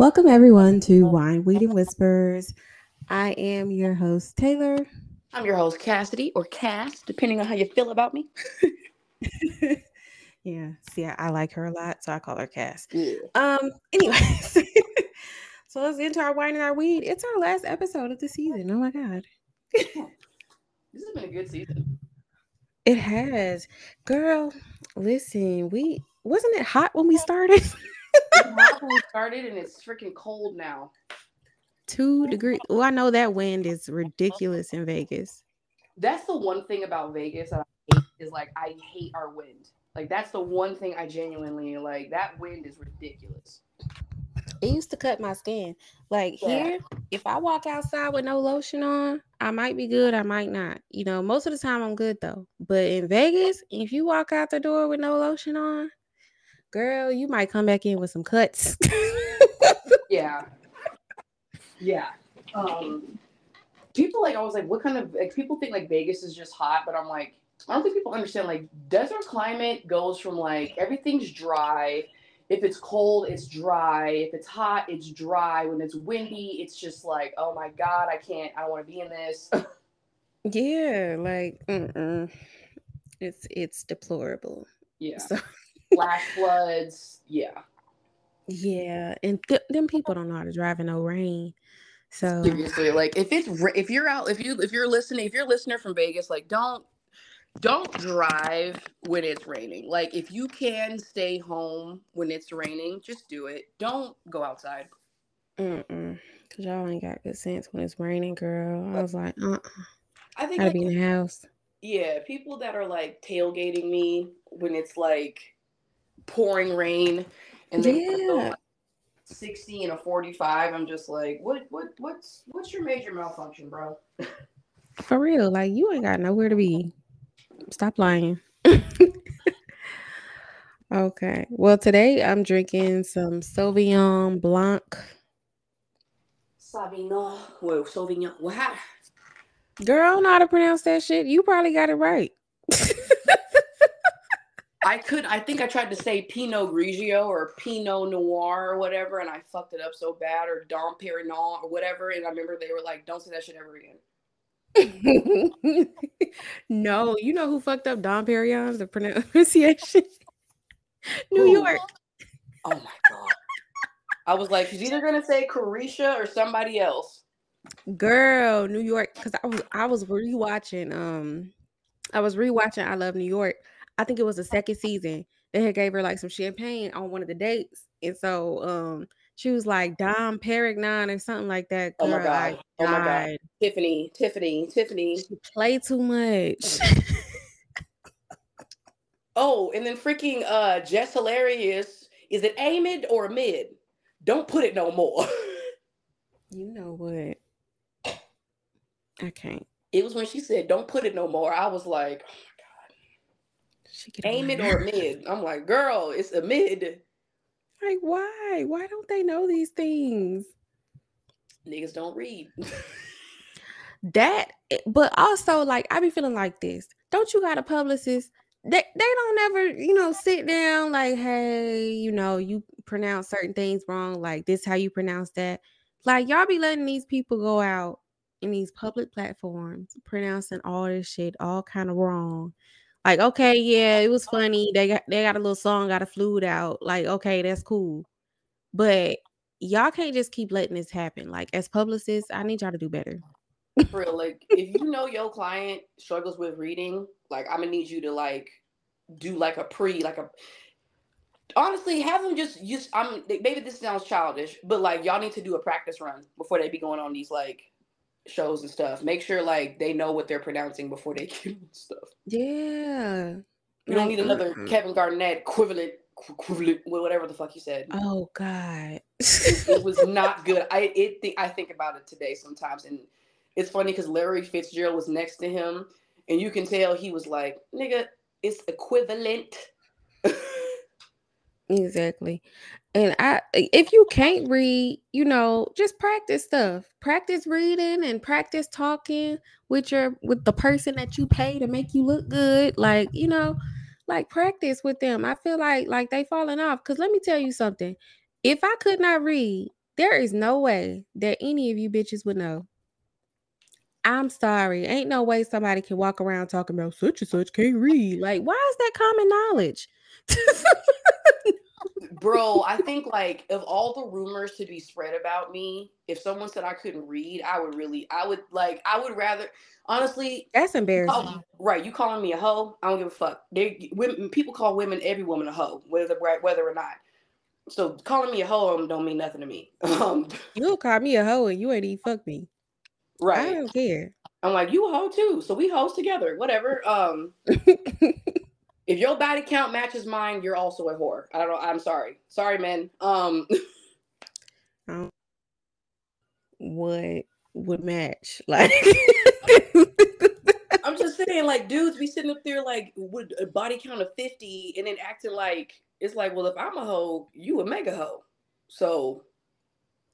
Welcome everyone to Wine, Weed, and Whispers. I am your host, Taylor. I'm your host, Cassidy, or Cass, depending on how you feel about me. yeah, see, I, I like her a lot, so I call her Cass. Yeah. Um, anyways, so let's get into our wine and our weed. It's our last episode of the season. Oh my god. This has been a good season. It has. Girl, listen, we wasn't it hot when we started? Started, and it's freaking cold now. Two degrees. Oh, I know that wind is ridiculous in Vegas. That's the one thing about Vegas that I hate is like I hate our wind. Like that's the one thing I genuinely like. That wind is ridiculous. It used to cut my skin. Like Yeah. here, if I walk outside with no lotion on, I might be good, I might not. You know, most of the time I'm good though. But in Vegas, if you walk out the door with no lotion on, girl, you might come back in with some cuts. Yeah. Yeah. Um people like I was like, what kind of like people think like Vegas is just hot, but I'm like, I don't think people understand like desert climate goes from like everything's dry. If it's cold, it's dry. If it's hot, it's dry. When it's windy, it's just like, oh my god, I can't. I don't want to be in this. yeah, like mm-mm. it's it's deplorable. yeah, So flash floods. Yeah, yeah, and th- them people don't know how to drive in no rain. So seriously. Like if it's if you're out, if you if you're listening, if you're a listener from Vegas, like don't don't drive when it's raining. Like if you can stay home when it's raining, just do it. Don't go outside. mm-mm. Cause y'all ain't got good sense when it's raining, girl. I was like, uh, I think gotta like, be in the house. yeah, people that are like tailgating me when it's like pouring rain and then Yeah. 60 and a 45, I'm just like, what what what's what's your major malfunction, bro? For real, like you ain't got nowhere to be. Stop lying. okay. Well, today I'm drinking some Sauvignon Blanc. Sauvignon. Whoa, Sauvignon. What? Girl, I don't know how to pronounce that shit. You probably got it right. I could. I think I tried to say Pinot Grigio or Pinot Noir or whatever, and I fucked it up so bad, or Dom Perignon or whatever. And I remember they were like, "Don't say that shit ever again." no, you know who fucked up Dom Perignon, the pronunciation? New Who? York. Oh my god. I was like, she's either gonna say Carisha or somebody else. Girl, New York. Cause I was I was rewatching um I was rewatching I Love New York. I think it was the second season. They had gave her like some champagne on one of the dates. And so um she was like Dom Perignon or something like that. Oh my God. Oh my God. died. Tiffany, Tiffany, Tiffany. She played too much. Oh, and then freaking uh Jess Hilarious. Is it a mid or mid? Don't put it no more. you know what? I can't. it was when she said, "Don't put it no more." I was like, She on "Aim it or mid." I'm like, "Girl, it's a mid." Like why? Why don't they know these things? Niggas don't read. That, but also like I be feeling like this. Don't you got a publicist? They they don't ever, you know, sit down like, hey, you know, you pronounce certain things wrong. Like this, how you pronounce that. Like y'all be letting these people go out in these public platforms pronouncing all this shit all kind of wrong. Like, okay, yeah, it was funny. They got they got a little song, got a flute out. Like, okay, that's cool. But y'all can't just keep letting this happen. Like, as publicists, I need y'all to do better. For real, like if you know your client struggles with reading, like I'm gonna need you to like do like a pre, like a honestly have them just just I'm maybe this sounds childish, but like y'all need to do a practice run before they be going on these like shows and stuff. Make sure like they know what they're pronouncing before they get on stuff. Yeah. You don't Like, need another mm-mm. Kevin Garnett equivalent equivalent whatever the fuck you said. Oh God. it was not good. I it think I think about it today sometimes, and it's funny because Larry Fitzgerald was next to him, and you can tell he was like, "Nigga, it's equivalent." exactly. And I if you can't read, you know, just practice stuff. Practice reading and practice talking with your with the person that you pay to make you look good. Like, you know, like practice with them. I feel like like they falling off. Cause let me tell you something. If I could not read, There is no way that any of you bitches would know. I'm sorry. Ain't no way somebody can walk around talking about such and such can't read. Like, why is that common knowledge? Bro, I think like of all the rumors to be spread about me, if someone said I couldn't read, I would really, I would like, I would rather, honestly. That's embarrassing. Oh, right, you calling me a hoe? I don't give a fuck. They women, people call women, every woman a hoe, whether right, whether or not. So calling me a hoe don't mean nothing to me. Um, You'll call me a hoe and you ain't even fuck me. Right. I don't care. I'm like, you a hoe too. So we hoes together. Whatever. Um if your body count matches mine, you're also a whore. I don't know. I'm sorry. Sorry, man. Um, um what would match? Like I'm just saying, like, dudes be sitting up there like with a body count of 50 and then acting like it's like, well, if I'm a hoe, you a mega hoe. So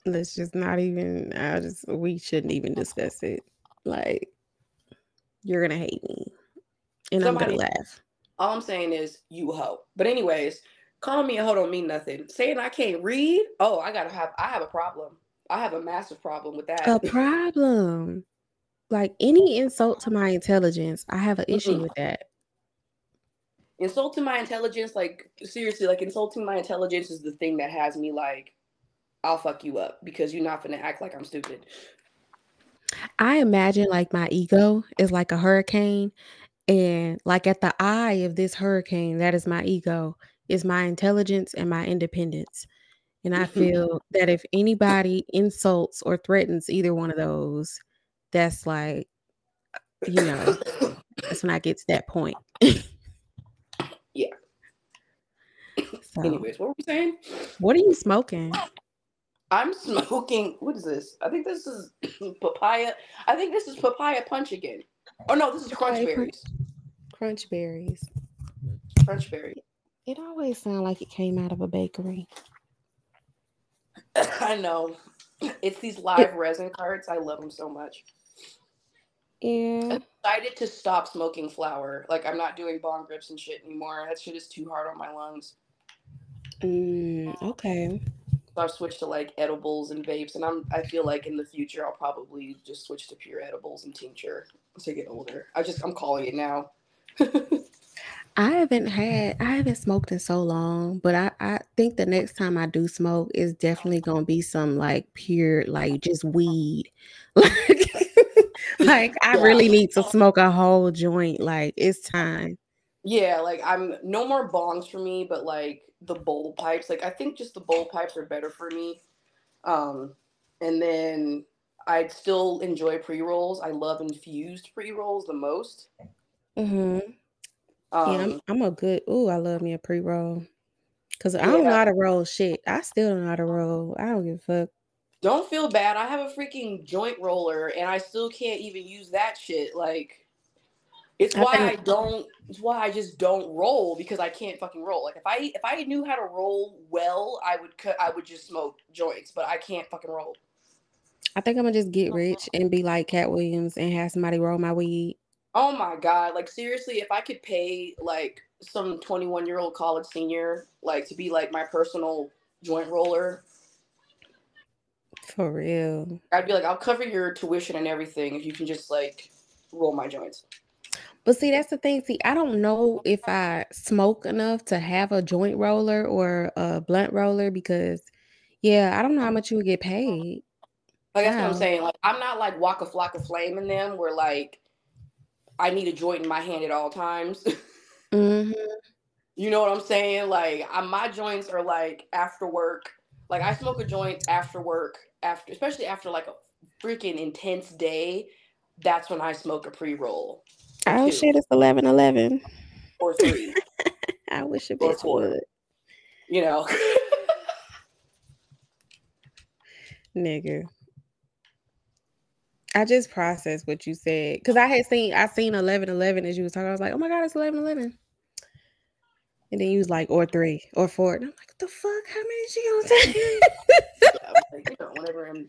let's just not even I just we shouldn't even discuss it. Like you're gonna hate me. And Somebody, I'm gonna laugh. All I'm saying is you hoe. But anyways, calling me a hoe don't mean nothing. Saying I can't read, oh, I gotta have I have a problem. I have a massive problem with that. A problem. Like any insult to my intelligence, I have an issue mm-hmm. with that. Insulting my intelligence, like seriously, like insulting my intelligence is the thing that has me like, I'll fuck you up because you're not gonna act like I'm stupid. I imagine like my ego is like a hurricane and like at the eye of this hurricane, that is my ego, is my intelligence and my independence. And I mm-hmm. feel that if anybody insults or threatens either one of those, that's like, you know, that's when I get to that point. yeah. So, Anyways, what were we saying? What are you smoking? I'm smoking. What is this? I think this is papaya. I think this is papaya punch again. Oh no, this is crunch berries. Crunch berries. Crunch. It always sounds like it came out of a bakery. I know. It's these live resin carts. I love them so much. Yeah. I'm excited to stop smoking flower. Like I'm not doing bong grips and shit anymore. That shit is too hard on my lungs. Mm, okay. So I've switched to like edibles and vapes, and I'm I feel like in the future I'll probably just switch to pure edibles and tincture to get older. I just I'm calling it now. I haven't had I haven't smoked in so long, but I I think the next time I do smoke is definitely gonna be some like pure like just weed. Like like I really need to smoke a whole joint. Like it's time. Yeah, like I'm no more bongs for me, but like the bowl pipes. Like I think just the bowl pipes are better for me. Um, and then I still enjoy pre rolls. I love infused pre rolls the most. Mm-hmm. Um, yeah, I'm, um I'm a good. Oh, I love me a pre roll. Cause I don't know how to roll shit. I still don't know how to roll. I don't give a fuck. Don't feel bad. I have a freaking joint roller, and I still can't even use that shit. Like it's why I, I don't. It's why I just don't roll because I can't fucking roll. Like if I if I knew how to roll well, I would cut. I would just smoke joints, but I can't fucking roll. I think I'm gonna just get uh-huh. rich and be like Katt Williams and have somebody roll my weed. Oh my god! Like seriously, if I could pay like some 21 year old college senior like to be like my personal joint roller, for real, I'd be like, I'll cover your tuition and everything if you can just like roll my joints. But see, that's the thing. See, I don't know if I smoke enough to have a joint roller or a blunt roller because, yeah, I don't know how much you would get paid. Like that's wow. what I'm saying. Like I'm not like Waka Flocka Flame in them, where like I need a joint in my hand at all times. mm-hmm. You know what I'm saying? Like I, my joints are like after work. Like I smoke a joint after work, after especially after like a freaking intense day. That's when I smoke a pre roll. Oh shit, it's eleven eleven. Or three. I wish a bitch would. You know. Nigga. I just processed what you said because I had seen I seen eleven eleven as you was talking. I was like, oh my god, it's eleven eleven. And then you was like, or three, or four. And I'm like, what the fuck? How many she gonna take? yeah, like, you know, whenever I'm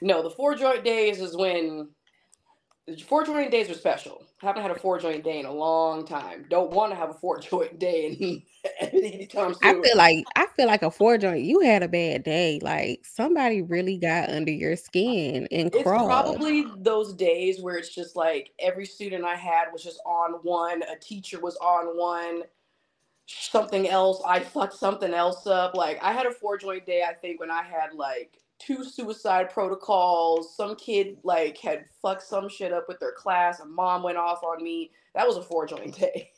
no, the four joint days is when four joint days are special. I haven't had a four joint day in a long time. Don't want to have a four joint day in anytime soon. I feel like I feel like a four joint. You had a bad day. Like somebody really got under your skin and it's crawled. probably those days where it's just like every student I had was just on one, a teacher was on one, something else. I fucked something else up. Like I had a four joint day, I think, when I had like two suicide protocols. Some kid like had fucked some shit up with their class. A mom went off on me. That was a four joint day.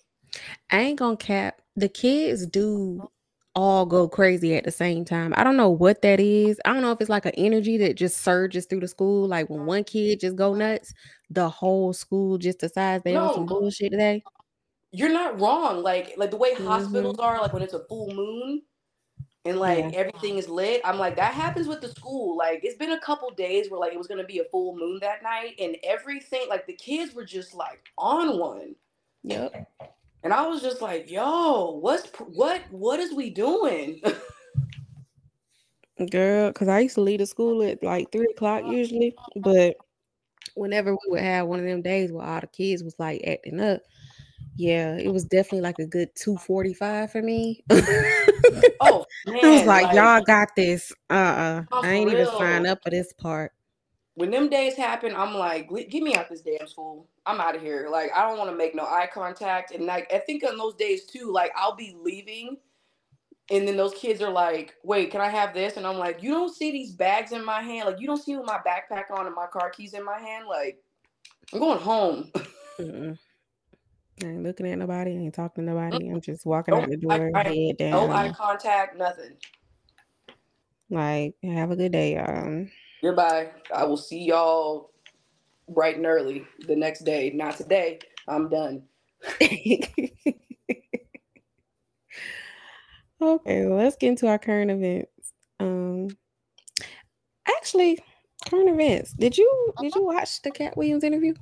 I ain't gonna cap. The kids do all go crazy at the same time. I don't know what that is. I don't know if it's like an energy that just surges through the school. Like when one kid just go nuts, the whole school just decides they no, on some bullshit today. You're not wrong. Like like the way mm-hmm. hospitals are, like when it's a full moon, and like yeah. everything is lit. I'm like, that happens with the school. Like it's been a couple days where like it was gonna be a full moon that night, and everything like the kids were just like on one. Yep. And I was just like, yo, what's what what is we doing? Girl, because I used to leave the school at like three o'clock usually, but whenever we would have one of them days where all the kids was like acting up, yeah, it was definitely like a good 245 for me. oh, man, it was like, like, y'all got this. Uh-uh. Oh, I ain't even signed up for this part. When them days happen, I'm like, get me out this damn school. I'm out of here. Like, I don't want to make no eye contact. And like, I think on those days too, like I'll be leaving. And then those kids are like, wait, can I have this? And I'm like, you don't see these bags in my hand. Like, you don't see my backpack on and my car keys in my hand. Like, I'm going home. I ain't looking at nobody. I ain't talking to nobody. I'm just walking out the door, I, head down. No eye contact, nothing. Like, have a good day, y'all. Goodbye. I will see y'all bright and early the next day. Not today. I'm done. okay, well, let's get into our current events. Um, actually, current events. Did you did you watch the Katt Williams interview?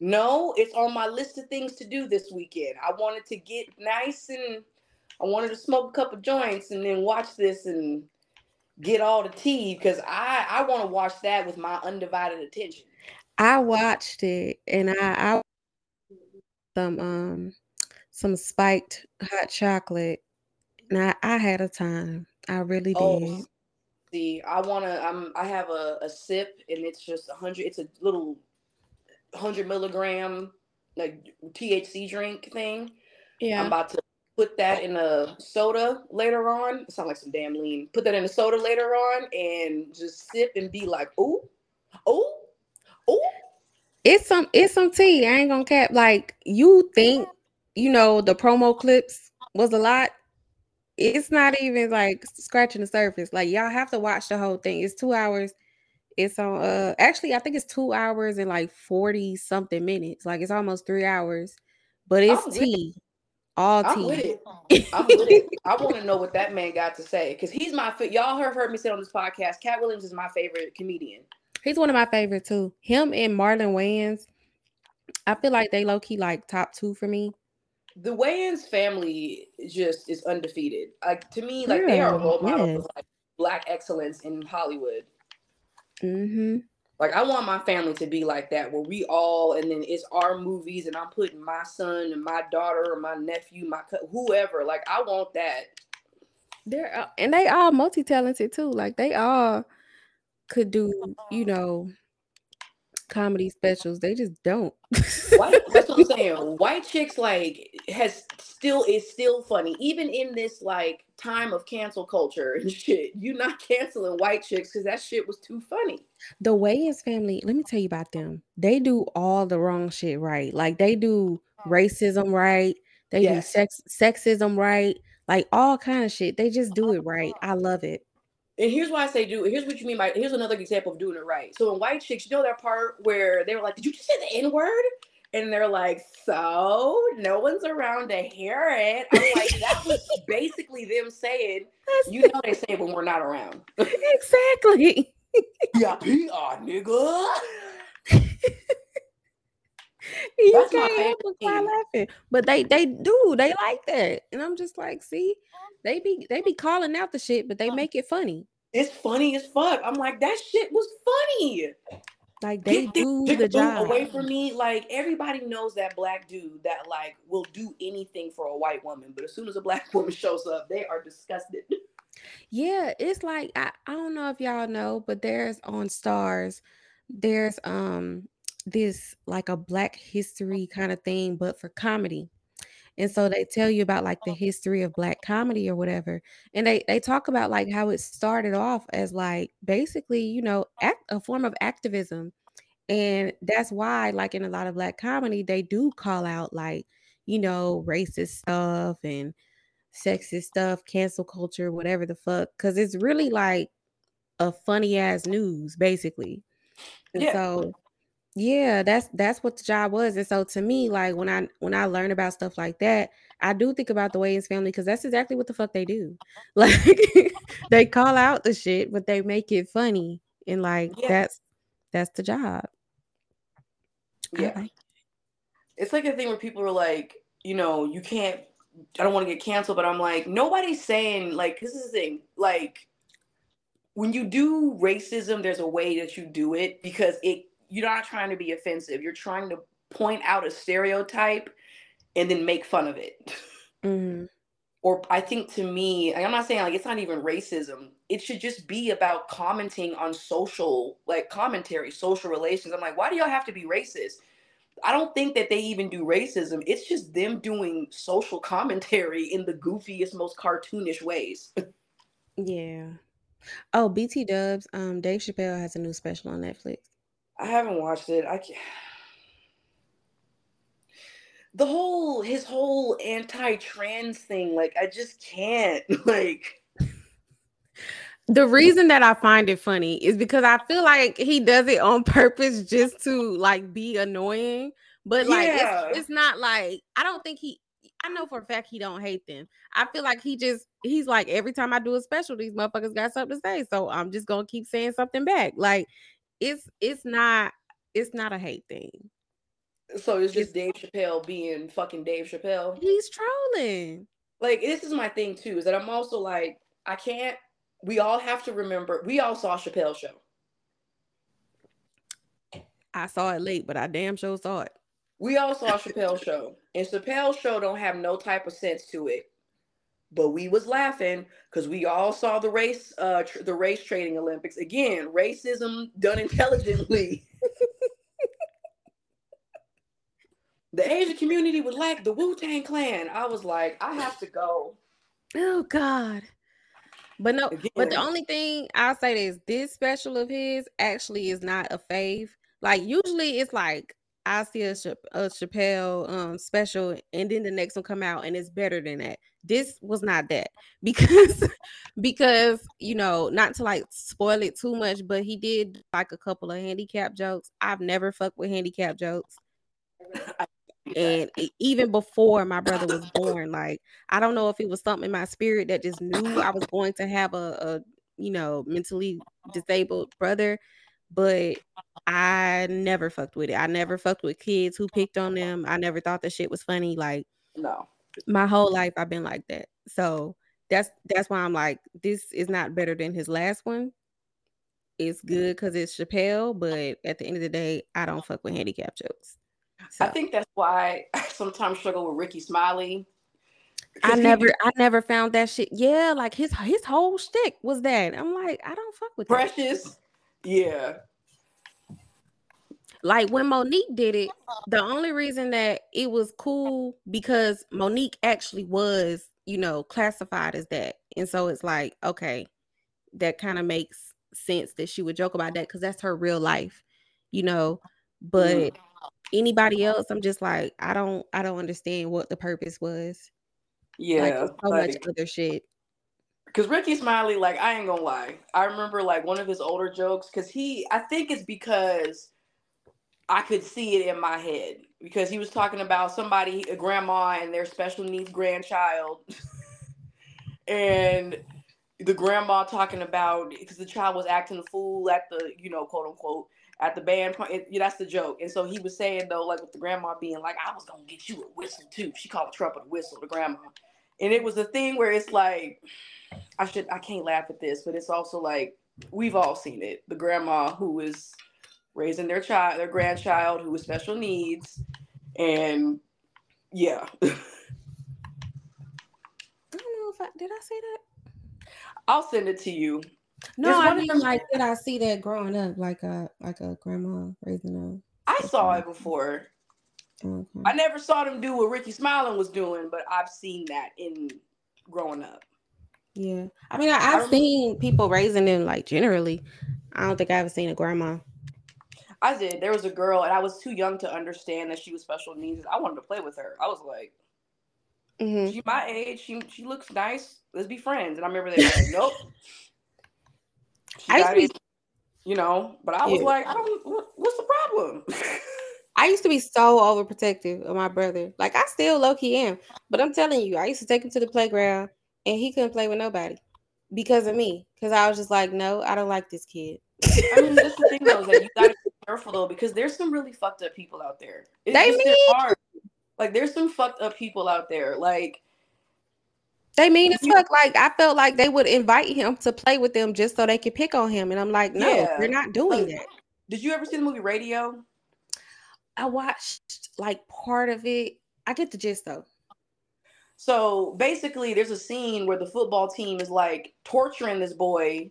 No, it's on my list of things to do this weekend. I wanted to get nice and I wanted to smoke a couple joints and then watch this and get all the tea because I I want to watch that with my undivided attention. I watched it and I, I some um some spiked hot chocolate and I, I had a time. I really oh, did. See, I wanna I'm I have a, a sip and it's just a hundred it's a little 100 milligram like THC drink thing. Yeah. I'm about to put that in a soda later on. It sounds like some damn lean. Put that in a soda later on and just sip and be like, oh, oh, oh. It's some it's some tea. I ain't gonna cap. Like you think, you know, the promo clips was a lot. It's not even like scratching the surface. Like y'all have to watch the whole thing. It's two hours it's on uh actually I think it's two hours and like 40 something minutes. Like it's almost three hours, but it's I'm tea. It. All I'm tea. With it. I'm with it. I want to know what that man got to say. Cause he's my y'all have heard me say on this podcast. Katt Williams is my favorite comedian. He's one of my favorite too. Him and Marlon Wayans. I feel like they low key like top two for me. The Wayans family just is undefeated. Like to me, like yeah, they are a role model yes. for like black excellence in Hollywood. Mm-hmm. Like I want my family to be like that, where we all, and then it's our movies, and I'm putting my son and my daughter or my nephew, my whoever. Like I want that. They're uh, and they all multi talented too. Like they all could do, you know, comedy specials. They just don't. White, that's what I'm saying. White chicks like has still is still funny, even in this like time of cancel culture and shit. You not canceling white chicks because that shit was too funny. The Wayans family, let me tell you about them. They do all the wrong shit right. Like they do oh, racism right. They yes. do sex sexism right. Like all kind of shit. They just do it right. I love it. And here's why I say do. Here's what you mean by. Here's another example of doing it right. So in White Chicks, you know that part where they were like, "Did you just say the N word?" And they're like, "So no one's around to hear it." I'm like, that was basically them saying, "You know they say when we're not around." exactly. yeah, PR, nigga. you That's can't help but laughing. But they they do they like that, and I'm just like, see, they be they be calling out the shit, but they make it funny. It's funny as fuck. I'm like, that shit was funny. Like they Get do this the job. away from me. Like everybody knows that black dude that like will do anything for a white woman, but as soon as a black woman shows up, they are disgusted. Yeah, it's like I, I don't know if y'all know, but there's on Starz, there's um this like a black history kind of thing, but for comedy. And so they tell you about like the oh. history of black comedy or whatever. And they they talk about like how it started off as like basically, you know, oh. act, a form of activism. And that's why like in a lot of black comedy they do call out like, you know, racist stuff and sexist stuff, cancel culture, whatever the fuck cuz it's really like a funny ass news basically. And Yeah. so yeah, that's that's what the job was. And so to me, like when I when I learn about stuff like that, I do think about the Wayans family because that's exactly what the fuck they do. Like they call out the shit, but they make it funny. And like Yeah. that's that's the job. Yeah. like- It's like a thing where people are like, you know, you can't I don't want to get canceled, but I'm like, nobody's saying like this is the thing. Like when you do racism, there's a way that you do it because it you're not trying to be offensive. You're trying to point out a stereotype and then make fun of it. Mhm. or I think to me, I'm not saying like it's not even racism. It should just be about commenting on social, like commentary, social relations. I'm like, why do y'all have to be racist? I don't think that they even do racism. It's just them doing social commentary in the goofiest, most cartoonish ways. Yeah. Oh, BT Dubs, um, Dave Chappelle has a new special on Netflix. I haven't watched it. I can't. The whole his whole anti-trans thing, like I just can't. Like The reason that I find it funny is because I feel like he does it on purpose just to like be annoying. But like Yeah. it's, it's not like I don't think he I know for a fact he don't hate them. I feel like he just he's like every time I do a special, these motherfuckers got something to say. So I'm just gonna keep saying something back. Like it's it's not it's not a hate thing. so it's just Dave Chappelle being fucking Dave Chappelle. He's trolling. like this is my thing too is that i'm also like i can't we all have to remember we all saw chappelle show I saw it late, but I damn sure saw it. we all saw chappelle show and chappelle show don't have no type of sense to it but we was laughing because we all saw the race uh tr- the race trading olympics again racism done intelligently the asian community would like the wu-tang clan i was like i have to go Oh God. But no, but the only thing I'll say is this special of his actually is not a fave. Like usually it's like I see a, Cha- a Chappelle um special and then the next one come out and it's better than that. This was not that because because you know not to like spoil it too much, but he did like a couple of handicap jokes. I've never fucked with handicap jokes. And even before my brother was born like i don't know if it was something in my spirit that just knew i was going to have a, a you know mentally disabled brother but i never fucked with it. I never fucked with kids who picked on them. I never thought the shit was funny like no my whole life i've been like that so that's that's why i'm like this is not better than his last one it's good because it's chappelle but at the end of the day i don't fuck with handicap jokes I think that's why I sometimes struggle with Rickey Smiley. I never, be I never found that shit. Yeah, like his his whole shtick was that. I'm like, I don't fuck with that. precious. Yeah. Like when Mo'Nique did it, the only reason that it was cool because Mo'Nique actually was, you know, classified as that, and so it's like, okay, that kind of makes sense that she would joke about that because that's her real life, you know. But mm-hmm. anybody else, I'm just like, I don't, I don't understand what the purpose was. Yeah. there's so much other shit. Cause Rickey Smiley, like I ain't gonna lie, I remember like one of his older jokes. Cause he, I think it's because I could see it in my head because he was talking about somebody, a grandma and their special needs grandchild, and the grandma talking about because the child was acting a fool at the, you know, quote unquote, at the band. it- yeah, that's the joke. And so he was saying though, like with the grandma being like, I was gonna get you a whistle too. She called a trumpet a whistle, the grandma. And it was a thing where it's like, I should I can't laugh at this, but it's also like we've all seen it. The grandma who is raising their child, their grandchild who has special needs, and yeah. I don't know if I did I say that. I'll send it to you. No, I mean like did I see that growing up like a like a grandma raising a I saw it before. Okay. I never saw them do what Ricky Smiling was doing, but I've seen that in growing up. Yeah. I mean I, have seen people raising them like generally. I don't think I ever seen a grandma. I did. There was a girl, and I was too young to understand that she was special needs. I wanted to play with her. I was like, mm-hmm. "She my age. She she looks nice. Let's be friends." And I remember they were like, "Nope." I used to be, you know, but I was yeah. like, "I don't. What, what's the problem?" I used to be so overprotective of my brother. Like I still low key am, but I'm telling you, I used to take him to the playground, and he couldn't play with nobody because of me. Because I was just like, "No, I don't like this kid." I mean, that's the thing though, that you gotta careful though, because there's some really fucked up people out there. It's they mean hard. Like there's some fucked up people out there. Like they mean as fuck. Like I felt like they would invite him to play with them just so they could pick on him, and I'm like, no, yeah. they're not doing like, that. Did you ever see the movie Radio? I watched like part of it. I get the gist though. So basically, there's a scene where the football team is like torturing this boy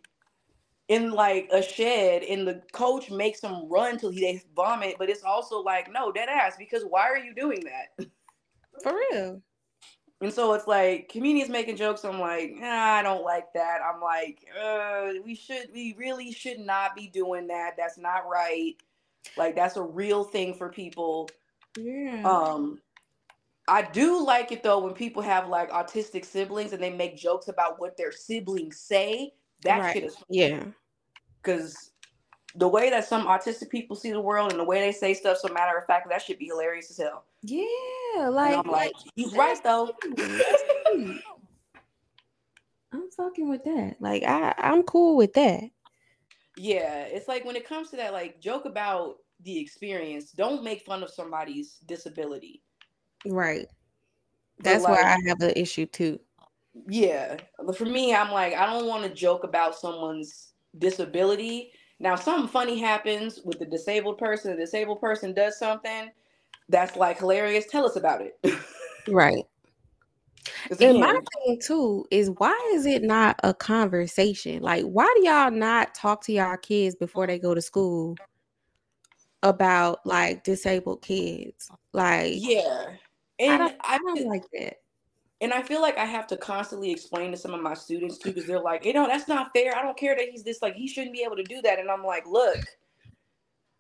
in like a shed and the coach makes them run till he they vomit but it's also like no dead ass because why are you doing that? For real. And so it's like comedians making jokes i'm like ah, i don't like that. I'm like uh, we should we really should not be doing that. That's not right. Like that's a real thing for people. Yeah. Um I do like it though when people have like autistic siblings and they make jokes about what their siblings say that right. shit is yeah. Because the way that some autistic people see the world and the way they say stuff, so matter of fact, that should be hilarious as hell. Yeah, like and I'm like, he's right though. I'm fucking with that. Like I, I'm cool with that. Yeah, it's like when it comes to that, like joke about the experience. Don't make fun of somebody's disability. Right. That's like, why I have an issue too yeah But for me i'm like i don't want to joke about someone's disability. Now something funny happens with the disabled person the disabled person does something that's like hilarious. Tell us about it. Right. And my thing too is why is it not a conversation? Like why do y'all not talk to y'all kids before they go to school about like disabled kids? Like yeah. And I don't, I don't like that and I feel like I have to constantly explain to some of my students too, because they're like, you know, that's not fair. I don't care that he's this, like, he shouldn't be able to do that. And I'm like, look,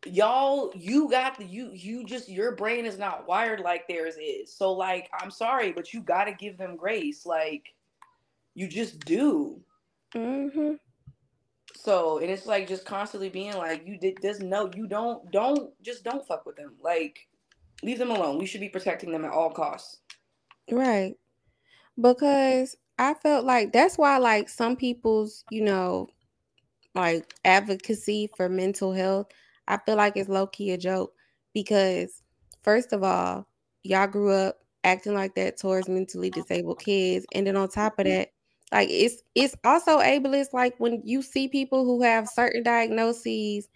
y'all, you got the you you just your brain is not wired like theirs is. So, like, I'm sorry, but you gotta give them grace. Like, you just do. Mm-hmm. So, and it's like just constantly being like, you did this, no, you don't, don't just don't fuck with them. Like, leave them alone. We should be protecting them at all costs. Right because I felt like that's why like some people's, you know, like advocacy for mental health, I feel like it's low key a joke because first of all, y'all grew up acting like that towards mentally disabled kids and then on top of mm-hmm. that, like it's it's also ableist like when you see people who have certain diagnoses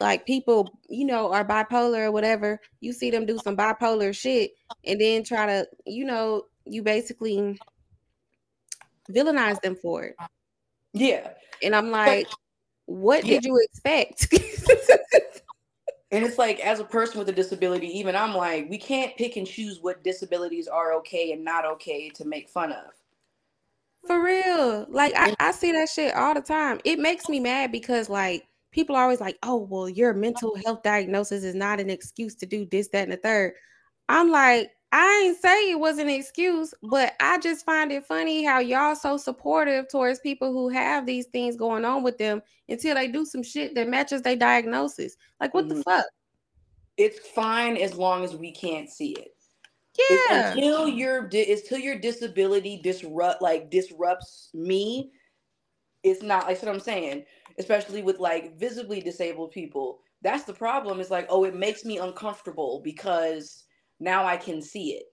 like people, you know, are bipolar or whatever, you see them do some bipolar shit and then try to, you know, you basically villainize them for it. Yeah. And I'm like, but, what yeah. did you expect? and it's like, as a person with a disability, even I'm like, we can't pick and choose what disabilities are okay and not okay to make fun of. For real. Like, I, I see that shit all the time. It makes me mad because, like, people are always like, oh, well, your mental health diagnosis is not an excuse to do this, that, and the third. I'm like, I ain't say it was an excuse, but I just find it funny how y'all so supportive towards people who have these things going on with them until they do some shit that matches their diagnosis. Like, what mm-hmm. the fuck? It's fine as long as we can't see it. Yeah. It's until your until your disability disrupt like disrupts me, it's not. Like what I'm saying, especially with like visibly disabled people. That's the problem. It's like, oh, it makes me uncomfortable because now I can see it.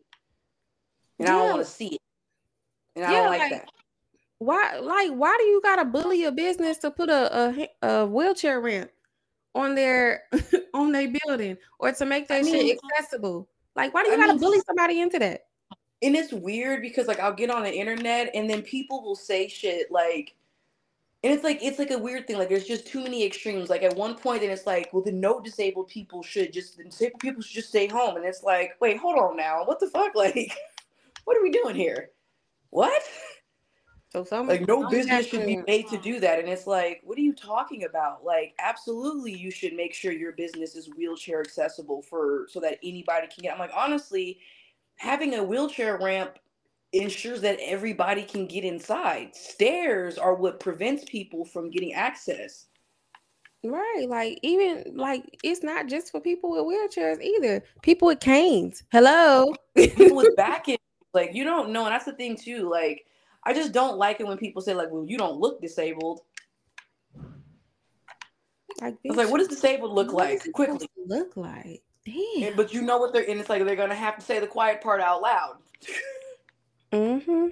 And yeah. I don't want to see it. And I don't like, like, that. Why like why do you gotta bully a business to put a, a, a wheelchair ramp on their on their building or to make that I mean, shit accessible. Like, why do you I gotta mean, bully somebody into that? And it's weird because like I'll get on the internet and then people will say shit like and it's like it's like a weird thing. Like there's just too many extremes. Like at one point, then it's like, well, the no disabled people should just disabled people should just stay home. And it's like, wait, hold on now, what the fuck? Like, what are we doing here? What? So some like no business should be made to do that. And it's like, what are you talking about? Like, absolutely, you should make sure your business is wheelchair accessible for so that anybody can get. I'm like, honestly, having a wheelchair ramp ensures that everybody can get inside. Stairs are what prevents people from getting access. Right. Like even like it's not just for people with wheelchairs either. People with canes. Hello. people with back like you don't know, and that's the thing too. Like I just don't like it when people say like, "Well, you don't look disabled." Like, I was like, "What does disabled look like?" Quickly, look like. Damn. And, but you know what they're in. it's like they're gonna have to say the quiet part out loud. mm-hmm.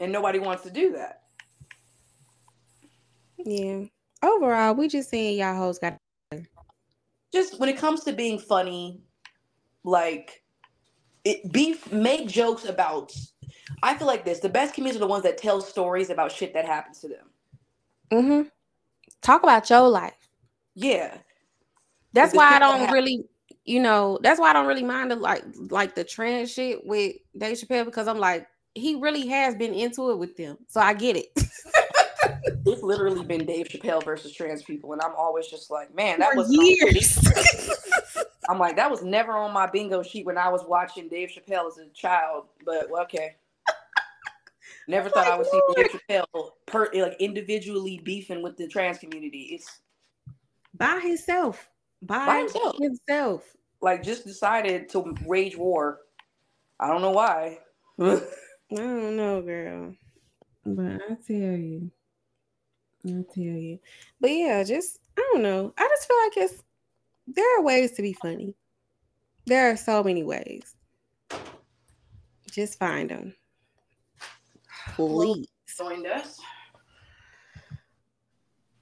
And nobody wants to do that. Yeah. Overall, we just saying y'all hoes got. Just when it comes to being funny, like it be make jokes about I feel like this. The best comedians are the ones that tell stories about shit that happens to them. Mm-hmm. Talk about your life. Yeah. That's why I don't really, you know, that's why I don't really mind the like like the trans shit with Dave Chappelle because I'm like, he really has been into it with them. So I get it. it's literally been Dave Chappelle versus trans people, and I'm always just like, man, that For was years. I'm like, that was never on my bingo sheet when I was watching Dave Chappelle as a child, but well, okay. Never thought I would see Dave Chappelle per like individually beefing with the trans community. It's by himself. By, by himself. himself. Like just decided to wage war. I don't know why. I don't know, girl. But I tell you. I tell you. But yeah, just I don't know. I just feel like it's there are ways to be funny. There are so many ways. Just find them. Please. Join us.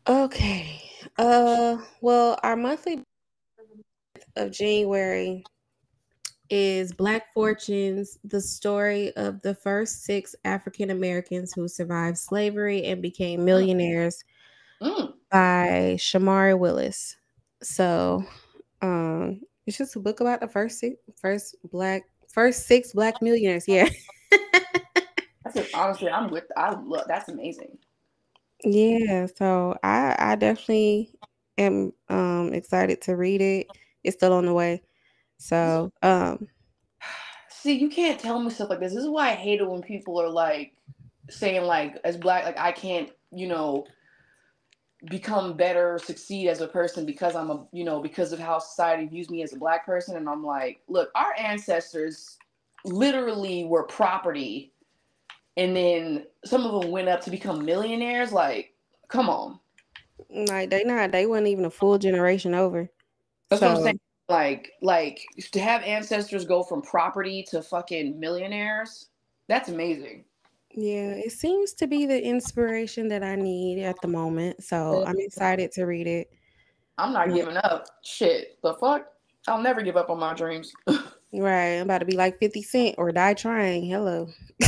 Okay. Uh well, our monthly of January is Black Fortunes, the story of the first six African Americans who survived slavery and became millionaires mm. by Shomari Willis. So um it's just a book about the first six first black first six black millionaires. Yeah. that's honestly I'm with I look that's amazing. Yeah, so I I definitely am um excited to read it. It's still on the way. So um see you can't tell me stuff like this. This is why I hate it when people are like saying like as black like I can't, you know, become better, succeed as a person because I'm a, you know, because of how society views me as a black person. And I'm like, look, our ancestors literally were property. And then some of them went up to become millionaires. Like, come on. Like they not, they weren't even a full generation over. That's so. what I'm saying. Like, like to have ancestors go from property to fucking millionaires, that's amazing. Yeah, it seems to be the inspiration that I need at the moment. So I'm excited to read it. I'm not giving up. Shit. The fuck? I'll never give up on my dreams. right. I'm about to be like 50 Cent or die trying. Hello.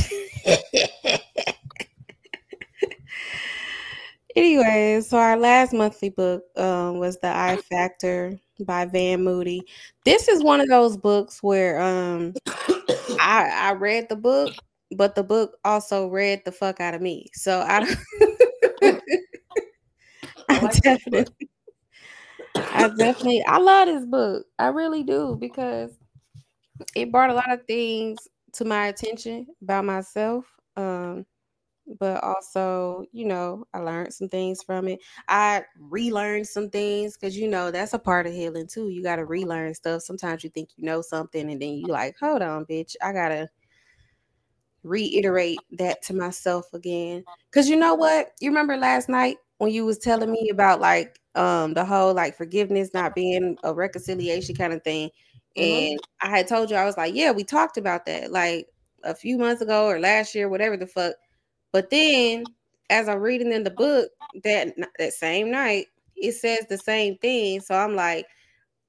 anyway, so our last monthly book um, was The I Factor by Van Moody. This is one of those books where um, I, I read the book but the book also read the fuck out of me. So I, I definitely, I definitely, I love this book. I really do because it brought a lot of things to my attention about myself. Um, but also, you know, I learned some things from it. I relearned some things because you know that's a part of healing too. You got to relearn stuff. Sometimes you think you know something, and then you like, hold on, bitch, I gotta reiterate that to myself again. Cause you know what? You remember last night when you was telling me about like um the whole like forgiveness not being a reconciliation kind of thing. Mm-hmm. And I had told you, I was like, yeah, we talked about that like a few months ago or last year, whatever the fuck. But then as I'm reading in the book that that same night, it says the same thing. So I'm like,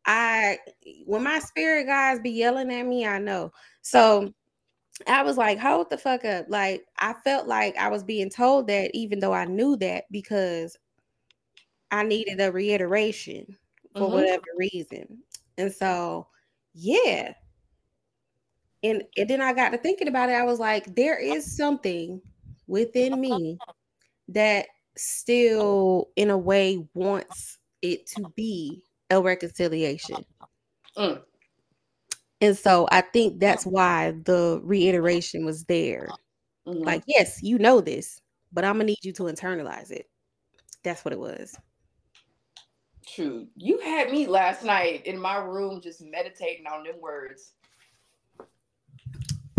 I when my spirit guys be yelling at me, I know. So I was like, hold the fuck up. Like I felt like I was being told that even though I knew that because I needed a reiteration for mm-hmm. whatever reason. And so yeah. And, and then I got to thinking about it. I was like, there is something within me that still in a way wants it to be a reconciliation. Mm. And so I think that's why the reiteration was there. Mm-hmm. Like, yes, you know this, but I'm gonna need you to internalize it. That's what it was. True. You had me last night in my room just meditating on them words.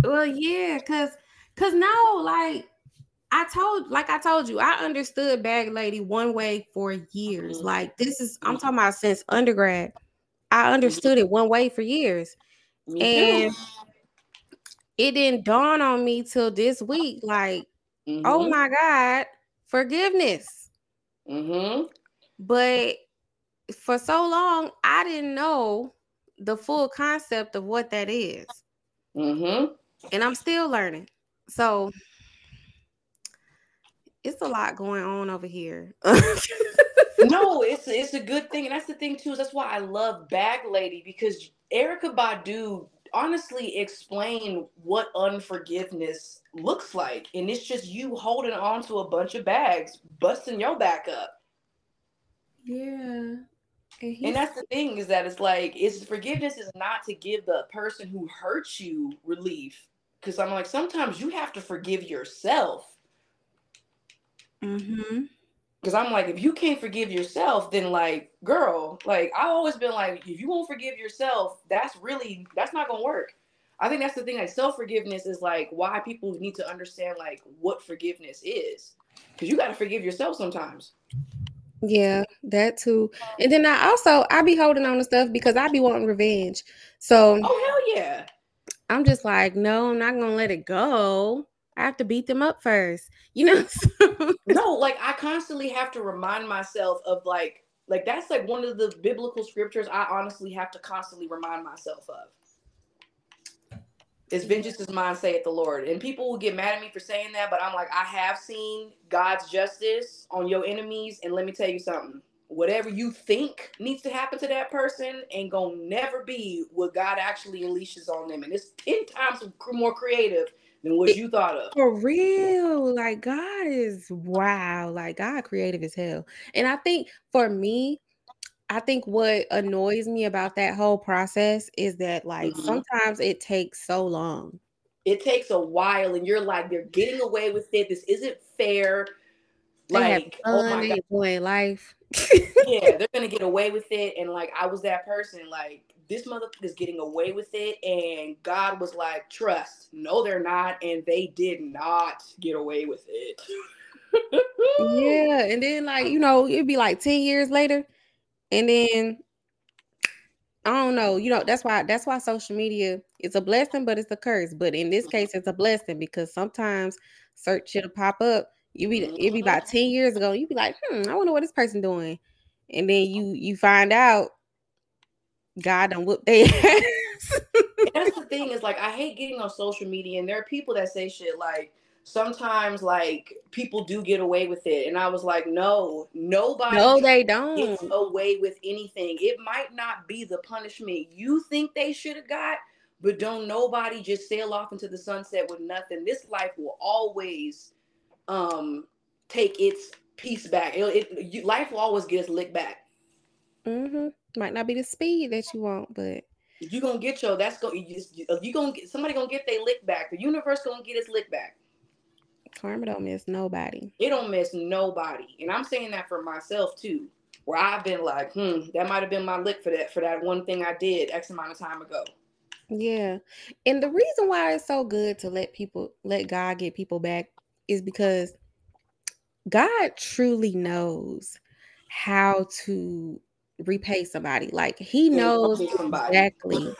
Well, yeah, cause cause now like I told, like I told you, I understood Bag Lady one way for years. Mm-hmm. Like this is, I'm talking about since undergrad. I mm-hmm. understood it one way for years, and it didn't dawn on me till this week. Like, oh mm-hmm. oh my god, forgiveness. Mm-hmm. But for so long, I didn't know the full concept of what that is. Mm-hmm. And I'm still learning. So it's a lot going on over here. no, it's it's a good thing, and that's the thing too. Is that's why I love Bag Lady because Erykah Badu honestly explain what unforgiveness looks like, and it's just you holding on to a bunch of bags, busting your back up. Yeah. And, and that's the thing is that it's like it's forgiveness is not to give the person who hurts you relief. Because I'm like, sometimes you have to forgive yourself Mm-hmm. Because I'm like, if you can't forgive yourself, then like, girl, like I've always been like, if you won't forgive yourself, that's really that's not gonna work. I think that's the thing. Like self forgiveness is like why people need to understand like what forgiveness is, because you got to forgive yourself sometimes. Yeah, that too. And then I also I be holding on to stuff because I be wanting revenge. So oh hell yeah, I'm just like, no, I'm not gonna let it go. I have to beat them up first, you know. no, like I constantly have to remind myself of like like that's like one of the biblical scriptures I honestly have to constantly remind myself of. It's vengeance is mine, saith the Lord. And people will get mad at me for saying that, but I'm like, I have seen God's justice on your enemies. And let me tell you something. Whatever you think needs to happen to that person ain't gonna never be what God actually unleashes on them. And it's 10 times more creative than what you thought of. For real. Like God is wow. Like God creative as hell. And I think for me, I think what annoys me about that whole process is that like mm-hmm. sometimes it takes so long. It takes a while and you're like, they're getting away with it. This isn't fair. Like, oh my God. enjoying life. yeah, they're gonna get away with it. And like I was that person, like this motherfucker is getting away with it. And God was like, trust. No, they're not. And they did not get away with it. yeah. And then, like, you know, it'd be like 10 years later. And then I don't know, you know, that's why that's why social media is a blessing, but it's a curse. But in this case, it's a blessing because sometimes search shit'll pop up. You be it be about 10 years ago, you be like, hmm, I wonder what this person doing. And then you you find out God done whoop their ass. That's the thing is like I hate getting on social media and there are people that say shit like sometimes like people do get away with it and I was like no nobody no they don't. gets away with anything. It might not be the punishment you think they should have got but don't nobody just sail off into the sunset with nothing. This life will always um take its piece back. It, it you, life will always get its lick back. Mm-hmm might not be the speed that you want, but you're gonna get your that's going you, you gonna get somebody gonna get their lick back. The universe gonna get its lick back. Karma don't miss nobody. It don't miss nobody, and I'm saying that for myself too. Where I've been like, hmm, that might have been my lick for that for that one thing I did X amount of time ago. Yeah, and the reason why it's so good to let people let God get people back is because God truly knows how to repay somebody. Like he knows exactly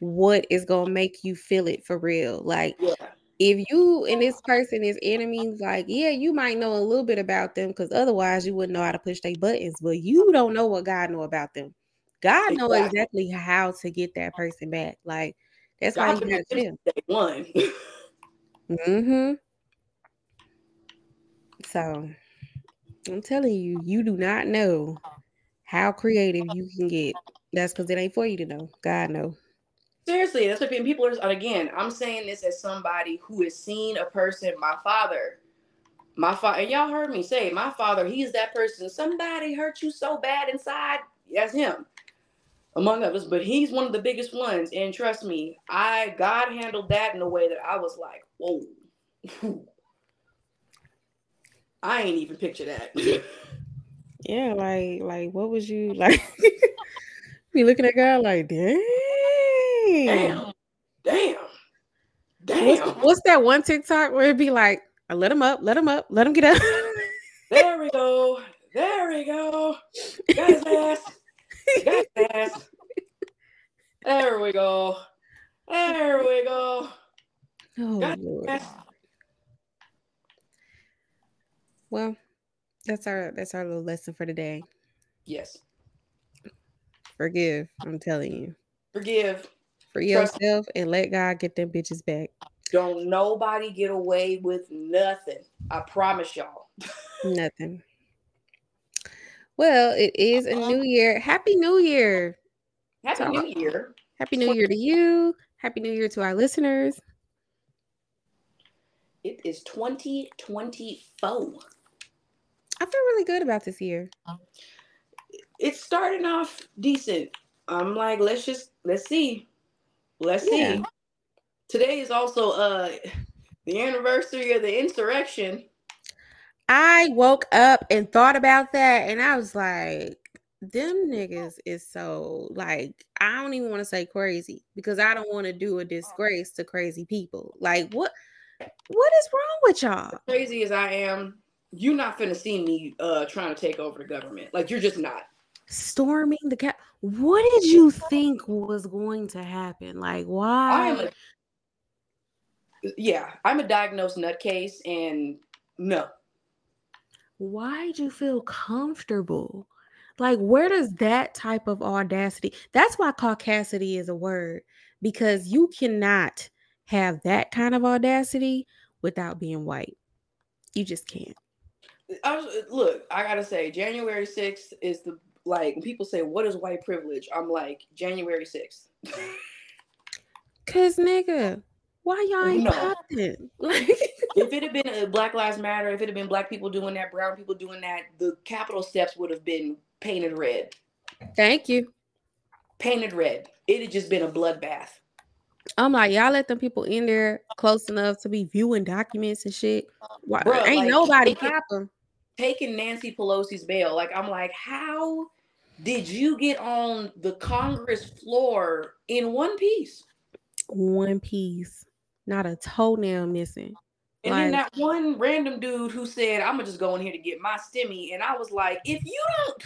what is gonna make you feel it for real. Like yeah. if you and this person is enemies, like, yeah, you might know a little bit about them because otherwise you wouldn't know how to push their buttons, but you don't know what God know about them. God exactly. know exactly how to get that person back. Like that's God why you got to Day one. mm-hmm. So I'm telling you, you do not know how creative you can get. That's because it ain't for you to know. God know. Seriously, that's what people are. Again, I'm saying this as somebody who has seen a person. My father, my father, and y'all heard me say, my father. He's that person. Somebody hurt you so bad inside. That's him, among others. But he's one of the biggest ones. And trust me, I God handled that in a way that I was like, whoa. I ain't even picture that. yeah, like, like, what was you like? be looking at God like, dang. Damn. Damn. Damn. What's, what's, that one TikTok where it'd be like, I let him up, let him up, let him get up. there we go. There we go. Got his ass. Got his ass. There we go. There we go. Oh. Well, that's our that's our little lesson for today. Yes. Forgive. I'm telling you. Forgive. For yourself and let God get them bitches back. Don't nobody get away with nothing. I promise y'all. nothing. Well, it is a new uh-huh. year. Happy New Year. Happy New Year. Happy New Year to you. Happy New Year to our listeners. It is 2024. I feel really good about this year. It's starting off decent. I'm like, let's just let's see. Let's yeah. see. Today is also uh the anniversary of the insurrection. I woke up and thought about that and I was like, them niggas is so like I don't even want to say crazy because I don't want to do a disgrace to crazy people. Like what what is wrong with y'all? Crazy as I am, you're not gonna see me uh trying to take over the government. Like you're just not storming the cap. What did you think was going to happen? Like why? I'm a, yeah, I'm a diagnosed nutcase, and no. Why do you feel comfortable? Like, where does that type of audacity? That's why caucasity is a word because you cannot have that kind of audacity without being white. You just can't. I was, look, I gotta say, January 6th is the like when people say, What is white privilege? I'm like, January 6th. Cause nigga, why y'all ain't no. popping? Like if it had been a Black Lives Matter, if it had been black people doing that, brown people doing that, the Capitol steps would have been painted red. Thank you. Painted red. It had just been a bloodbath. I'm like, y'all let them people in there close enough to be viewing documents and shit. Why, Bruh, ain't like, nobody popping. Taking Nancy Pelosi's bail. Like, I'm like, how did you get on the Congress floor in one piece? One piece. Not a toenail missing. And like, then that one random dude who said, I'm gonna just go in here to get my stimmy. And I was like, if you don't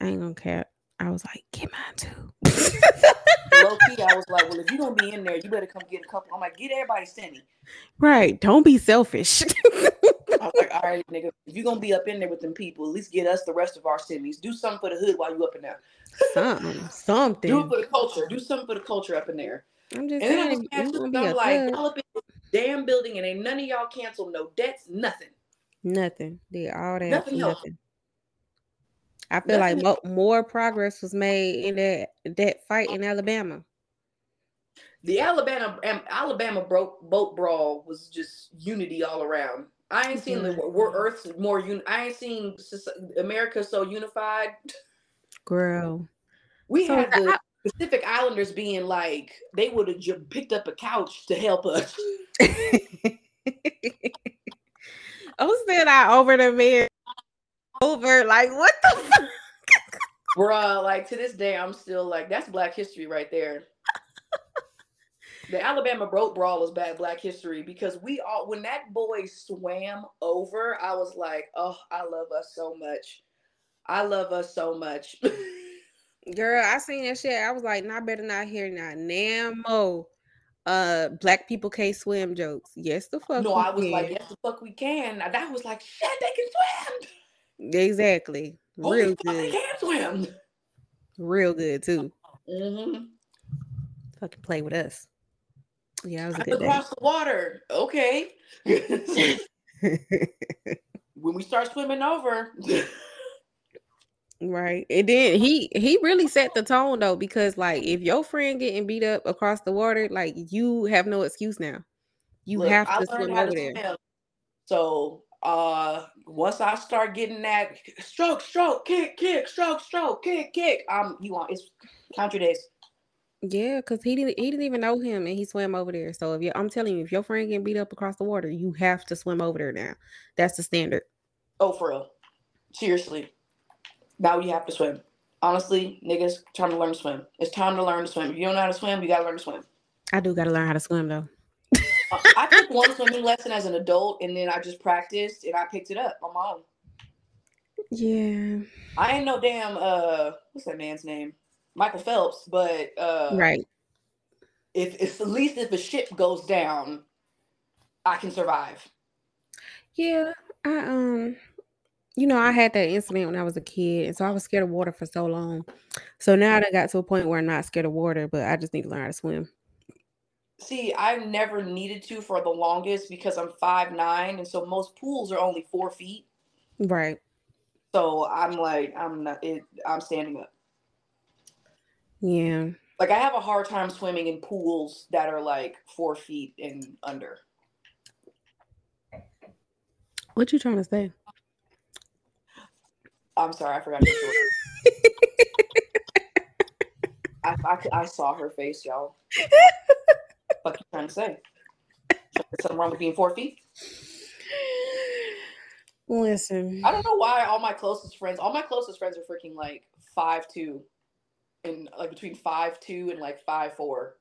I ain't gonna care. I was like, get mine too. Low key, I was like, well, if you're gonna be in there, you better come get a couple. I'm like, get everybody stimmy. Right. Don't be selfish. I was like, all right, nigga, if you're gonna be up in there with them people, at least get us the rest of our stimmies. Do something for the hood while you up in there. Something. Something. Do it for the culture. Do something for the culture up in there. I'm just and saying, then I am like, y'all up in this damn building and ain't none of y'all canceled no debts, nothing. Nothing. They all that nothing. nothing. I feel nothing like mo- more progress was made in that that fight in Alabama. The Alabama Alabama broke boat brawl was just unity all around. I ain't seen mm-hmm. the we Earth's more un. I ain't seen America so unified. Girl, we so had the I, Pacific Islanders being like they would have just picked up a couch to help us. I'm still not over the man. Over like what the fuck? Bruh, like to this day, I'm still like that's Black History right there the Alabama Broke brawl was bad Black History because we all when that boy swam over, I was like, oh, I love us so much. I love us so much. Girl, I seen that shit. I was like, not better not hear not Namo. uh black people can't swim jokes. Yes, the fuck. No, I was can. like, yes, the fuck we can. That was like, shit, they can swim. Exactly. Holy Real good. Can swim. Real good too. Mm-hmm. Fucking play with us. Yeah, it was a good across the water. Okay. when we start swimming over. Right. And then he he really set the tone though, because like if your friend getting beat up across the water, like you have no excuse now. You Look, have to swim over to there. Swim. So uh once I start getting that stroke, stroke, kick, kick, stroke, stroke, kick, kick, um you want it's days. Yeah, because he didn't he didn't even know him and he swam over there. So if you I'm telling you, if your friend getting beat up across the water, you have to swim over there now. That's the standard. Oh, for real. Seriously. Now you have to swim. Honestly, niggas, time to learn to swim. It's time to learn to swim. If you don't know how to swim, you gotta learn to swim. I do gotta learn how to swim though. One swimming lesson as an adult and then I just practiced and I picked it up on my own. Yeah. I ain't no damn uh what's that man's name? Michael Phelps, but uh right. If if at least if a ship goes down, I can survive. Yeah, I um you know, I had that incident when I was a kid, and so I was scared of water for so long. So now that I got to a point where I'm not scared of water, but I just need to learn how to swim. See, I've never needed to for the longest because I'm five nine, and so most pools are only four feet. Right. So I'm like, I'm not. It, I'm standing up. Yeah. Like I have a hard time swimming in pools that are like four feet and under. What you trying to say? I'm sorry, I forgot. I, I, I saw her face, y'all. what you trying to say? Something wrong with being four feet? Listen, I don't know why all my closest friends, all my closest friends are freaking like five two, and like between five two and like five four.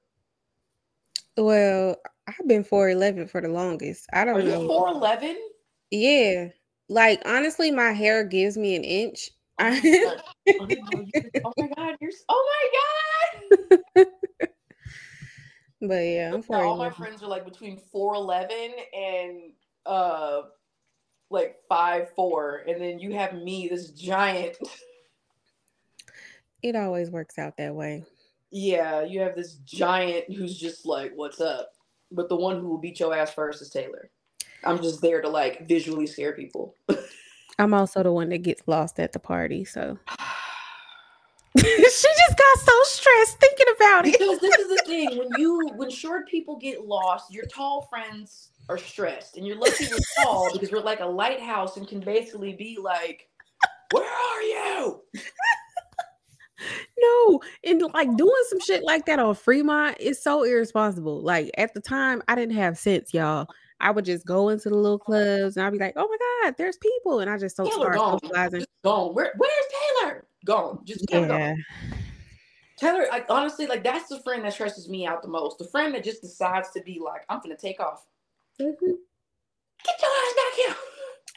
Well, I've been four eleven for the longest. I don't are know. Four eleven? Yeah. Like honestly, my hair gives me an inch. Oh my, oh my god, you're oh my god. but yeah, I'm all my friends are like between four eleven and uh like five four, and then you have me, this giant. It always works out that way. Yeah, you have this giant who's just like, "What's up?" But the one who will beat your ass first is Taylor. I'm just there to like visually scare people. I'm also the one that gets lost at the party, so she just got so stressed thinking about it. Because this is the thing when you when short people get lost, your tall friends are stressed, and you're lucky we're tall because we're like a lighthouse and can basically be like, "Where are you?" no, and like doing some shit like that on Fremont is so irresponsible. Like at the time, I didn't have sense, y'all. I would just go into the little clubs and I'd be like, oh my God, there's people. And I just so Taylor start gone. socializing. Just gone. Where, where's Taylor? Gone. Just yeah. Gone. Taylor, like honestly, like that's the friend that stresses me out the most. The friend that just decides to be like, I'm gonna take off. Mm-hmm. Get your ass back here.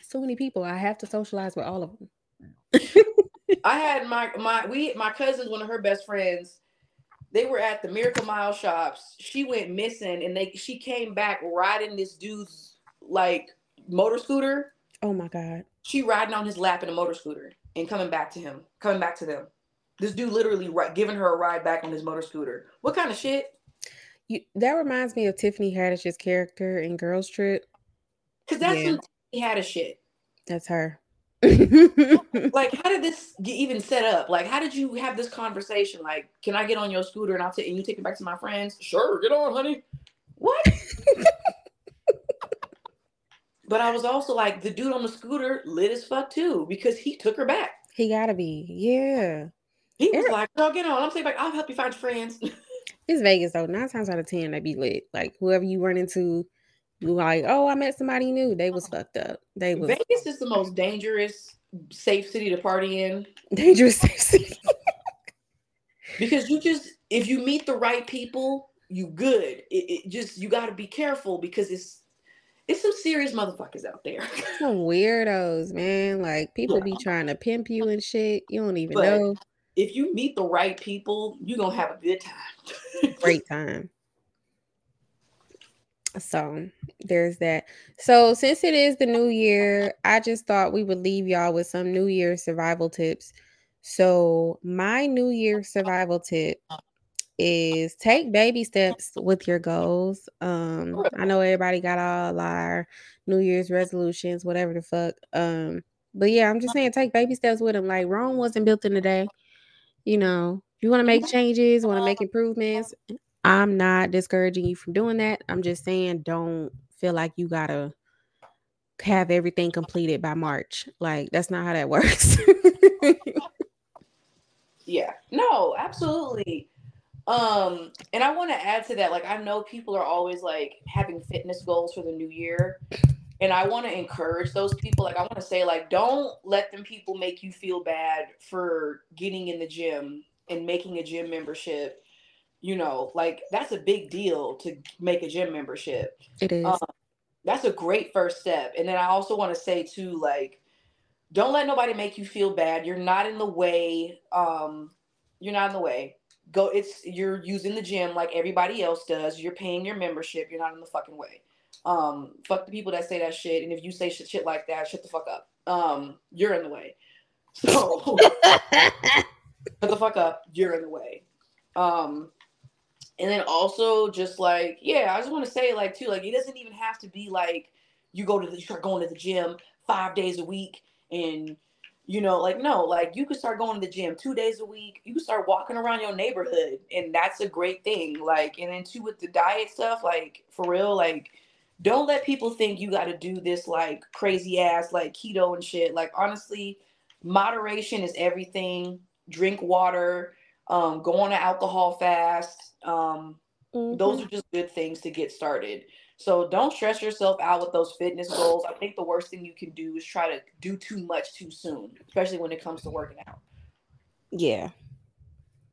So many people. I have to socialize with all of them. I had my my we my cousin's one of her best friends they were at the Miracle Mile shops. She went missing, and they she came back riding this dude's like motor scooter. Oh my god! She riding on his lap in a motor scooter and coming back to him, coming back to them. This dude literally right, giving her a ride back on his motor scooter. What kind of shit? You, that reminds me of Tiffany Haddish's character in Girls Trip. Cause that's yeah. Tiffany Haddish shit. That's her. like, how did this get even set up? Like, how did you have this conversation? Like, can I get on your scooter and I'll take and you take it back to my friends? Sure, get on, honey. What? But I was also like, the dude on the scooter lit as fuck too because he took her back. He gotta be, yeah. He was like, "Girl, get on." I'm saying, like, "I'll help you find your friends." it's Vegas though. Nine times out of ten, they be lit. Like whoever you run into, you like, oh, I met somebody new. They was fucked up. They was Vegas is the most dangerous, safe city to party in. Dangerous safe city. because you just if you meet the right people, you good. It, it just you got to be careful because it's it's some serious motherfuckers out there. some weirdos, man. Like people yeah. be trying to pimp you and shit. You don't even but know. If you meet the right people, you're gonna have a good time. Great time. So there's that. So since it is the new year, I just thought we would leave y'all with some new year survival tips. So my new year survival tip is take baby steps with your goals. Um, I know everybody got all our New Year's resolutions, whatever the fuck. Um, but yeah, I'm just saying take baby steps with them. Like Rome wasn't built in a day. You know, you want to make changes, want to make improvements. I'm not discouraging you from doing that. I'm just saying don't feel like you gotta have everything completed by March. Like that's not how that works. yeah. No, absolutely. Um, and I want to add to that, like I know people are always like having fitness goals for the new year. And I want to encourage those people. Like I want to say, like, don't let them people make you feel bad for getting in the gym and making a gym membership. You know, like that's a big deal to make a gym membership. It is. Um, that's a great first step. And then I also want to say too, like, don't let nobody make you feel bad. You're not in the way. Um, you're not in the way go it's you're using the gym like everybody else does. You're paying your membership. You're not in the fucking way. Um fuck the people that say that shit. And if you say shit, shit like that shut the fuck up. Um you're in the way. So shut the fuck up. You're in the way. Um and then also just like yeah i just want to say like too like it doesn't even have to be like you go to the you start going to the gym five days a week and you know, like no, like you could start going to the gym two days a week. You can start walking around your neighborhood, and that's a great thing. Like, and then too with the diet stuff, like for real, like don't let people think you got to do this like crazy ass like keto and shit. Like honestly, moderation is everything. Drink water, um, go on an alcohol fast. Um, mm-hmm. Those are just good things to get started. So don't stress yourself out with those fitness goals. I think the worst thing you can do is try to do too much too soon, especially when it comes to working out. Yeah,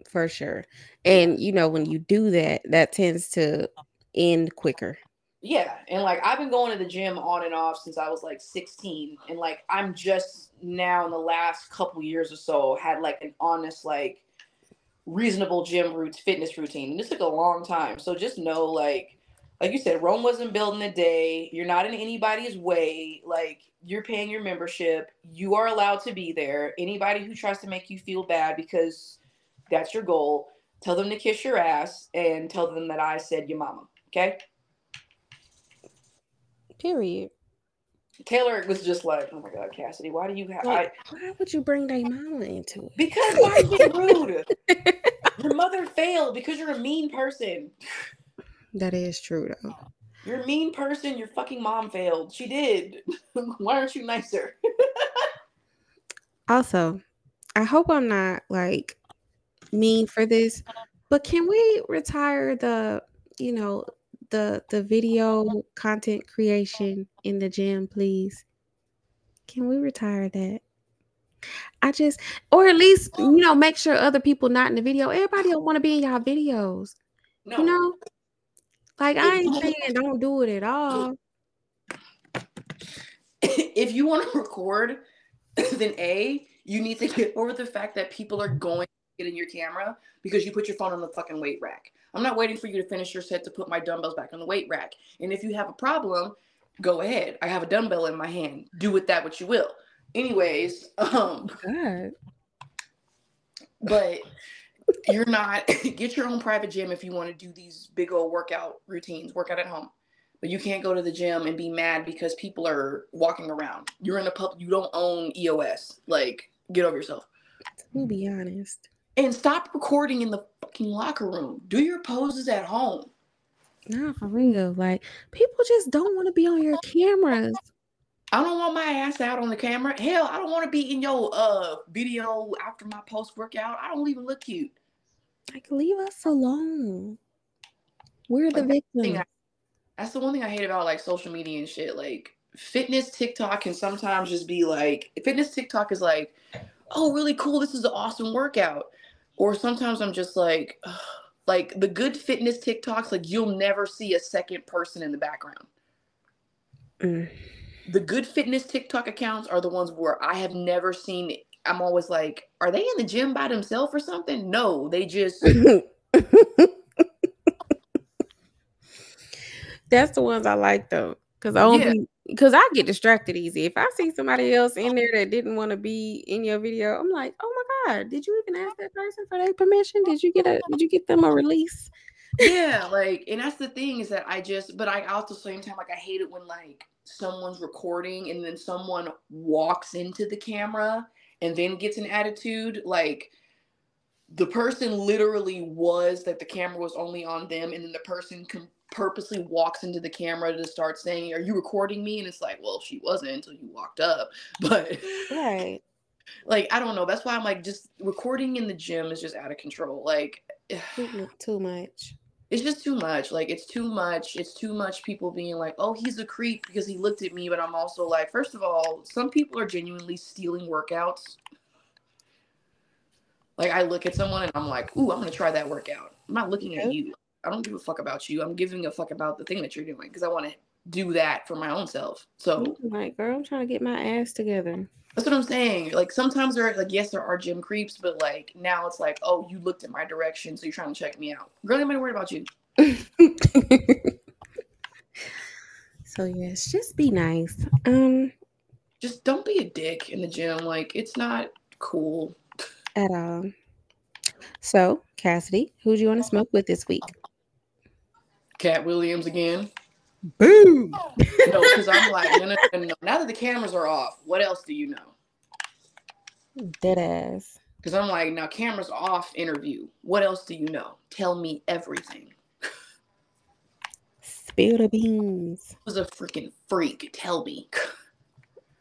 for sure. And you know, when you do that, that tends to end quicker. Yeah. And like I've been going to the gym on and off since I was like 16. And like I'm just now in the last couple years or so had like an honest, like reasonable gym roots fitness routine. And this took a long time. So just know like like you said, Rome wasn't built in a day. You're not in anybody's way. Like you're paying your membership. You are allowed to be there. Anybody who tries to make you feel bad because that's your goal, tell them to kiss your ass and tell them that I said your mama. Okay. Period. Taylor was just like, "Oh my God, Cassidy, why do you have? Like, why would you bring their mama into it? Because why are you rude? Your mother failed because you're a mean person. That is true though. Oh, you're a mean person. Your fucking mom failed. She did. Why aren't you nicer? also, I hope I'm not like mean for this, but can we retire the, you know, the the video content creation in the gym, please? Can we retire that? I just, or at least, you oh. know, make sure other people not in the video. Everybody don't want to be in y'all videos. No. You know, like I ain't saying don't do it at all. If you want to record, then A, you need to get over the fact that people are going to get in your camera because you put your phone on the fucking weight rack. I'm not waiting for you to finish your set to put my dumbbells back on the weight rack. And if you have a problem, go ahead. I have a dumbbell in my hand. Do with that what you will. Anyways, um God. but you're not get your own private gym if you want to do these big old workout routines, workout at home. But you can't go to the gym and be mad because people are walking around. You're in a pub, you don't own EOS. Like, get over yourself. To be honest. And stop recording in the fucking locker room. Do your poses at home. Not for real. Like people just don't want to be on your cameras. I don't want my ass out on the camera. Hell, I don't want to be in your uh video after my post workout. I don't even look cute. Like leave us alone. We're the like, victims. I, that's the one thing I hate about like social media and shit. Like fitness TikTok can sometimes just be like fitness TikTok is like, oh really cool, this is an awesome workout. Or sometimes I'm just like, ugh. like the good fitness TikToks, like you'll never see a second person in the background. Mm the good fitness TikTok accounts are the ones where I have never seen. I'm always like, are they in the gym by themselves or something? No, they just. That's the ones I like though. Cause I yeah. because I get distracted easy. If I see somebody else in there that didn't want to be in your video, I'm like, oh my god, did you even ask that person for their permission? Did you get a did you get them a release? yeah, like, and that's the thing is that I just, but I also same time like I hate it when like someone's recording and then someone walks into the camera and then gets an attitude like the person literally was that the camera was only on them and then the person com- purposely walks into the camera to start saying are you recording me? And it's like well she wasn't until you walked up. But right. like i don't know. That's why i'm like just recording in the gym is just out of control. Like too much it's just too much like it's too much it's too much people being like oh he's a creep because he looked at me but i'm also like first of all some people are genuinely stealing workouts like I look at someone and I'm like, ooh, I'm gonna try that workout. I'm not looking at you. I don't give a fuck about you. I'm giving a fuck about the thing that you're doing because I want to do that for my own self. So like, girl, I'm trying to get my ass together. That's what I'm saying. Like sometimes there, like yes, there are gym creeps, but like now it's like, oh, you looked in my direction, so you're trying to check me out. Girl, I'm worried about you. so yes, just be nice. Um, just don't be a dick in the gym. Like it's not cool at all. So, Cassidy, who do you want to smoke with this week? Katt Williams again. Boom. no, because I'm like, no, no, no, now that the cameras are off, what else do you know? Dead ass. Because I'm like, now cameras off interview. What else do you know? Tell me everything. Spill the beans. Who's a freaking freak? Tell me.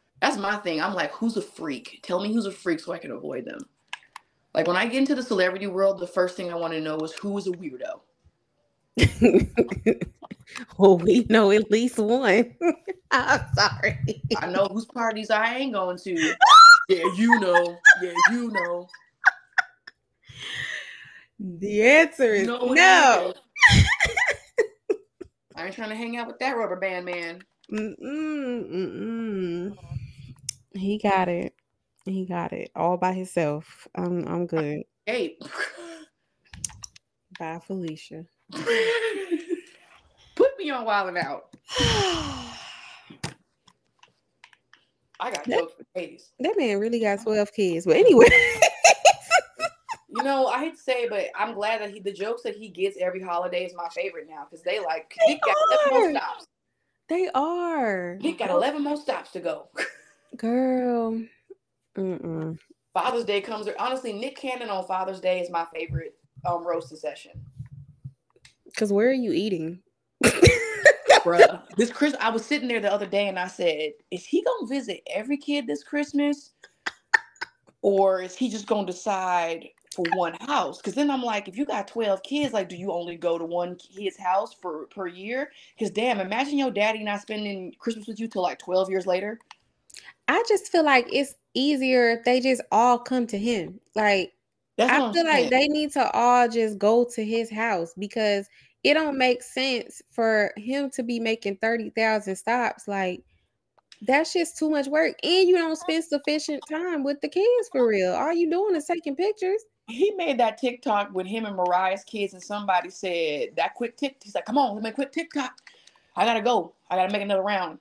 That's my thing. I'm like, who's a freak? Tell me who's a freak so I can avoid them. Like when I get into the celebrity world, the first thing I want to know is who is a weirdo. well, we know at least one. I'm sorry. I know whose parties I ain't going to. yeah, you know. Yeah, you know. The answer is no. no. I ain't trying to hang out with that rubber band man. Mm-mm, mm-mm. He got it. He got it all by himself. I'm I'm good. Hey. Bye, Felicia. Put me on Wild 'N Out. I got that, jokes for days. That man really got 12 kids. But anyway. you know, I hate to say, but I'm glad that he the jokes that he gets every holiday is my favorite now because they like they got 11 more stops. They are. He got 11 more stops to go. Girl. Mm-mm. Father's Day comes. Honestly, Nick Cannon on Father's Day is my favorite um roasting session. Cause where are you eating? Bruh, this Chris, I was sitting there the other day and I said, "Is he gonna visit every kid this Christmas, or is he just gonna decide for one house?" Because then I'm like, if you got twelve kids, like, do you only go to one kid's house for per year? Because damn, imagine your daddy not spending Christmas with you till like twelve years later. I just feel like it's easier if they just all come to him. Like That's I feel like they need to all just go to his house because it don't make sense for him to be making 30,000 stops like that's just too much work and you don't spend sufficient time with the kids for real. All you doing is taking pictures. He made that TikTok with him and Mariah's kids and somebody said that quick tick he's like, "Come on, let me quick TikTok. I got to go. I got to make another round."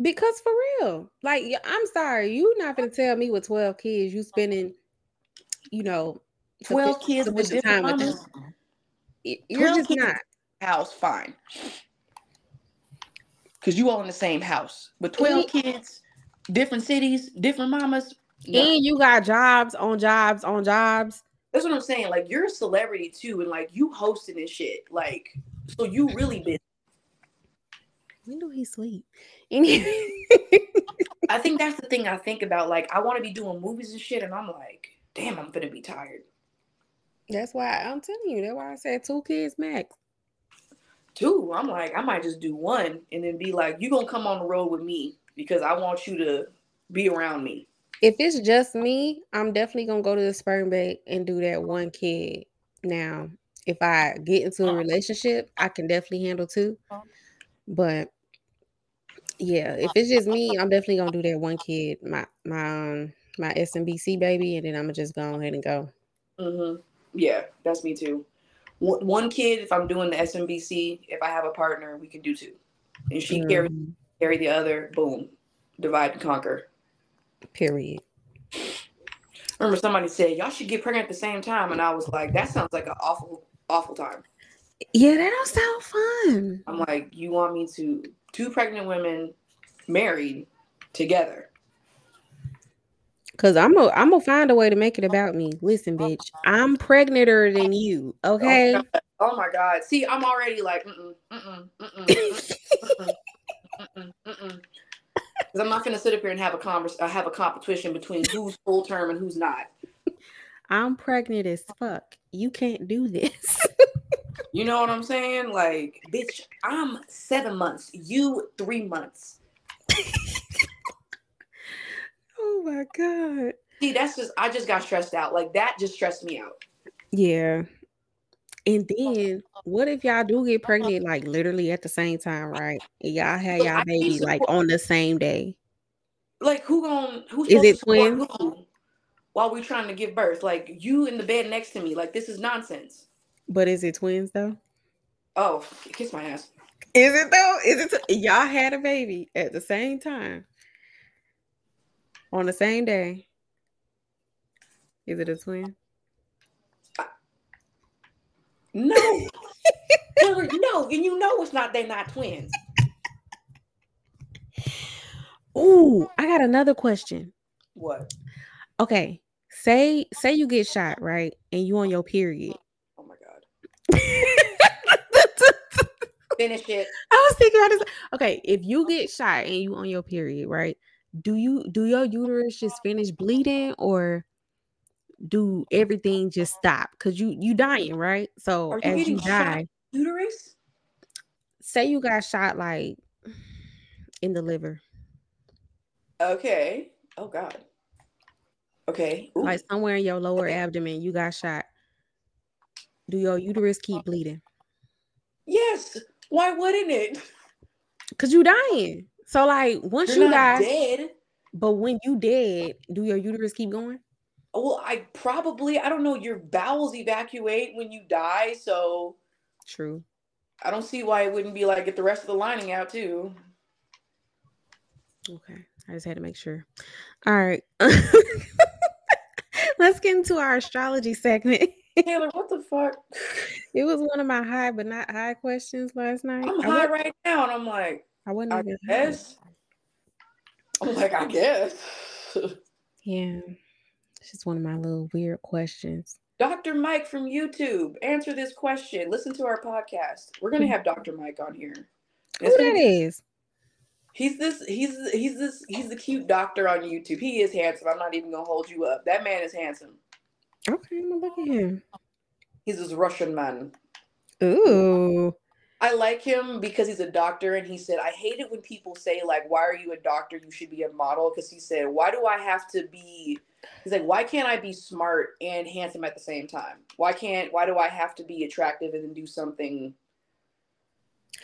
Because for real, like I'm sorry, you not gonna tell me with 12 kids you spending, you know, 12 kids with different time with them. You're just not house fine. Cause you all in the same house. But 12 kids, different cities, different mamas. No. And you got jobs on jobs on jobs. That's what I'm saying. Like you're a celebrity too, and like you hosting this shit. Like, so you really busy. When do he sleep? I think that's the thing I think about. Like, I want to be doing movies and shit, and I'm like, damn, I'm gonna be tired. That's why I'm telling you. That's why I said two kids max. Two. I'm like, I might just do one, and then be like, you gonna come on the road with me because I want you to be around me. If it's just me, I'm definitely gonna go to the sperm bank and do that one kid. Now, if I get into a relationship, I can definitely handle two. But yeah, if it's just me, I'm definitely gonna do that one kid, my my um, my SMBC baby, and then I'm gonna just go ahead and go. Mm-hmm. Yeah, that's me too. one kid. If I'm doing the SMBC, if I have a partner, we can do two, and she mm. carry carry the other. Boom, divide and conquer. Period. remember somebody said y'all should get pregnant at the same time, and I was like, that sounds like an awful, awful time. Yeah, that don't sound fun. I'm like, you want me to two pregnant women married together? Cause I'm gonna I'm gonna find a way to make it about me. Listen, bitch, I'm pregnanter than you. Okay. Oh my God. Oh my God. See, I'm already like, mm mm mm mm mm mm Because I'm not gonna sit up here and have a converse, uh, have a competition between who's full term and who's not. I'm pregnant as fuck. You can't do this. you know what I'm saying? Like, bitch, I'm seven months. You three months. Oh my god. See, that's just I just got stressed out. Like that just stressed me out. Yeah. And then what if y'all do get pregnant like literally at the same time, right? And y'all have y'all baby like on the same day. Like who going who's is it twins? While we trying to give birth, like you in the bed next to me, like this is nonsense. But is it twins though? Oh, kiss my ass. Is it though? Is it t- y'all had a baby at the same time on the same day? Is it a twin? No. no, and you know it's not, they're not twins. Ooh, I got another question. What? Okay. Say say you get shot, right? And you on your period. Oh my god. Finish it. I was thinking about this. Okay, if you get shot and you on your period, right? Do you do your uterus just finish bleeding or do everything just stop? Because you you dying right? So you as you die uterus? Say you got shot like in the liver. Okay. Oh god. Okay. Ooh. like somewhere in your lower okay. abdomen you got shot. Do your uterus keep bleeding? Yes. Why wouldn't it? Because you dying so like once You're you die dead but when you dead do your uterus keep going well, I probably I don't know. Your bowels evacuate when you die, so true. I don't see why it wouldn't be like get the rest of the lining out too. Okay, I just had to make sure. All right, let's get into our astrology segment. Taylor, what the fuck? It was one of my high but not high questions last night. I'm high right now, and I'm like, I wasn't I guess. I'm like, I guess. yeah. It's just one of my little weird questions. Dr. Mike from YouTube, answer this question. Listen to our podcast. We're gonna have Dr. Mike on here. Who that is? He's this. He's he's this. He's the cute doctor on YouTube. He is handsome. I'm not even gonna hold you up. That man is handsome. Okay, I'm gonna look at him. He's this Russian man. Ooh. I like him because he's a doctor, and he said, "I hate it when people say like, why are you a doctor? You should be a model." Because he said, "Why do I have to be?" He's like, "Why can't I be smart and handsome at the same time? Why can't? Why do I have to be attractive and then do something?"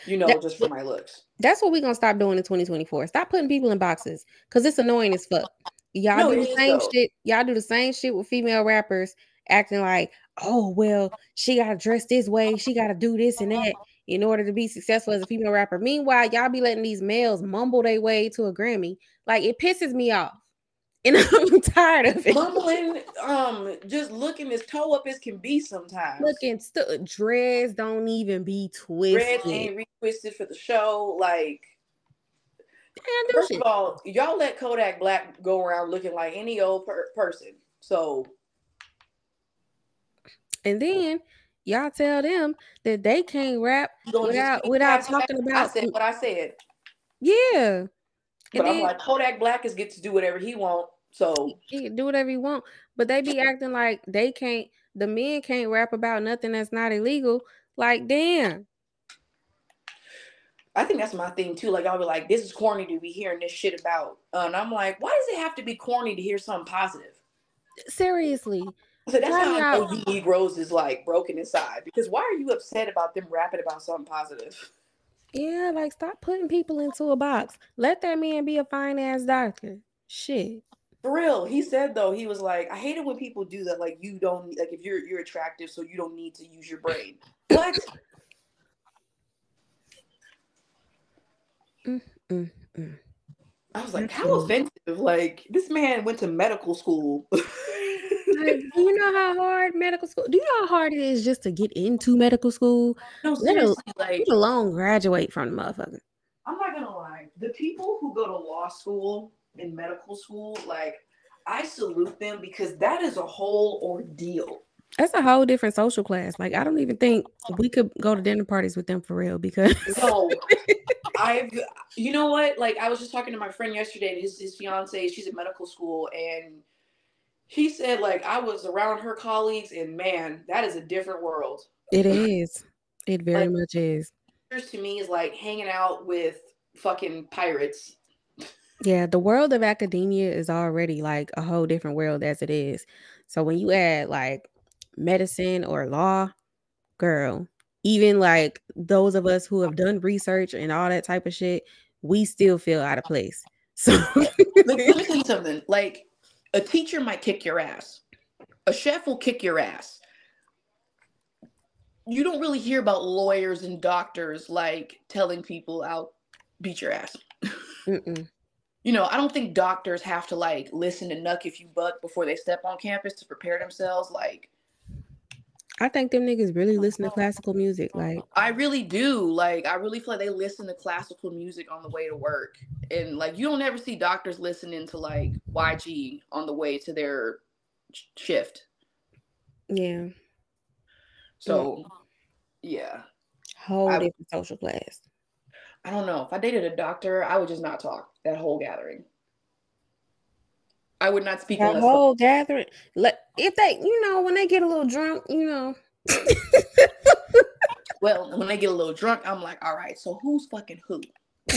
You know, that, just for my looks. That's what we're gonna stop doing in 2024. Stop putting people in boxes because it's annoying as fuck. Y'all no, do the same though. shit. Y'all do the same shit with female rappers, acting like, oh well, she gotta dress this way, she gotta do this and that in order to be successful as a female rapper. Meanwhile, y'all be letting these males mumble their way to a Grammy. Like it pisses me off. And I'm tired of it. Mumbling, um, just looking as toe up as can be sometimes. Looking st- dreads don't even be twisted. Dreads ain't retwisted for the show. Like First of all, y'all let Kodak Black go around looking like any old per- person. So, and then y'all tell them that they can't rap without without talking about. I said what I said. Yeah. But I'm like Kodak Black is get to do whatever he want. So he can do whatever he want. But they be acting like they can't. The men can't rap about nothing that's not illegal. Like damn. I think that's my thing too. Like I'll be like, this is corny to be hearing this shit about. Uh, and I'm like, why does it have to be corny to hear something positive? Seriously. So that's how I know you Negroes is like broken inside. Because why are you upset about them rapping about something positive? Yeah, like stop putting people into a box. Let that man be a fine ass doctor. Shit. For real, he said though he was like, I hate it when people do that. Like you don't like if you're you're attractive, so you don't need to use your brain. What? Mm, mm, mm. I was like, how offensive! Like this man went to medical school. Like, do you know how hard medical school? Do you know how hard it is just to get into medical school? no, Let, seriously, al- like let alone graduate from the motherfucker. I'm not gonna lie. The people who go to law school and medical school, like, I salute them because that is a whole ordeal. That's a whole different social class. Like I don't even think we could go to dinner parties with them for real because No, I've, you know what? Like, I was just talking to my friend yesterday, and his his fiance, she's in medical school, and he said, like, I was around her colleagues, and man, that is a different world. it is. It very Like- much is. To me is like hanging out with fucking pirates. Yeah, the world of academia is already like a whole different world as it is. So when you add like medicine or law, girl, even like those of us who have done research and all that type of shit, we still feel out of place. So let me tell you something. Like, a teacher might kick your ass. A chef will kick your ass. You don't really hear about lawyers and doctors like telling people I'll beat your ass. You know, I don't think doctors have to like listen to Knuck if you buck before they step on campus to prepare themselves. Like, I think them niggas really listen to classical music. Like I really do. Like, I really feel like they listen to classical music on the way to work. And like, you don't ever see doctors listening to like YG on the way to their shift. yeah, So, yeah, whole I- different social class. I don't know. If I dated a doctor, I would just not talk that whole gathering. I would not speak That whole gathering. Let if they, you know, when they get a little drunk, you know. well, when they get a little drunk, I'm like, all right, so who's fucking who?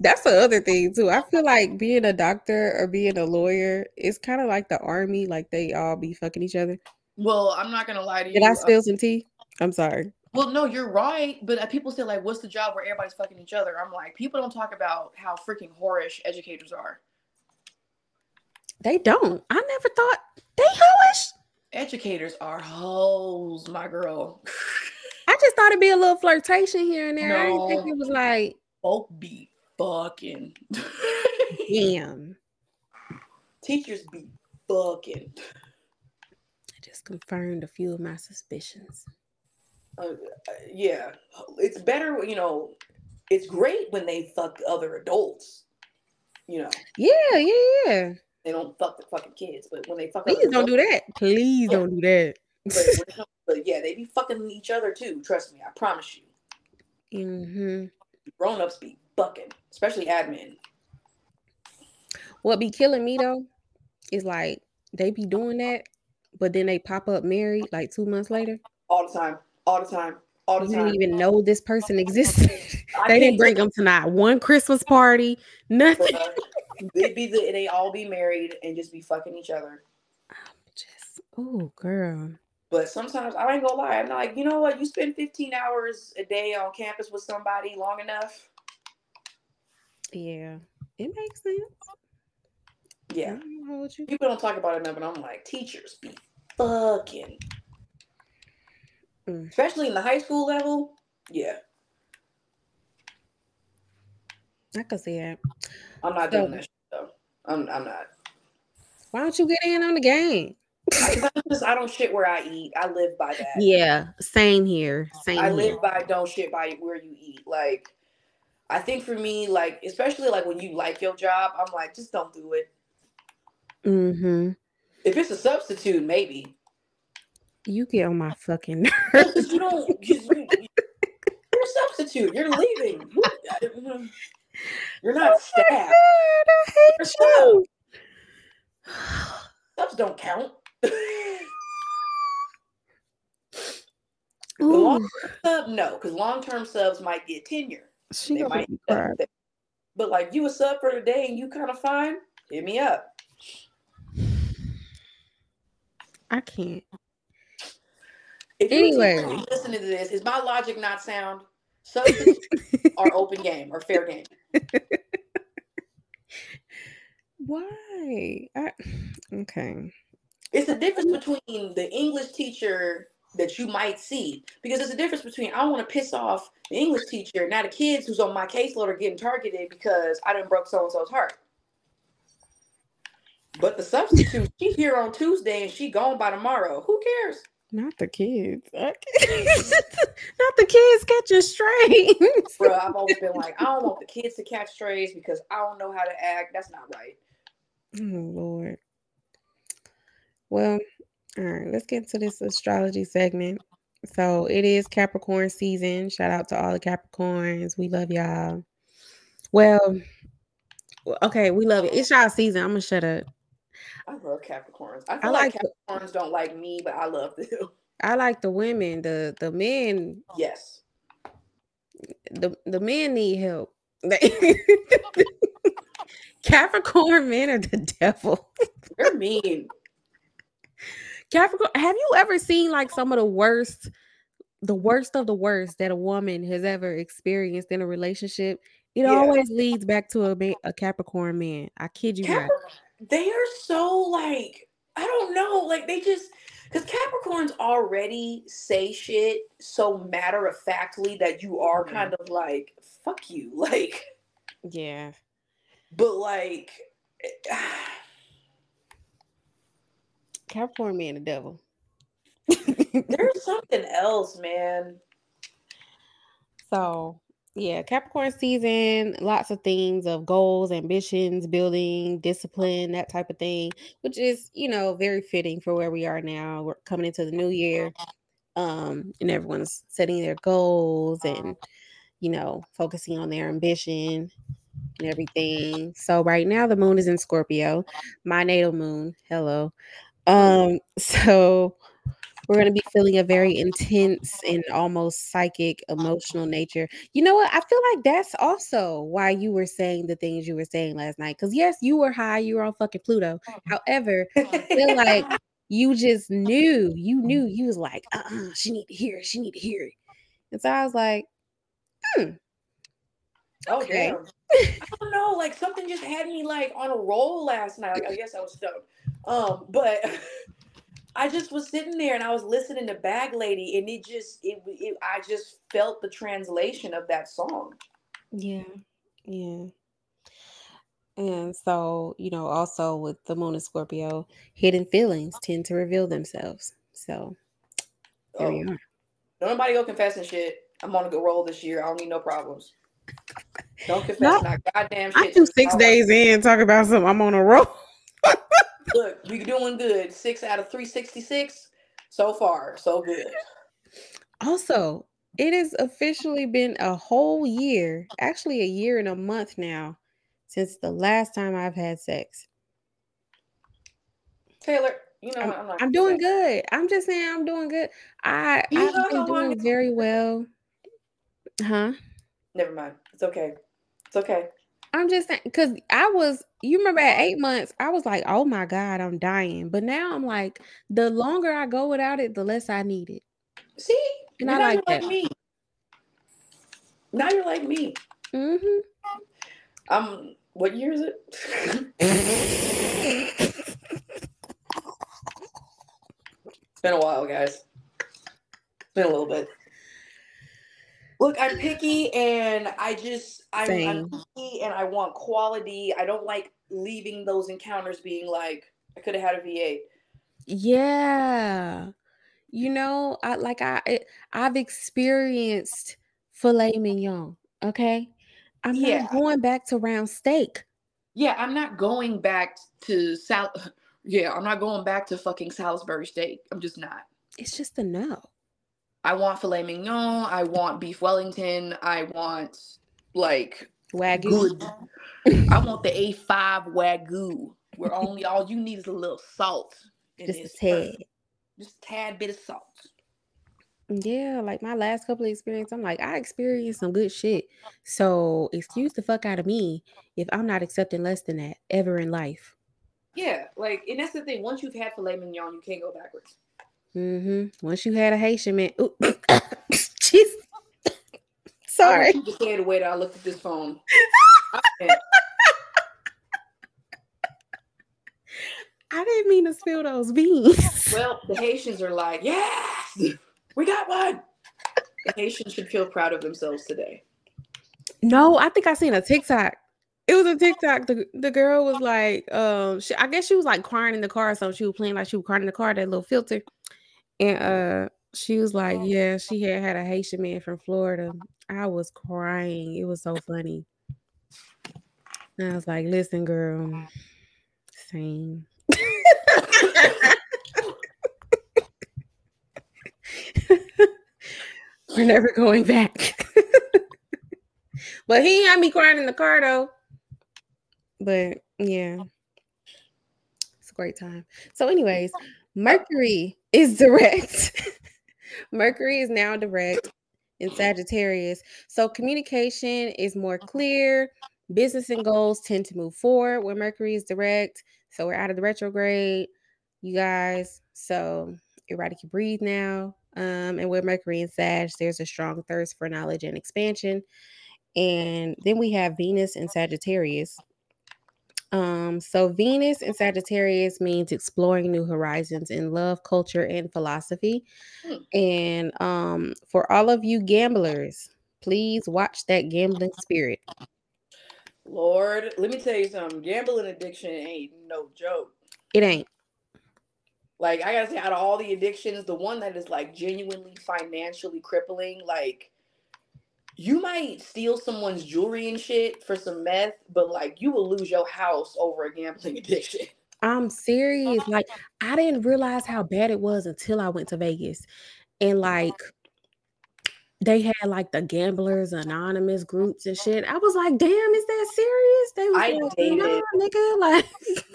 That's the other thing too. I feel like being a doctor or being a lawyer is kind of like the army. Like they all be fucking each other. Well, I'm not gonna lie to you. Did I uh, spill some tea? I'm sorry. Well, no, you're right. But uh, people say like, what's the job where everybody's fucking each other? I'm like, people don't talk about how freaking whorish educators are. They don't. I never thought they hoish. Educators are hoes, my girl. I just thought it'd be a little flirtation here and there. I didn't think it was like, Folk be fucking. damn. Teachers be fucking. I just confirmed a few of my suspicions. Uh, yeah, it's better. You know, it's great when they fuck other adults. You know, Yeah, yeah, yeah. they don't fuck the fucking kids, but when they fuck, Please don't do that. Please Yeah. don't do that. But, when it comes- but yeah, they be fucking each other too. Trust me, I promise you. hmm Grown ups be fucking, especially admin. What be killing me though is like they be doing that, but then they pop up married like two months later. all the time, all the time, all the You time. didn't even know this person existed. They didn't bring them to not one Christmas party, nothing. They be the, they all be married and just be fucking each other. I'm Just oh girl. But sometimes I ain't gonna lie, I'm like, you know what? You spend 15 hours a day on campus with somebody long enough. Yeah, it makes sense. Yeah. You. People don't talk about it enough, and I'm like, teachers be fucking. Mm. Especially in the high school level. Yeah. I can see that. I'm not So- doing that though. I'm I'm not. Why don't you get in on the game? I, I don't shit where I eat. I live by that. Yeah, same here. Same I here. live by don't shit by where you eat. Like I think for me, like especially like when you like your job, I'm like, just don't do it. Mm-hmm. If it's a substitute, maybe. You get on my fucking nerves. You don't. you, you're a substitute. You're leaving. You- You're not oh staff. I hate you. Subs don't count. Long sub, no, because long term subs might get tenure. she They might. But like you a sub for the day and you kind of fine, hit me up. I can't. If you Anyway. listening to this, is my logic not sound? Substitutes are open game or fair game. Why? I, okay. It's the difference between the English teacher that you might see because there's a difference between I want to piss off the English teacher, now the kids who's on my caseload are getting targeted because I didn't broke so and so's heart. But the substitute, she's here on Tuesday and she gone by tomorrow. Who cares? Not the kids. Not the kids catching strays. Bro, I've always been like, I don't want the kids to catch strays because I don't know how to act. That's not right. Oh Lord. Well, all right, let's get to this astrology segment. So it is Capricorn season. Shout out to all the Capricorns. We love y'all. Well, okay, we love it. It's y'all season. I'm gonna shut up. I love Capricorns. I feel I like, like Capricorns the, don't like me, but I love them. I like the women. The the men. Yes. The the men need help. Capricorn men are the devil. They're mean. Capricorn, have you ever seen like some of the worst, the worst of the worst that a woman has ever experienced in a relationship? It yeah. always leads back to a, a Capricorn man. I kid you Capri- not. They are so like, I don't know, like they just because Capricorns already say shit so matter of factly that you are mm-hmm. kind of like, fuck you. Like, yeah. But like, Capricorn man, the devil. There's something else, man. So yeah, Capricorn season, lots of themes of goals, ambitions, building, discipline, that type of thing, which is, you know, very fitting for where we are now. We're coming into the new year. Um, and everyone's setting their goals and you know, focusing on their ambition and everything. So right now the moon is in Scorpio, my natal moon. Hello. Um, so we're going to be feeling a very intense and almost psychic emotional nature. You know what? I feel like that's also why you were saying the things you were saying last night. Because yes, you were high, you were on fucking Pluto. However, I feel like you just knew, you knew, you was like, uh-uh, she need to hear it, she need to hear it. And so I was like, hmm. Oh okay. damn. I don't know, like something just had me like on a roll last night. Like I guess I was stoned. Um, but I just was sitting there and I was listening to Bag Lady, and it just it, it I just felt the translation of that song. Yeah, yeah. And so, you know, also with the moon of Scorpio, hidden feelings tend to reveal themselves. So there oh. you are. Nobody go confessing shit. I'm on a good roll this year. I don't need no problems. Don't confess no, not goddamn shit. I do six days in talk about something. I'm on a roll. Look, we doing good. Six out of 366 so far. So good. Also, it has officially been a whole year, actually a year and a month now, since the last time I've had sex. Taylor, you know I'm, I'm, I'm doing good. I'm just saying I'm doing good. I you I've been doing very well. Huh? Never mind. It's okay. It's okay. I'm just saying because I was, you remember at eight months, I was like, oh my God, I'm dying. But now I'm like, the longer I go without it, the less I need it. See? And I like that. Like me. Now you're like me. Mm-hmm. Um, what year is it? it's been a while, guys. It's been a little bit. Look, I'm picky and I just I'm, I'm, picky and I want quality. I don't like leaving those encounters being like I could have had a V8. Yeah. You know, I like I it, I've experienced filet mignon, okay? I'm yeah. not going back to round steak. Yeah, I'm not going back to South yeah, I'm not going back to fucking Salisbury steak. I'm just not. It's just a no. I want filet mignon. I want beef Wellington. I want like wagyu. Good. I want the A5 wagyu, where only all you need is a little salt. Just a tad. Just a tad bit of salt. Yeah, like my last couple of experiences, I'm like, I experienced some good shit. So excuse the fuck out of me if I'm not accepting less than that ever in life. Yeah, like, and that's the thing. Once you've had filet mignon, you can't go backwards. Mm-hmm. Once you had a Haitian man, jeez, Sorry. I just the way that I looked at this phone. I didn't mean to spill those beans. well, the Haitians are like, yes, we got one. The Haitians should feel proud of themselves today. No, I think I seen a TikTok. It was a TikTok. The, the girl was like, um, she, I guess she was like crying in the car or something. She was playing like she was crying in the car, that little filter. And uh she was like, Yeah, she had had a Haitian man from Florida. I was crying. It was so funny. And I was like, Listen, girl, same. We're never going back. but he had me crying in the car though. But yeah, it's a great time. So, anyways, Mercury is direct. Mercury is now direct in Sagittarius. So, communication is more clear. Business and goals tend to move forward when Mercury is direct. So, we're out of the retrograde, you guys. So, ready to breathe now. Um, and with Mercury and Sag, there's a strong thirst for knowledge and expansion. And then we have Venus and Sagittarius. Um, so Venus in Sagittarius means exploring new horizons in love, culture, and philosophy. Hmm. And um, for all of you gamblers, please watch that gambling spirit. Lord, let me tell you something. Gambling addiction ain't no joke. It ain't. Like I gotta say, out of all the addictions, the one that is like genuinely financially crippling, like you might steal someone's jewelry and shit for some meth, but like you will lose your house over a gambling addiction. I'm serious. Like I didn't realize how bad it was until I went to Vegas. And uh-huh. like they had like the gamblers anonymous groups and shit. I was like, damn, is that serious? They was I like, dated nah, nigga. Like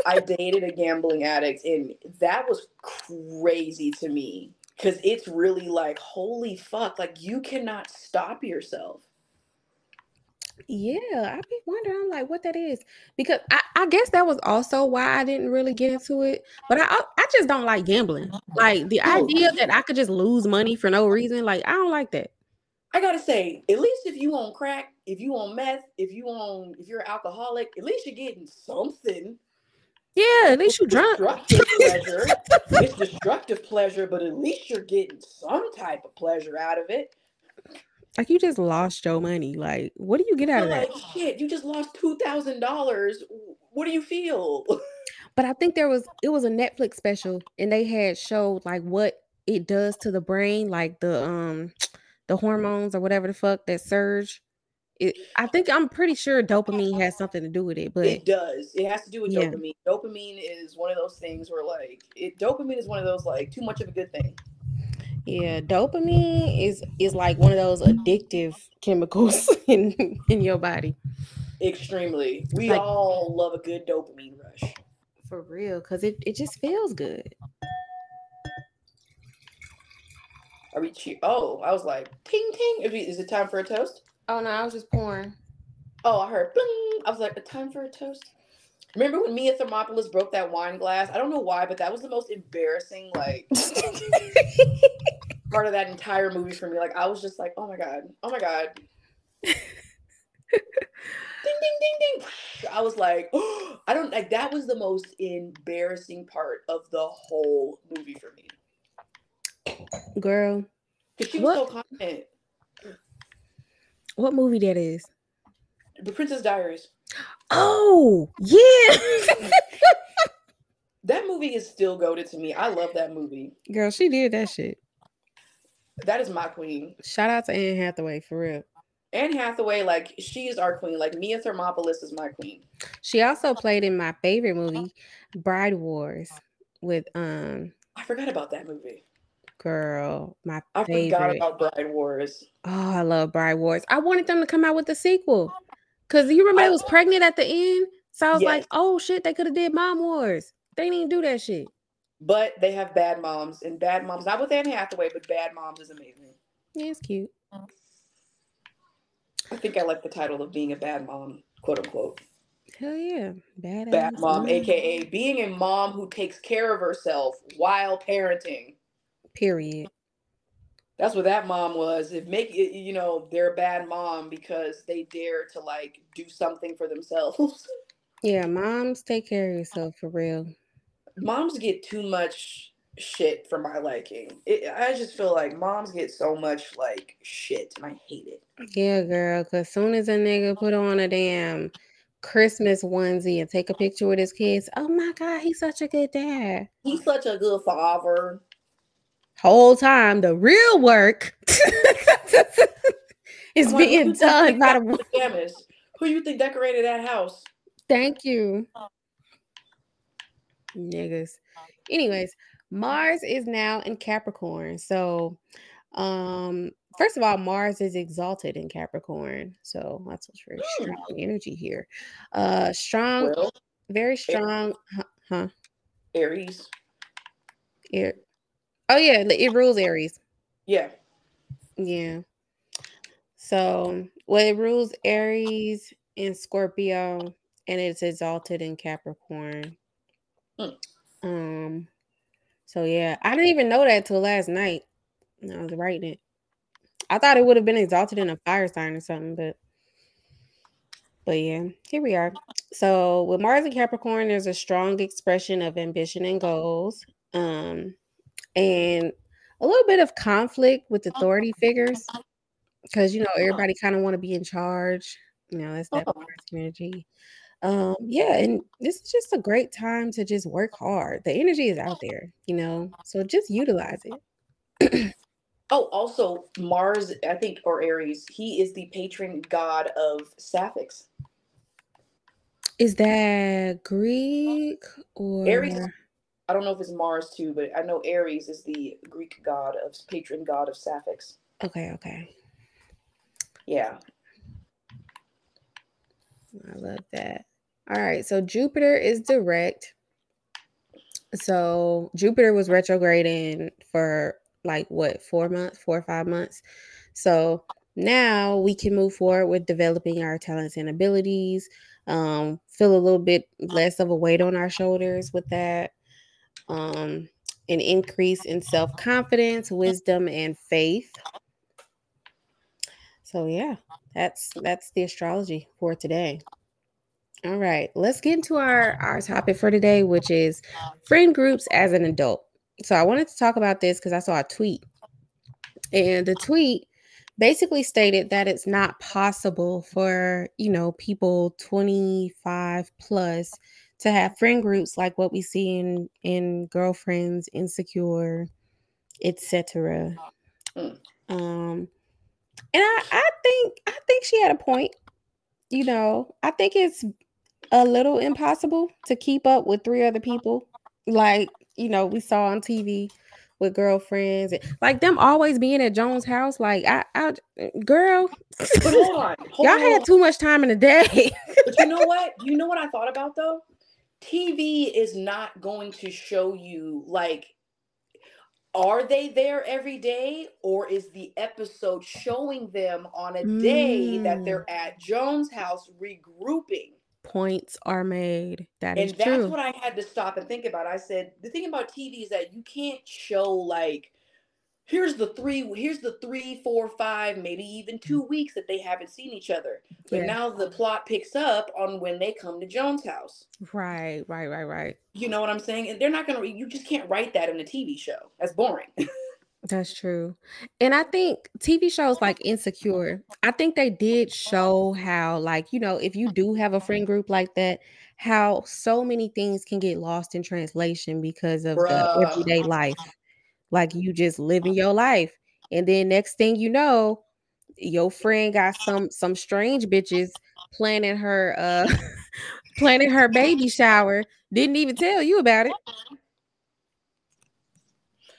I dated a gambling addict and that was crazy to me because it's really like holy fuck like you cannot stop yourself. Yeah i be wondering I'm like what that is because I, I guess that was also why i didn't really get into it but i i just don't like gambling. Like the oh, idea that i could just lose money for no reason like i don't like that. I gotta say at least if you on crack if you on meth if you on if you're an alcoholic at least you're getting something yeah, at least you're drunk. Destructive pleasure. it's destructive pleasure, but at least you're getting some type of pleasure out of it. Like you just lost your money. Like, what do you get out of like, that? Shit, you just lost two thousand dollars. What do you feel? But I think there was it was a Netflix special, and they had showed like what it does to the brain, like the um the hormones or whatever the fuck that surge it, I think I'm pretty sure dopamine has something to do with it, but it does. It has to do with yeah. dopamine. Dopamine is one of those things where like it dopamine is one of those like too much of a good thing. Yeah, dopamine is is like one of those addictive chemicals in in your body. Extremely. We like, all love a good dopamine rush. For real, because it, it just feels good. Are we cheer? Oh, I was like, ting ting. Is it time for a toast? Oh no, I was just pouring. Oh, I heard bling. I was like, a time for a toast. Remember when Mia Thermopolis broke that wine glass? I don't know why, but that was the most embarrassing like part of that entire movie for me. Like I was just like, oh my god, oh my god. ding ding ding ding. I was like, oh, I don't like that was the most embarrassing part of the whole movie for me. Girl. Because she was what? so confident. What movie that is? The Princess Diaries. Oh, yeah. that movie is still goaded to me. I love that movie. Girl, she did that shit. That is my queen. Shout out to Anne Hathaway for real. Anne Hathaway, like she is our queen. Like Mia Thermopolis is my queen. She also played in my favorite movie, Bride Wars, with um. I forgot about that movie. Girl, my I favorite. forgot about Bride Wars. Oh, I love Bride Wars. I wanted them to come out with the sequel. Oh, Cause you remember I, was pregnant at the end. So I was yes. like, oh shit, they could have did Mom Wars. They didn't do that shit. But they have bad moms and bad moms, not with Anne Hathaway, but bad moms is amazing. Yeah, it's cute. I think I like the title of being a bad mom, quote unquote. Hell yeah. Bad, bad mom, mom, aka being a mom who takes care of herself while parenting. Period. That's what that mom was. If make it, you know, they're a bad mom because they dare to like do something for themselves. Yeah, moms take care of yourself for real. Moms get too much shit for my liking. It, I just feel like moms get so much like shit, and I hate it. Yeah, girl. Cause soon as a nigga put on a damn Christmas onesie and take a picture with his kids, oh my god, he's such a good dad. He's such a good father. Whole time, the real work is like, being done by the. the chemist? Who you think decorated that house? Thank you, niggas. Anyways, Mars is now in Capricorn, so um first of all mars is exalted in capricorn so that's what's very Hmm. strong energy here uh strong Well, very strong huh, huh Aries. it, oh yeah it rules aries. Yeah. yeah. So well it rules aries and scorpio and it's exalted in capricorn. Mm. um so yeah i didn't even know that till last night when i was writing it. I thought it would have been exalted in a fire sign or something but but yeah here we are. So with mars and capricorn there's a strong expression of ambition and goals. Um and a little bit of conflict with authority figures because you know everybody kind of want to be in charge you know that's that Oh. Mars energy um yeah and this is just a great time to just work hard the energy is out there you know so just utilize it Oh, also Mars, I think, or Aries. He is the patron god of Sapphics. is that greek or Aries I don't know if it's Mars too, but I know Aries is the Greek god of patron god of Sapphics. okay okay Yeah. I love that. All right, so Jupiter is direct. So Jupiter was retrograding for like what, four months, four or five months. So now we can move forward with developing our talents and abilities. Um, feel a little bit less of a weight on our shoulders with that. Um, an increase in self confidence, wisdom, and faith. So yeah, that's that's the astrology for today. All right, let's get into our our topic for today, which is friend groups as an adult. So I wanted to talk about this because I saw a tweet, and the tweet basically stated that it's not possible for you know people 25 plus to have friend groups like what we see in in girlfriends insecure etc Mm. um and I, I think i think she had a point you know i think it's a little impossible to keep up with three other people like you know we saw on tv with girlfriends like them always being at Joan's house like i i girl But hold on. Hold y'all on, had too much time in the day But you know what? You know what I thought about though? TV is not going to show you like are they there every day or is the episode showing them on a day that Mm. they're at Joan's house regrouping? points are made that is And that's true what I had to stop and think about. I said the thing about TV is that you can't show like here's the three here's the three four five maybe even mm-hmm. two weeks that they haven't seen each other. But Yeah. now the plot picks up on when they come to Joan's house. Right right right right. You know what i'm saying? And they're not gonna you just can't write that in a tv show. That's boring. That's true. And I think TV shows like Insecure, I think they did show how, like, you know, if you do have a friend group like that, how so many things can get lost in translation because of the everyday life. Like, you just living your life. And then next thing you know, your friend got some some strange bitches planning her uh planning her baby shower, didn't even tell you about it.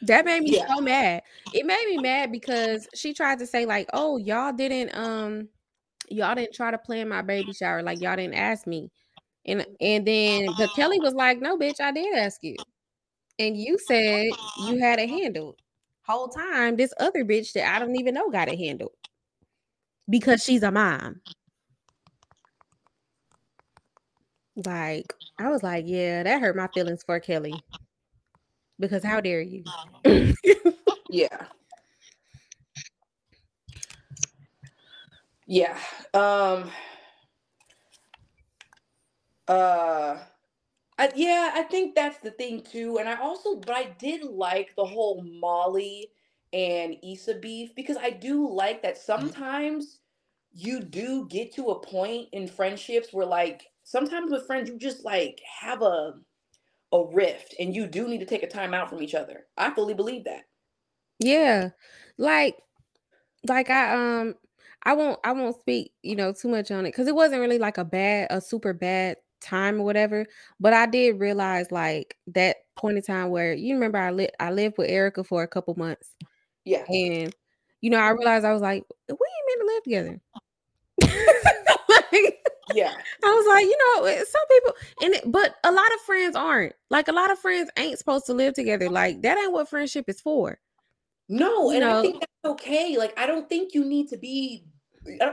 That made me Yeah. so mad. It made me mad because she tried to say like, "Oh, y'all didn't um y'all didn't try to plan my baby shower like y'all didn't ask me." And and then but Kelli was like, "No, bitch, I did ask you." And you said you had a handle Whole time, this other bitch that I don't even know got a handle because she's a mom. Like, I was like, yeah, that hurt my feelings for Kelli. Because how dare you? yeah. Yeah. Um uh I, yeah, I think that's the thing too. And I also, but I did like the whole Molly and Issa beef because I do like that sometimes you do get to a point in friendships where like sometimes with friends you just like have a a rift and you do need to take a time out from each other. I fully believe that. Yeah. Like like I um I won't I won't speak, you know, too much on it cuz it wasn't really like a bad a super bad time or whatever, but I did realize like that point in time where you remember I lived I lived with Erica for a couple months. Yeah. And you know, I realized I was like, we ain't meant to live together. like, yeah. I was like, you know, eh, some people and it, but a lot of friends aren't. Like a lot of friends ain't supposed to live together. Like that ain't what friendship is for. No, you and know? I think that's okay. Like I don't think you need to be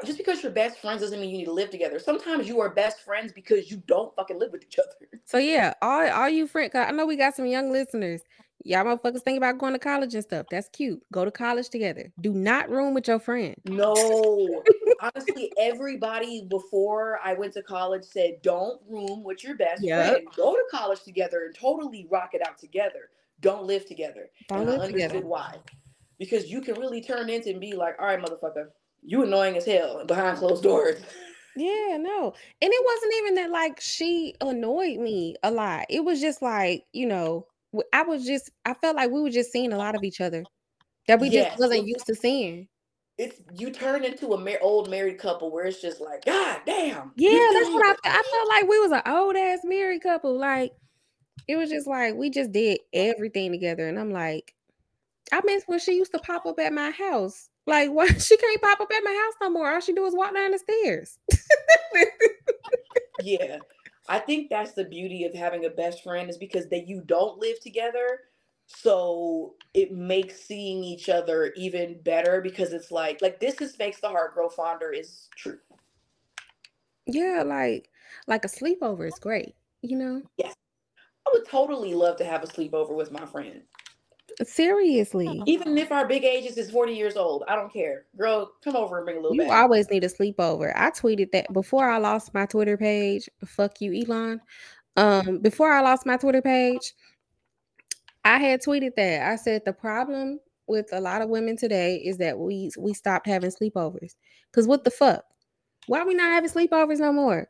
just because you're best friends doesn't mean you need to live together. Sometimes you are best friends because you don't fucking live with each other. So yeah, all all you friends. I know we got some young listeners. Y'all motherfuckers think about going to college and stuff. That's cute. Go to college together. Do not room with your friend. No. Honestly, everybody before I went to college said don't room with your best yep. friend. Go to college together and totally rock it out together. Don't live together. Don't and live I understood together. why. Because you can really turn into and be like, all right, motherfucker, you annoying as hell behind closed doors. Yeah, no. And it wasn't even that like she annoyed me a lot. It was just like, you know, I was just I felt like we were just seeing a lot of each other that we yes. just wasn't used to seeing. It's you turn into a mar- old married couple where it's just like, God damn. Yeah, that's what I felt. I felt like we was an old ass married couple. Like it was just like we just did everything together. And I'm like, I miss when she used to pop up at my house. Like, why she can't pop up at my house no more? All she do is walk down the stairs. yeah. I think that's the beauty of having a best friend is because that you don't live together. So it makes seeing each other even better because it's like like this is makes the heart grow fonder is true. Yeah, like like a sleepover is great, you know? Yes. I would totally love to have a sleepover with my friend. Seriously. Even if our big ages is 40 years old, I don't care. Girl, come over and bring a little You back. always need a sleepover. I tweeted that before I lost my Twitter page. Fuck you, Elon. Um, before I lost my Twitter page, I had tweeted that. I said the problem with a lot of women today is that we we stopped having sleepovers. Cause what the fuck? Why are we not having sleepovers no more?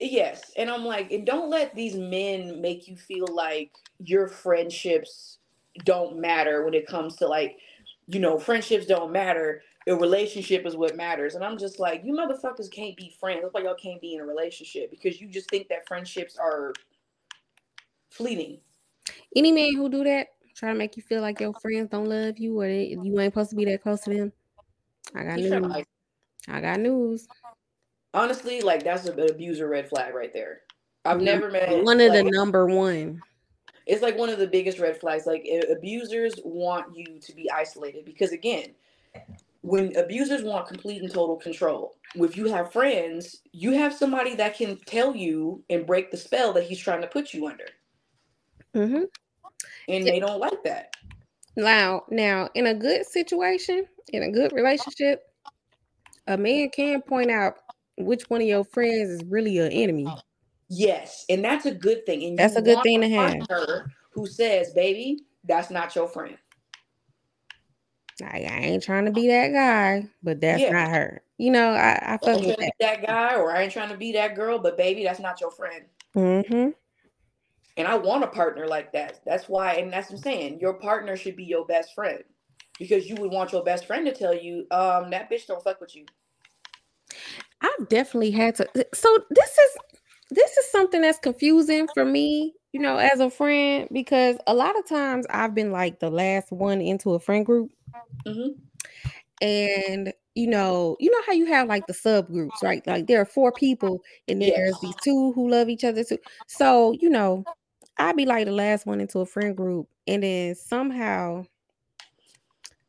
Yes. And I'm like, and don't let these men make you feel like your friendships don't matter when it comes to like, you know, friendships don't matter. A relationship is what matters. And I'm just like, you motherfuckers can't be friends. That's why y'all can't be in a relationship because you just think that friendships are fleeting. Any man who do that, try to make you feel like your friends don't love you or they, you ain't supposed to be that close to them. I got news. I got news. Honestly, like that's an abuser red flag right there. I've mm-hmm. never met one of like, the number one it's like one of the biggest red flags. Like abusers want you to be isolated because again, when abusers want complete and total control, if you have friends, you have somebody that can tell you and break the spell that he's trying to put you under. Mm-hmm. And they don't like that. Now, now, in a good situation, in a good relationship, a man can point out which one of your friends is really an enemy. Yes, and that's a good thing. And that's a good thing to have. Her Who says, "Baby, that's not your friend." I, I ain't trying to be that guy, but that's yeah. not her. You know, I, I fuck with that. that. guy, or I ain't trying to be that girl, but baby, that's not your friend. Mm-hmm. And I want a partner like that. That's why, and that's what I'm saying. Your partner should be your best friend because you would want your best friend to tell you, um, that bitch don't fuck with you. I've definitely had to. So this is this is something that's confusing for me, you know, as a friend, because a lot of times I've been like the last one into a friend group. Mm-hmm. And you know, you know how you have like the subgroups, right? Like there are four people, and yes. there's these two who love each other too. So, you know, I'd be like the last one into a friend group, and then somehow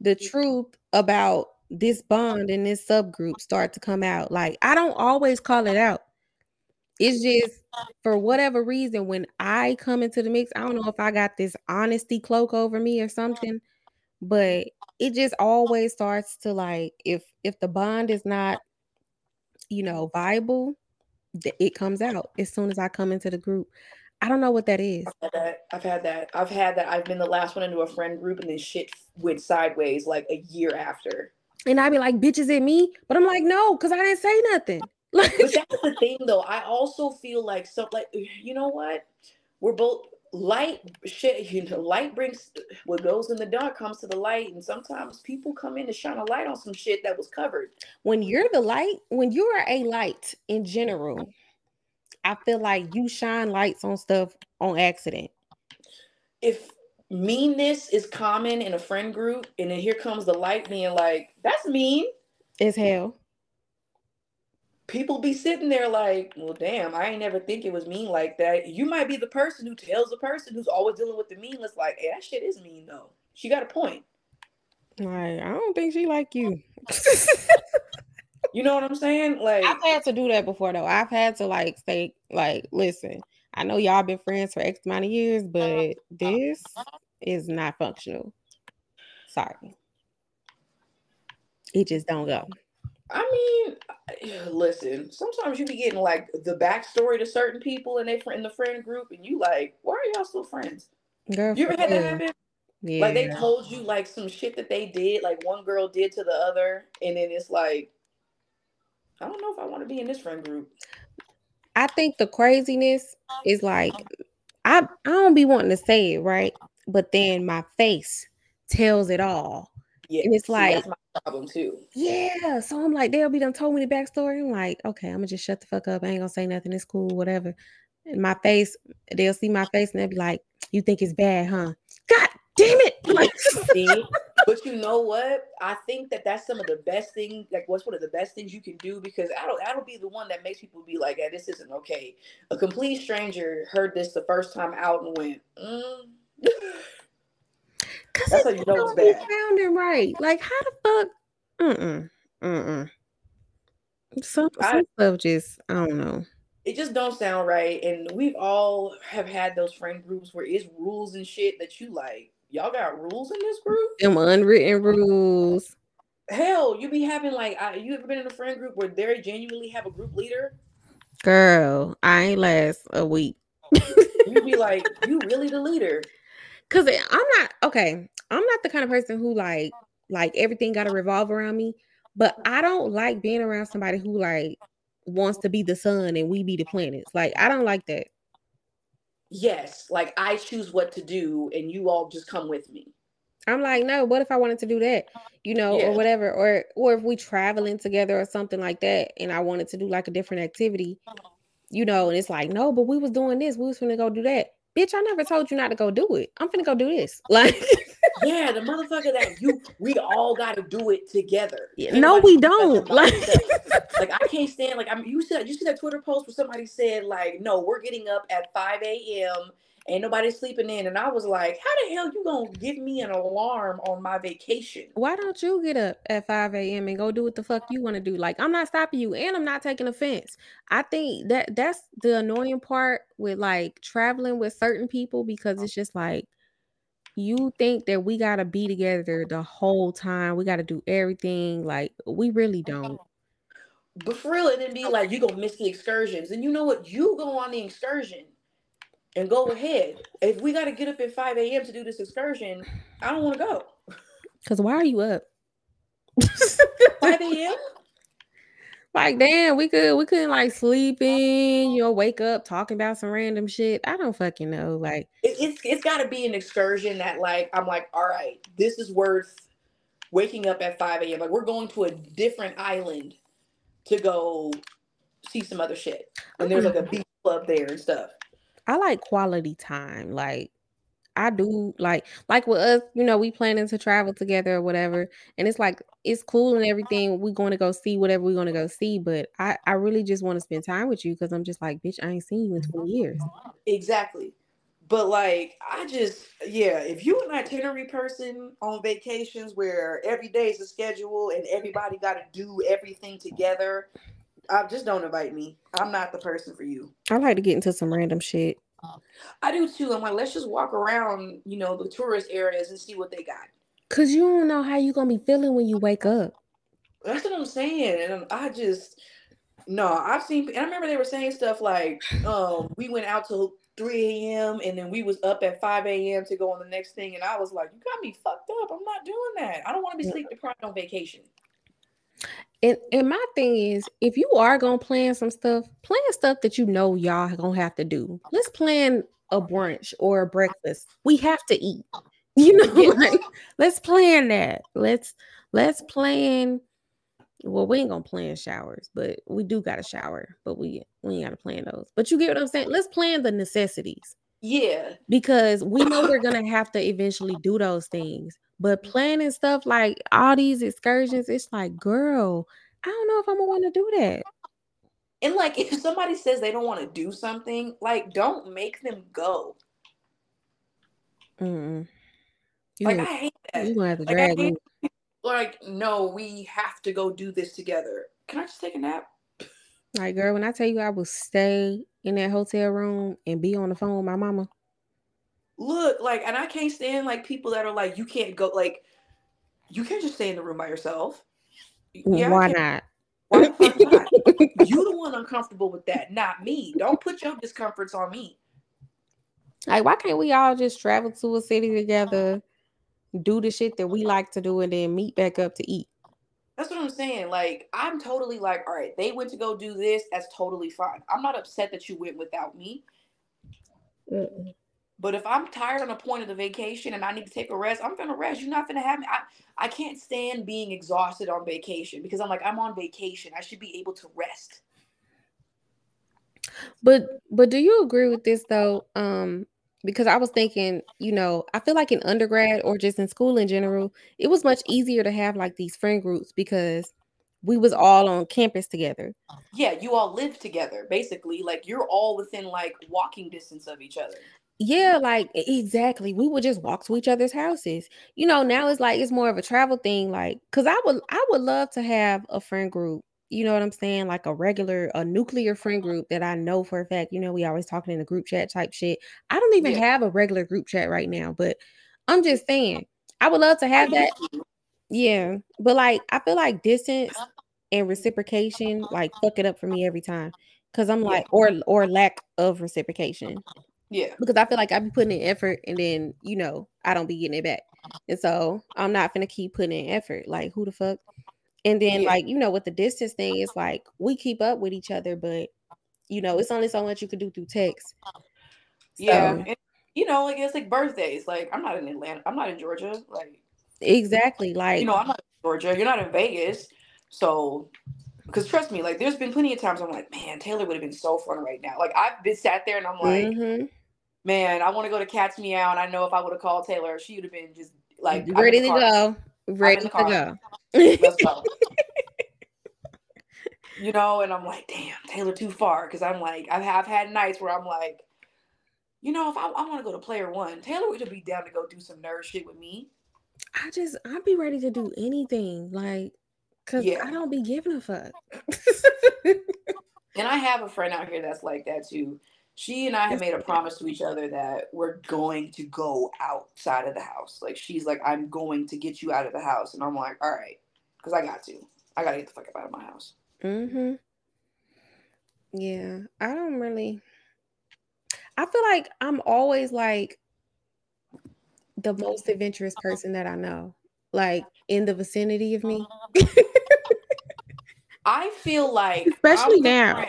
the truth about this bond in this subgroup start to come out. Like I don't always call it out it's just for whatever reason when I come into the mix, I don't know if I got this honesty cloak over me or something, but it just always starts to like if if the bond is not you know, viable, it comes out as soon as I come into the group. I don't know what that is. I've had that. I've had that. I've had that. I've been the last one into a friend group and then shit went sideways like a year after. And I'd be like, bitches at me. But I'm like, no, because I didn't say nothing. Like but that's the thing though. I also feel like so like you know what? We're both light shit, you know, light brings what goes in the dark comes to the light. And sometimes people come in to shine a light on some shit that was covered. When you're the light, when you are a light in general, I feel like you shine lights on stuff on accident. If meanness is common in a friend group, and then here comes the light being like, that's mean. As hell. People be sitting there like, well, damn, I ain't never think it was mean like that. You might be the person who tells the person who's always dealing with the meanness, like, hey, that shit is mean though. She got a point. Like, I don't think she like you. You know what I'm saying? Like I've had to do that before though. I've had to like say, like, listen, I know y'all been friends for X amount of years, but this is not functional. Sorry. It just don't go. I mean, listen, sometimes you be getting like the backstory to certain people and they in the friend group, and you like, why are y'all still friends? Girl, you ever had that happen? Yeah. Like they told you like some shit that they did, like one girl did to the other, and then it's like, I don't know if I want to be in this friend group. I think the craziness is like I I don't be wanting to say it, right? But then my face tells it all. Yeah, and it's like that's my problem too. Yeah. So I'm like, they'll be done told me the backstory. I'm like, okay, I'm gonna just shut the fuck up. I ain't gonna say nothing. It's cool, whatever. And my face, they'll see my face and they'll be like, You think it's bad, huh? God damn it. Like, but you know what? I think that that's some of the best thing. Like, what's one of the best things you can do? Because I don't. That'll be the one that makes people be like, "Yeah, this isn't okay." A complete stranger heard this the first time out and went, mm. "That's how you know it's bad." Sounding right? Like, how the fuck? Mm mm mm. Some, some I, stuff just I don't know it just don't sound right. And we've all have had those friend groups where it's rules and shit that you like y'all got rules in this group? Them unwritten rules. Hell, you be having like, I, you ever been in a friend group where they genuinely have a group leader? Girl, I ain't last a week. you be like, you really the leader? Cause I'm not okay. I'm not the kind of person who like like everything got to revolve around me. But I don't like being around somebody who like wants to be the sun and we be the planets. Like I don't like that yes, like I choose what to do and you all just come with me. I'm like, no, what if I wanted to do that? You know, yeah. or whatever, or or if we traveling together or something like that, and I wanted to do like a different activity, you know, and it's like, no, but we was doing this, we was gonna go do that bitch, I never told you not to go do it. I'm finna go do this. Like, yeah, the motherfucker that you, we all got to do it together. Yeah, no, we don't. Like, like I can't stand. Like, I mean, you said you see that Twitter post where somebody said like, no, we're getting up at 5 a.m ain't nobody sleeping in. And I was like, how the hell you gonna give me an alarm on my vacation? Why don't you get up at 5 a.m. and go do what the fuck you want to do? Like, I'm not stopping you and I'm not taking offense. I think that that's the annoying part with like traveling with certain people because it's just like you think that we gotta be together the whole time. We gotta do everything. Like, we really don't. But for real, and then be like, you gonna miss the excursions. And you know what? You go on the excursion and go ahead. If we got to get up at 5 a.m. to do this excursion, I don't want to go. Because why are you up? 5 a.m.? Like, damn, we could we couldn't like sleep in, uh-huh. you know, wake up talking about some random shit. I don't fucking know. Like it, it's it's gotta be an excursion that like I'm like, all right, this is worth waking up at 5 a.m. Like we're going to a different island to go see some other shit. And there's like a mm-hmm. beach club there and stuff. I like quality time. Like I do like like with us, you know, we planning to travel together or whatever. And it's like it's cool and everything. We're going to go see whatever we're going to go see. But I, I really just want to spend time with you because I'm just like, bitch, I ain't seen you in 20 years. Exactly. But like I just yeah, if you an itinerary person on vacations where every day is a schedule and everybody got to do everything together, I just don't invite me. I'm not the person for you. I like to get into some random shit. I do too. I'm like, let's just walk around, you know, the tourist areas and see what they got. Cause you don't know how you're gonna be feeling when you wake up. That's what I'm saying, and I just, No, I've seen, and I remember they were saying stuff like, um, we went out till 3 a.m. and then we was up at 5 a.m. to go on the next thing. And I was like, you got me fucked up. I'm not doing that. I don't want to be sleep deprived on vacation. And and my thing is, if you are gonna plan some stuff, plan stuff that you know y'all gonna have to do. Let's plan a brunch or a breakfast. We have to eat. You know, like, let's plan that. Let's let's plan. Well, we ain't gonna plan showers, but we do got a shower, but we we ain't gotta plan those. But you get what I'm saying? Let's plan the necessities. Yeah. Because we know we're gonna have to eventually do those things. But planning stuff like all these excursions, it's like, girl, I don't know if I'm gonna want to do that. And like, if somebody says they don't want to do something, like, don't make them go. Mm. like, I hate that. You gonna have to like, drag me. Like, no, we have to go do this together. Can I just take a nap? Like, girl, when I tell you I will stay in that hotel room and be on the phone with my mama. Look, like, and I can't stand like people that are like, you can't go, like, you can't just stay in the room by yourself. Yeah, Why not? Why the fuck not? you the one uncomfortable with that, not me. Don't put your discomforts on me. Like, why can't we all just travel to a city together, do the shit that we like to do, and then meet back up to eat? That's what I'm saying. Like, I'm totally like, all right, they went to go do this. That's totally fine. I'm not upset that you went without me. Mm-mm. But if I'm tired on a point of the vacation and I need to take a rest, I'm gonna rest. You're not gonna have me. I, I can't stand being exhausted on vacation because I'm like, I'm on vacation. I should be able to rest. But but do you agree with this though? Um, because I was thinking, you know, I feel like in undergrad or just in school in general, it was much easier to have like these friend groups because we was all on campus together. Yeah, you all live together, basically. Like you're all within like walking distance of each other. Yeah, like exactly. We would just walk to each other's houses. You know, now it's like it's more of a travel thing. Like, cause I would I would love to have a friend group. You know what I'm saying? Like a regular, a nuclear friend group that I know for a fact. You know, we always talking in the group chat type shit. I don't even yeah. have a regular group chat right now, but I'm just saying I would love to have that. Yeah, but like I feel like distance and reciprocation like fuck it up for me every time because I'm like, or or lack of reciprocation. Yeah. Because I feel like I be putting in effort and then, you know, I don't be getting it back. And so I'm not gonna keep putting in effort. Like who the fuck? And then yeah. like, you know, with the distance thing, it's like we keep up with each other, but you know, it's only so much you can do through text. So, yeah. And, you know, like it's like birthdays. Like I'm not in Atlanta, I'm not in Georgia. Like exactly. Like you know, I'm not in Georgia, you're not in Vegas. So because trust me, like there's been plenty of times I'm like, man, Taylor would have been so fun right now. Like I've been sat there and I'm like, mm-hmm man, I want to go to Cat's Meow, and I know if I would have called Taylor, she would have been just like ready to go, ready to go. Let's go. you know, and I'm like, damn, Taylor, too far, because I'm like, I have had nights where I'm like, you know, if I, I want to go to Player One, Taylor would just be down to go do some nerd shit with me. I just, I'd be ready to do anything, like, cause yeah. I don't be giving a fuck. and I have a friend out here that's like that too she and I have made a promise to each other that we're going to go outside of the house. Like she's like, I'm going to get you out of the house, and I'm like, all right, because I got to. I gotta get the fuck up out of my house. Mm-hmm. Yeah, I don't really. I feel like I'm always like the most adventurous person that I know, like in the vicinity of me. I feel like, especially now.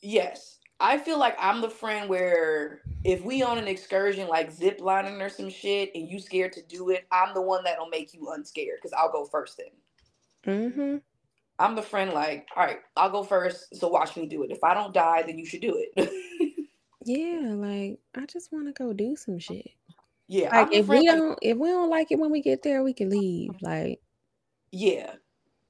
Yes, I feel like I'm the friend where if we on an excursion like zip lining or some shit and you scared to do it, I'm the one that'll make you unscared because I'll go first then. Mm-hmm. I'm the friend like, all right, I'll go first, so watch me do it. If I don't die, then you should do it. yeah, like I just want to go do some shit. Yeah, like if we don't, if we don't like it when we get there, we can leave. Like, yeah,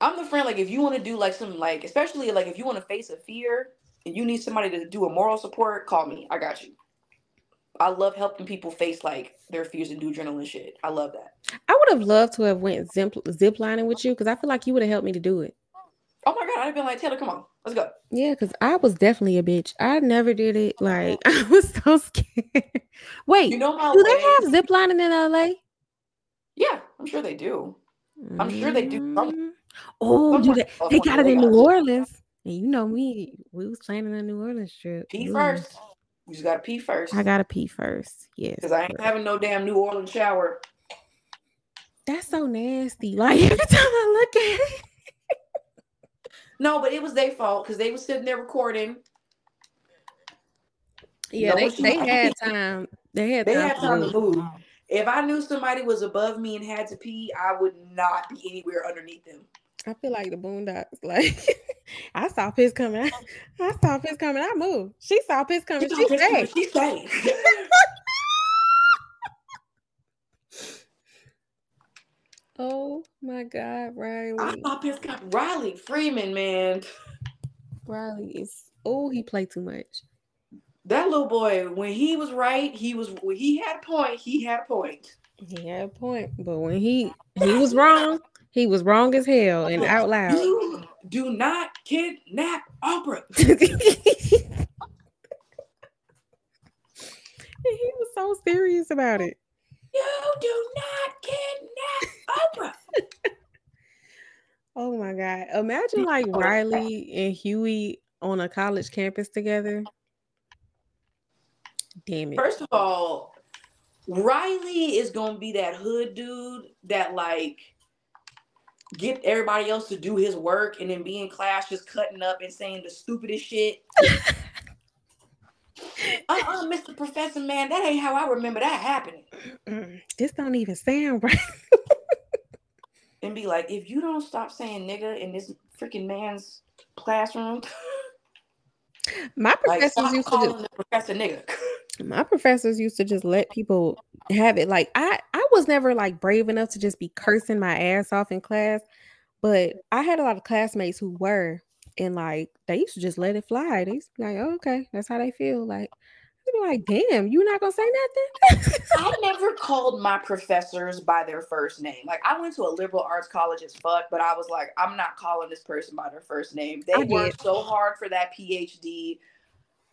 I'm the friend like if you want to do like some like, especially like if you want to face a fear and you need somebody to do a moral support, call me. I got you. I love helping people face like their fears and do adrenaline shit. I love that. I would have loved to have went zip, zip lining with you because I feel like you would have helped me to do it. Oh my god, I'd have been like Taylor, come on, let's go. Yeah, because I was definitely a bitch. I never did it. Like I was so scared. Wait, you know do they have zip lining in LA? Yeah, I'm sure they do. I'm sure they do. Mm. Oh, do they, they got it in New Orleans. And you know me, we was planning a New Orleans trip. Pee Ooh. first. You just gotta pee first. I gotta pee first. Yes. Because I ain't having no damn New Orleans shower. That's so nasty. Like every time I look at it. no, but it was their fault because they was sitting there recording. Yeah, they, they had time. They had they time had time to move. If I knew somebody was above me and had to pee, I would not be anywhere underneath them. I feel like the boondocks. Like I saw piss coming. I, saw piss coming. I moved. She saw piss coming. She, she stayed. She stayed. oh my God, Riley. I saw piss coming. Riley Freeman, man. Riley is oh, he played too much. That little boy, when he was right, he was when he had a point, he had a point. He had a point. But when he he was wrong, he was wrong as hell and oh, out loud. You do not kidnap Oprah. he was so serious about it. You do not kidnap Oprah. oh my god. Imagine like Riley and Huey on a college campus together. Damn it. First of all, Riley is gonna be that hood dude that like get everybody else to do his work and then be in class just cutting up and saying the stupidest shit. uh-uh, Mr. Professor, man, that ain't how I remember that happening. This don't even sound right. and be like, if you don't stop saying nigga in this freaking man's classroom. My professors like, used to just, professor nigga. my professors used to just let people have it. Like I, I was never like brave enough to just be cursing my ass off in class, but I had a lot of classmates who were, and like they used to just let it fly. They used to be like, oh, okay, that's how they feel. Like be like, damn, you not gonna say nothing? I never called my professors by their first name. Like I went to a liberal arts college as fuck, but I was like, I'm not calling this person by their first name. They worked so hard for that PhD.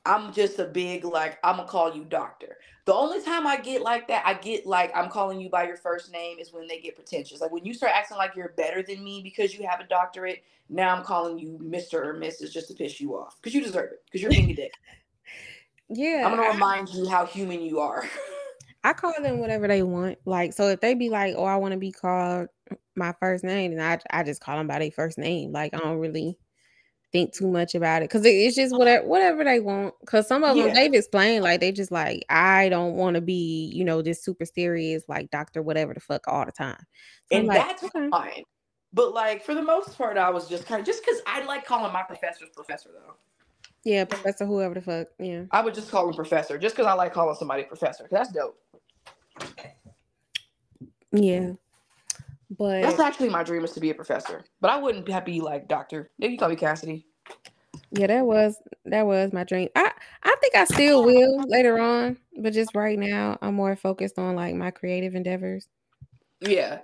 I'm just a big like I'm gonna call you doctor. The only time I get like that, I get like I'm calling you by your first name is when they get pretentious. Like when you start acting like you're better than me because you have a doctorate. Now I'm calling you Mr. or Mrs. just to piss you off because you deserve it because you're being a dick. Yeah, I'm gonna remind you how human you are. I call them whatever they want. Like so, if they be like, "Oh, I want to be called my first name," and I I just call them by their first name. Like I don't really think too much about it because it's just whatever whatever they want. Because some of yeah. them they've explained like they just like I don't want to be you know this super serious like doctor whatever the fuck all the time. So and like, that's okay. fine. But like for the most part, I was just kind of just because I like calling my professors professor though. Yeah, professor, whoever the fuck. Yeah, I would just call him professor just because I like calling somebody professor. That's dope. Yeah. But that's actually my dream is to be a professor. But I wouldn't be like doctor. Maybe you call me Cassidy. Yeah, that was that was my dream. I I think I still will later on, but just right now I'm more focused on like my creative endeavors. Yeah.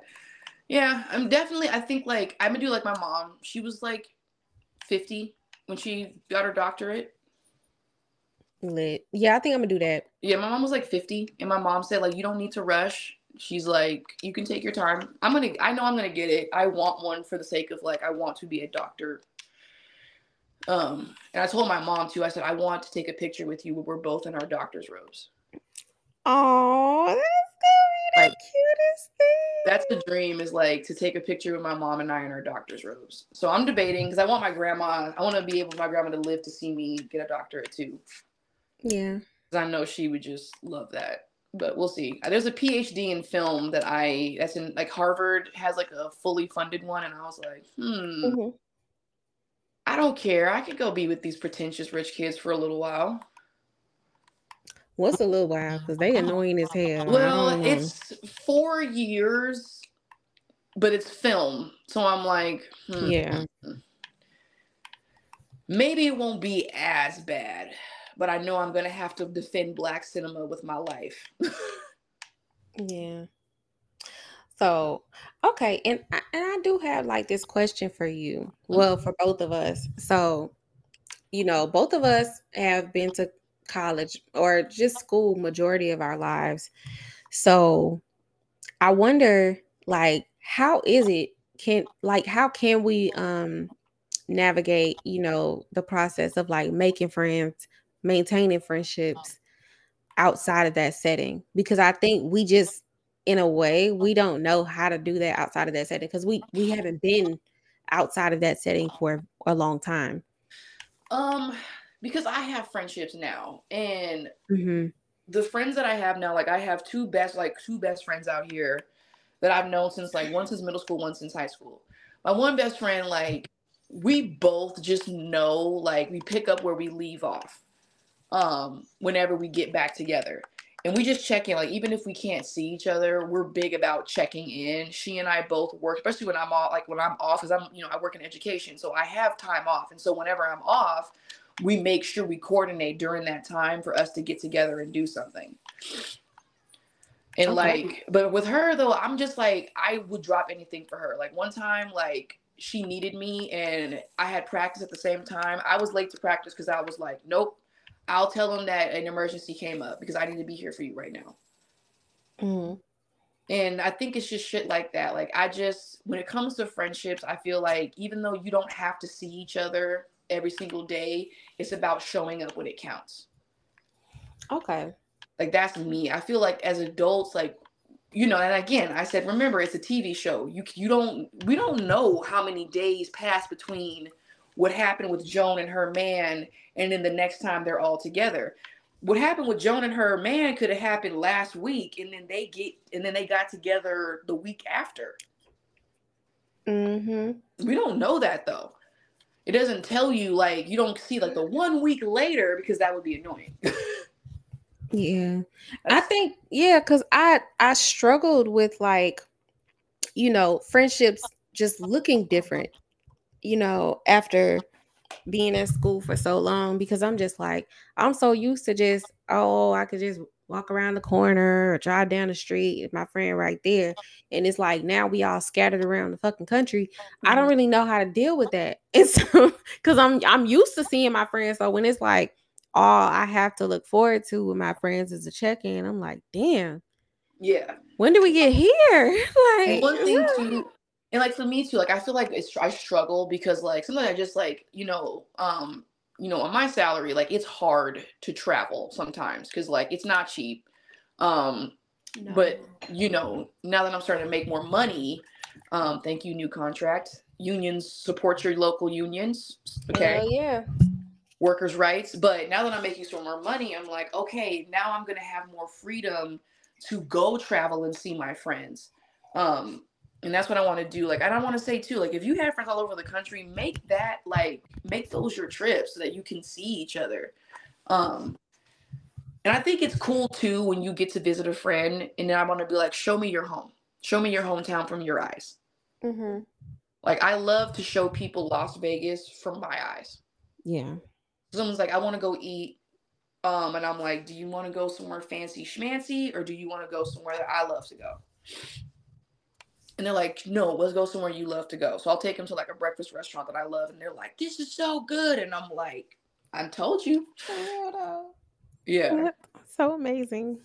Yeah, I'm definitely I think like I'm gonna do like my mom. She was like 50 when she got her doctorate. Lit. Yeah, I think I'm gonna do that. Yeah, my mom was like 50 and my mom said like you don't need to rush she's like, you can take your time. I'm gonna, I know I'm gonna get it. I want one for the sake of like, I want to be a doctor. Um, and I told my mom too. I said, I want to take a picture with you when we're both in our doctor's robes. Oh, that's gonna be the like, cutest thing. That's the dream is like to take a picture with my mom and I in our doctor's robes. So I'm debating because I want my grandma, I want to be able for my grandma to live to see me get a doctorate too. Yeah. Because I know she would just love that but we'll see. There's a PhD in film that I that's in like Harvard has like a fully funded one, and I was like, hmm, mm-hmm. I don't care. I could go be with these pretentious rich kids for a little while. What's a little while? Because they annoying as hell. Well, it's four years, but it's film, so I'm like, hmm. yeah, maybe it won't be as bad but I know I'm going to have to defend black cinema with my life. yeah. So, okay, and I, and I do have like this question for you. Well, for both of us. So, you know, both of us have been to college or just school majority of our lives. So, I wonder like how is it can like how can we um navigate, you know, the process of like making friends, maintaining friendships outside of that setting because I think we just in a way we don't know how to do that outside of that setting because we we haven't been outside of that setting for a long time. Um because I have friendships now and mm-hmm. the friends that I have now like I have two best like two best friends out here that I've known since like one since middle school, one since high school. My one best friend like we both just know like we pick up where we leave off um whenever we get back together. And we just check in like even if we can't see each other we're big about checking in. She and i both work especially when i'm off like when i'm off because i'm you know i work in education so i have time off. And so whenever i'm off we make sure we coordinate during that time for us to get together and do something. And okay. like but with her though i'm just like i would drop anything for her. Like one time like she needed me and i had practice at the same time. I was late to practice because i was like nope I'll tell them that an emergency came up because I need to be here for you right now. Mm-hmm. And I think it's just shit like that. Like I just, when it comes to friendships, I feel like even though you don't have to see each other every single day, it's about showing up when it counts. Okay. Like that's me. I feel like as adults, like you know, and again, I said, remember, it's a TV show. You you don't we don't know how many days pass between what happened with Joan and her man, and then the next time they're all together. What happened with Joan and her man could have happened last week, and then they get and then they got together the week after. Mm-hmm. We don't know that though. It doesn't tell you like you don't see like the one week later because that would be annoying. yeah, I think yeah, because I I struggled with like you know friendships just looking different you know, after being at school for so long because I'm just like, I'm so used to just, oh, I could just walk around the corner or drive down the street with my friend right there. And it's like now we all scattered around the fucking country. I don't mm-hmm. really know how to deal with that. And so because I'm I'm used to seeing my friends. So when it's like all I have to look forward to with my friends is a check-in, I'm like, damn. Yeah. When do we get here? like one thing too and like for me too like i feel like it's i struggle because like sometimes i just like you know um you know on my salary like it's hard to travel sometimes because like it's not cheap. Um no. but you know now that i'm starting to make more money um thank you new contract. Unions support your local unions okay? Uh, yeah. Workers rights. But now that i'm making some more money i'm like okay now i'm gonna have more freedom to go travel and see my friends. Um and that's what I want to do. Like, I don't want to say too, like, if you have friends all over the country, make that like make those your trips so that you can see each other. Um, and I think it's cool too when you get to visit a friend, and then I want to be like, show me your home, show me your hometown from your eyes. Mm-hmm. Like, I love to show people Las Vegas from my eyes. Yeah. Someone's like, I want to go eat. Um, and I'm like, do you want to go somewhere fancy schmancy or do you want to go somewhere that I love to go? And they're like, no, let's go somewhere you love to go. So I'll take them to like a breakfast restaurant that I love. And they're like, this is so good. And I'm like, I told you. Yeah. So amazing.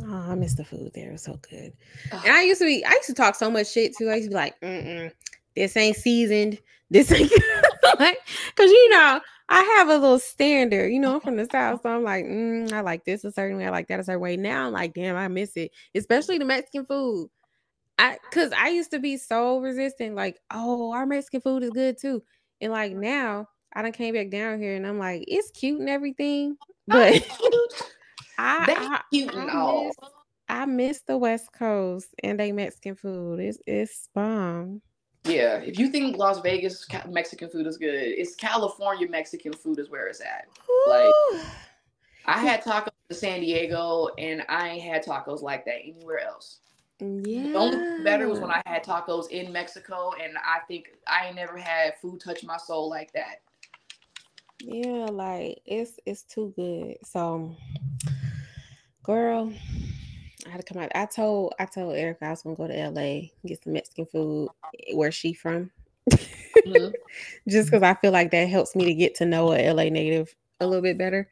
Oh, I miss the food there. It was so good. And I used to be, I used to talk so much shit too. I used to be like, Mm-mm, this ain't seasoned. This ain't like, cause you know, I have a little standard. You know, I'm from the south, so I'm like, mm, I like this a certain way, I like that a certain way. Now I'm like, damn, I miss it, especially the Mexican food. I cause I used to be so resistant, like, oh, our Mexican food is good too. And like now I done came back down here and I'm like, it's cute and everything, oh, but I, I, cute and all. Miss, I miss the West Coast and they Mexican food. It's it's bomb. Yeah, if you think Las Vegas Mexican food is good, it's California Mexican food is where it's at. Ooh. Like I had tacos in San Diego and I ain't had tacos like that anywhere else. Yeah. The only better was when I had tacos in Mexico, and I think I ain't never had food touch my soul like that. Yeah, like it's it's too good. So, girl, I had to come out. I told I told Erica I was gonna go to LA get some Mexican food. Where she from? Mm-hmm. Just because I feel like that helps me to get to know a LA native a little bit better.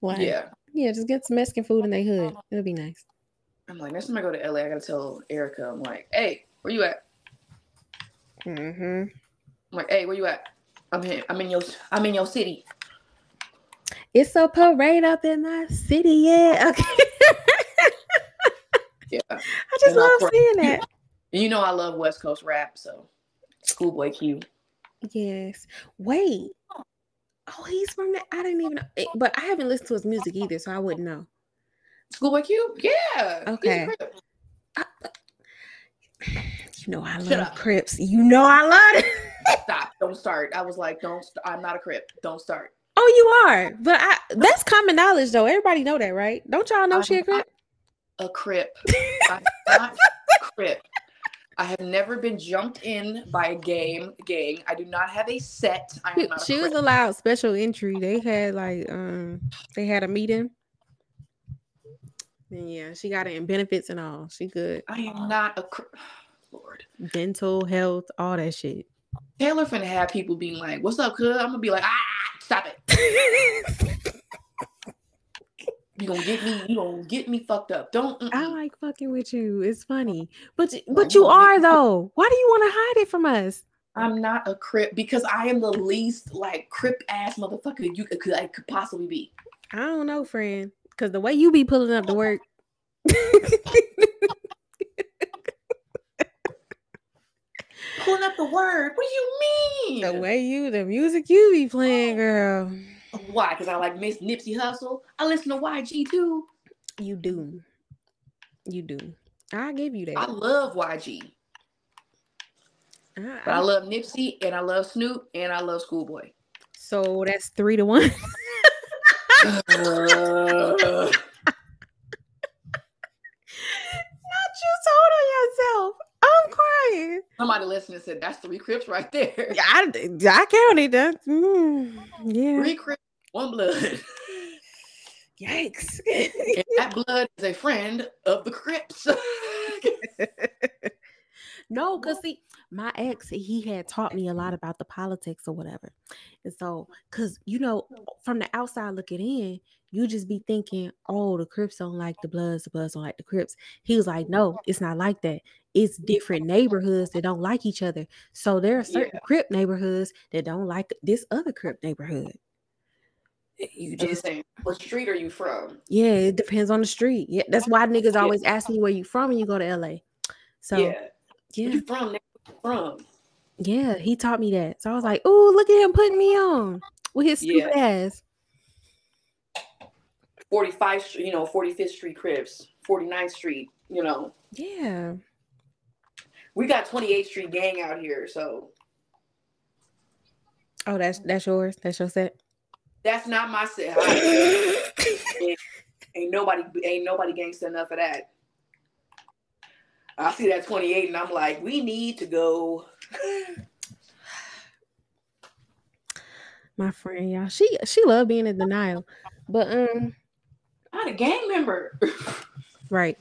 Like, yeah, yeah, just get some Mexican food in their hood. It'll be nice. I'm like, next time I go to LA, I gotta tell Erica, I'm like, hey, where you at? Mm-hmm. I'm like, hey, where you at? I'm in. I'm in your. I'm in your city. It's a parade up in my city. Yeah. Okay. Yeah. I just And love cry. seeing that. And you know I love West Coast rap, so Schoolboy Q. Yes. Wait. Oh, he's from that. I didn't even know. Eh, But I haven't listened to his music either, so I wouldn't know. Schoolboy Q? Yeah. Okay. Crip. You know I Shut love up. Crips. You know I love it. Stop. Don't start. I was like, don't. St- I'm not a Crip. Don't start. Oh, you are. But I that's common knowledge though. Everybody know that, right? Don't y'all know I'm she a Crip? A Crip. I'm not a Crip. I have never been jumped in by a game gang. I do not have a set. I am She, not a she was allowed special entry. They had like um they had a meeting. Yeah, she got it in benefits and all. She good. I am not a Crip. Lord. Dental, health, all that shit. Taylor finna have people being like, "What's up, cuz?" I'm gonna be like, "Ah, stop it! You gonna get me? You gonna get me fucked up? Don't." I like fucking with you. It's funny. But but you you are though. Why do you want to hide it from us? I'm not a crip because I am the least like crip ass motherfucker you could I could possibly be. I don't know, friend. Cause the way you be pulling up to work. Pulling up the word. What do you mean? the way you the music you be playing, oh. girl. Why? Because I like Miss Nipsey Hussle. I listen to YG too. You do. You do. I give you that. I love YG, I- but I- love Nipsey and I love Snoop and I love Schoolboy. so that's three to one. Uh, Not you told on yourself. I'm crying. Somebody listening said that's three crips right there. Yeah, I, I counted that. Mm, yeah. Three crips, one blood. Yikes. that blood is a friend of the crips. no, because see, my ex, he had taught me a lot about the politics or whatever. And so, because, you know, from the outside looking in, you just be thinking, oh, the Crips don't like the Bloods, the Bloods don't like the Crips. He was like, no, it's not like that. It's different neighborhoods that don't like each other. So there are certain Crip neighborhoods that don't like this other Crip neighborhood. You Just saying, what street are you from? yeah, it depends on the street. Yeah, that's why niggas always ask me where you from when you go to LA. So yeah. Yeah, Where you from? Where from? yeah, he taught me that. So I was like, oh, look at him putting me on with his Yeah. stupid ass. 45, you know, 45th Street Crips, 49th Street, you know. Yeah. We got 28th Street gang out here, so Oh, that's that's yours. That's your set. that's not my set. Hi. ain't nobody ain't nobody gangster enough for that. I see that 28 and I'm like, we need to go. My friend, y'all. She she loved being in denial. But um, Not a gang member. right.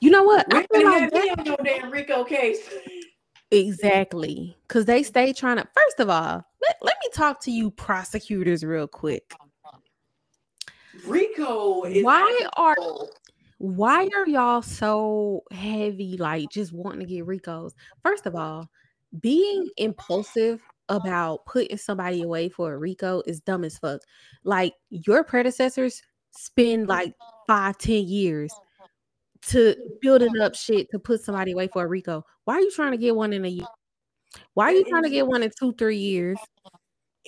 You know what? I feel like that- on no damn Rico case. Exactly. Because they stay trying to, first of all, let, let me talk to you prosecutors real quick. Rico is Why are. Why are y'all so heavy, like just wanting to get Ricos? First of all, being impulsive about putting somebody away for a Rico is dumb as fuck. Like your predecessors spend like five, ten years to building up shit to put somebody away for a Rico. Why are you trying to get one in a year? Why are you trying to get one in two, three years?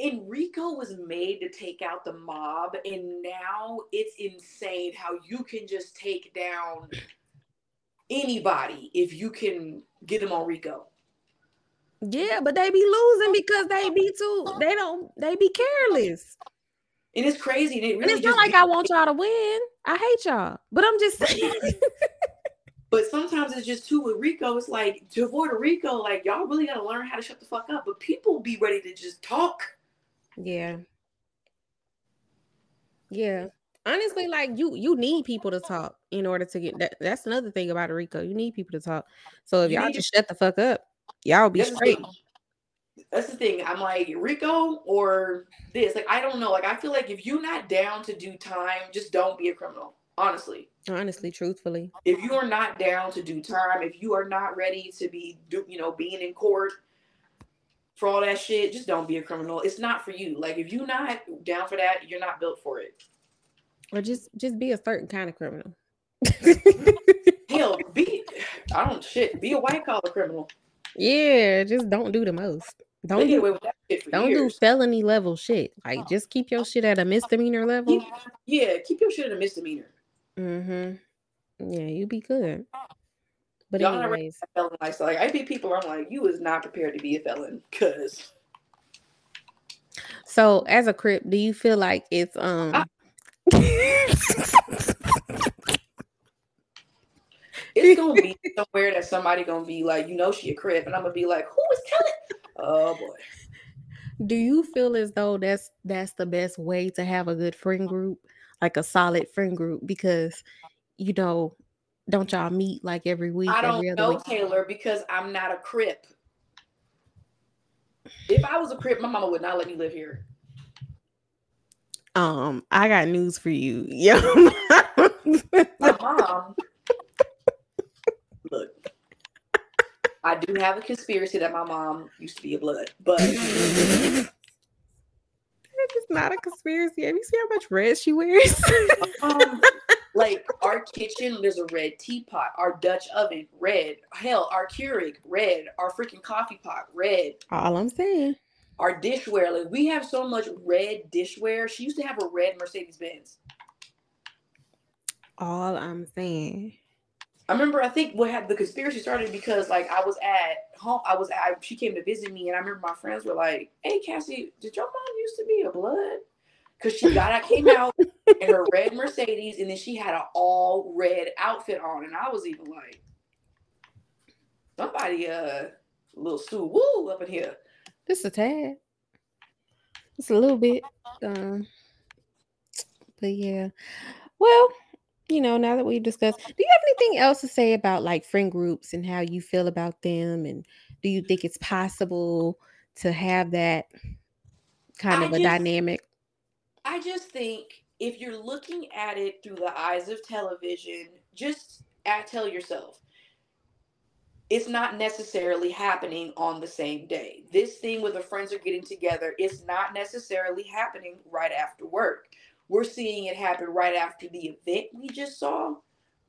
And Rico was made to take out the mob, and now it's insane how you can just take down anybody if you can get them on Rico. Yeah, but they be losing because they be too, they don't, they be careless. And it's crazy. And, it And really it's not like I want y'all to win. I hate y'all. But I'm just saying. But sometimes it's just too with Rico. It's like to avoid a Rico, like y'all really gotta learn how to shut the fuck up. But people be ready to just talk. Yeah. Yeah. Honestly, like you you need people to talk in order to get that. That's another thing about Rico. You need people to talk. So if You y'all need- just shut the fuck up, y'all be That's straight. thing. That's the thing. I'm like Rico or this. Like I don't know. Like I feel like if you're not down to do time, just don't be a criminal. Honestly, Honestly, truthfully. if you are not down to do time, if you are not ready to be, do, you know, being in court, for all that shit, just don't be a criminal. It's not for you. Like if you're not down for that, you're not built for it. Or just just be a certain kind of criminal. Hell, be I don't shit. Be a white collar criminal. Yeah, just don't do the most. Don't do, away with that shit for don't years. do felony level shit. Like just keep your shit at a misdemeanor level. Yeah, keep your shit at a misdemeanor. Mm-hmm. Yeah, you be good. But Y'all anyways, Felon lifestyle. Like I see people, I'm like, you is not prepared to be a felon, cause so as a crip, do you feel like it's um Ah. it's gonna be somewhere that somebody gonna be like, you know, she a crip, and I'm gonna be like, who is telling? Oh boy. do you feel as though that's that's the best way to have a good friend group, like a solid friend group? Because you know, don't y'all meet like every week? I don't know week? Taylor because I'm not a crip. If I was a crip, my mama would not let me live here. Um, I got news for you. Yo. My mom. Look, I do have a conspiracy that my mom used to be a blood, but It's not a conspiracy. Have you seen how much red she wears? um, like our kitchen, there's a red teapot, our Dutch oven, red. Hell, our Keurig, red. Our freaking coffee pot, red. All I'm saying. Our dishware, like we have so much red dishware. She used to have a red Mercedes Benz. All I'm saying. I remember, I think what had the conspiracy started because like I was at home, I was at, she came to visit me, and I remember my friends were like, "Hey, Cassie, did your mom used to be a blood?" Because she got out, came out in her red Mercedes, and then she had an all red outfit on, and I was even like, somebody, uh, little Sue Woo up in here. Just a tad. Just a little bit. Um, but yeah. Well, you know, now that we've discussed, do you have anything else to say about like friend groups and how you feel about them? And do you think it's possible to have that kind of a just- dynamic? I just think if you're looking at it through the eyes of television, just tell yourself it's not necessarily happening on the same day. This thing where the friends are getting together is not necessarily happening right after work. We're seeing it happen right after the event we just saw,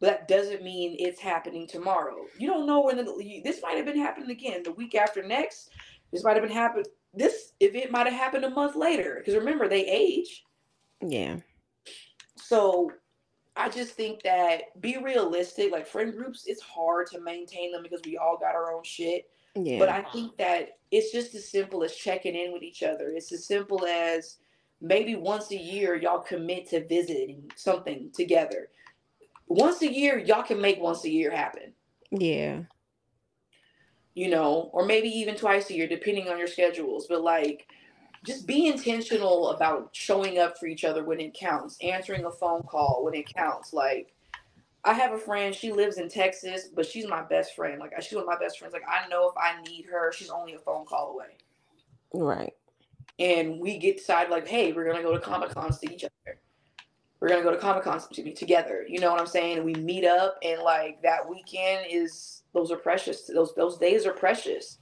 but that doesn't mean it's happening tomorrow. You don't know when the, this might have been happening again the week after next. This might have been happened. This event might have happened a month later because remember they age. Yeah. So I just think that be realistic. Like friend groups, it's hard to maintain them because we all got our own shit. Yeah. But I think that it's just as simple as checking in with each other. It's as simple as maybe once a year y'all commit to visiting something together. Once a year, y'all can make once a year happen. yeah. You know, or maybe even twice a year, depending on your schedules. But like just be intentional about showing up for each other when it counts, answering a phone call when it counts. Like, I have a friend, she lives in Texas, but she's my best friend. Like, she's one of my best friends. Like, I know if I need her, she's only a phone call away. Right. And we get decided, like, hey, we're going to go to Comic Cons to each other. We're going to go to Comic Cons to be together. You know what I'm saying? And we meet up, and like that weekend is, those are precious. Those, those days are precious.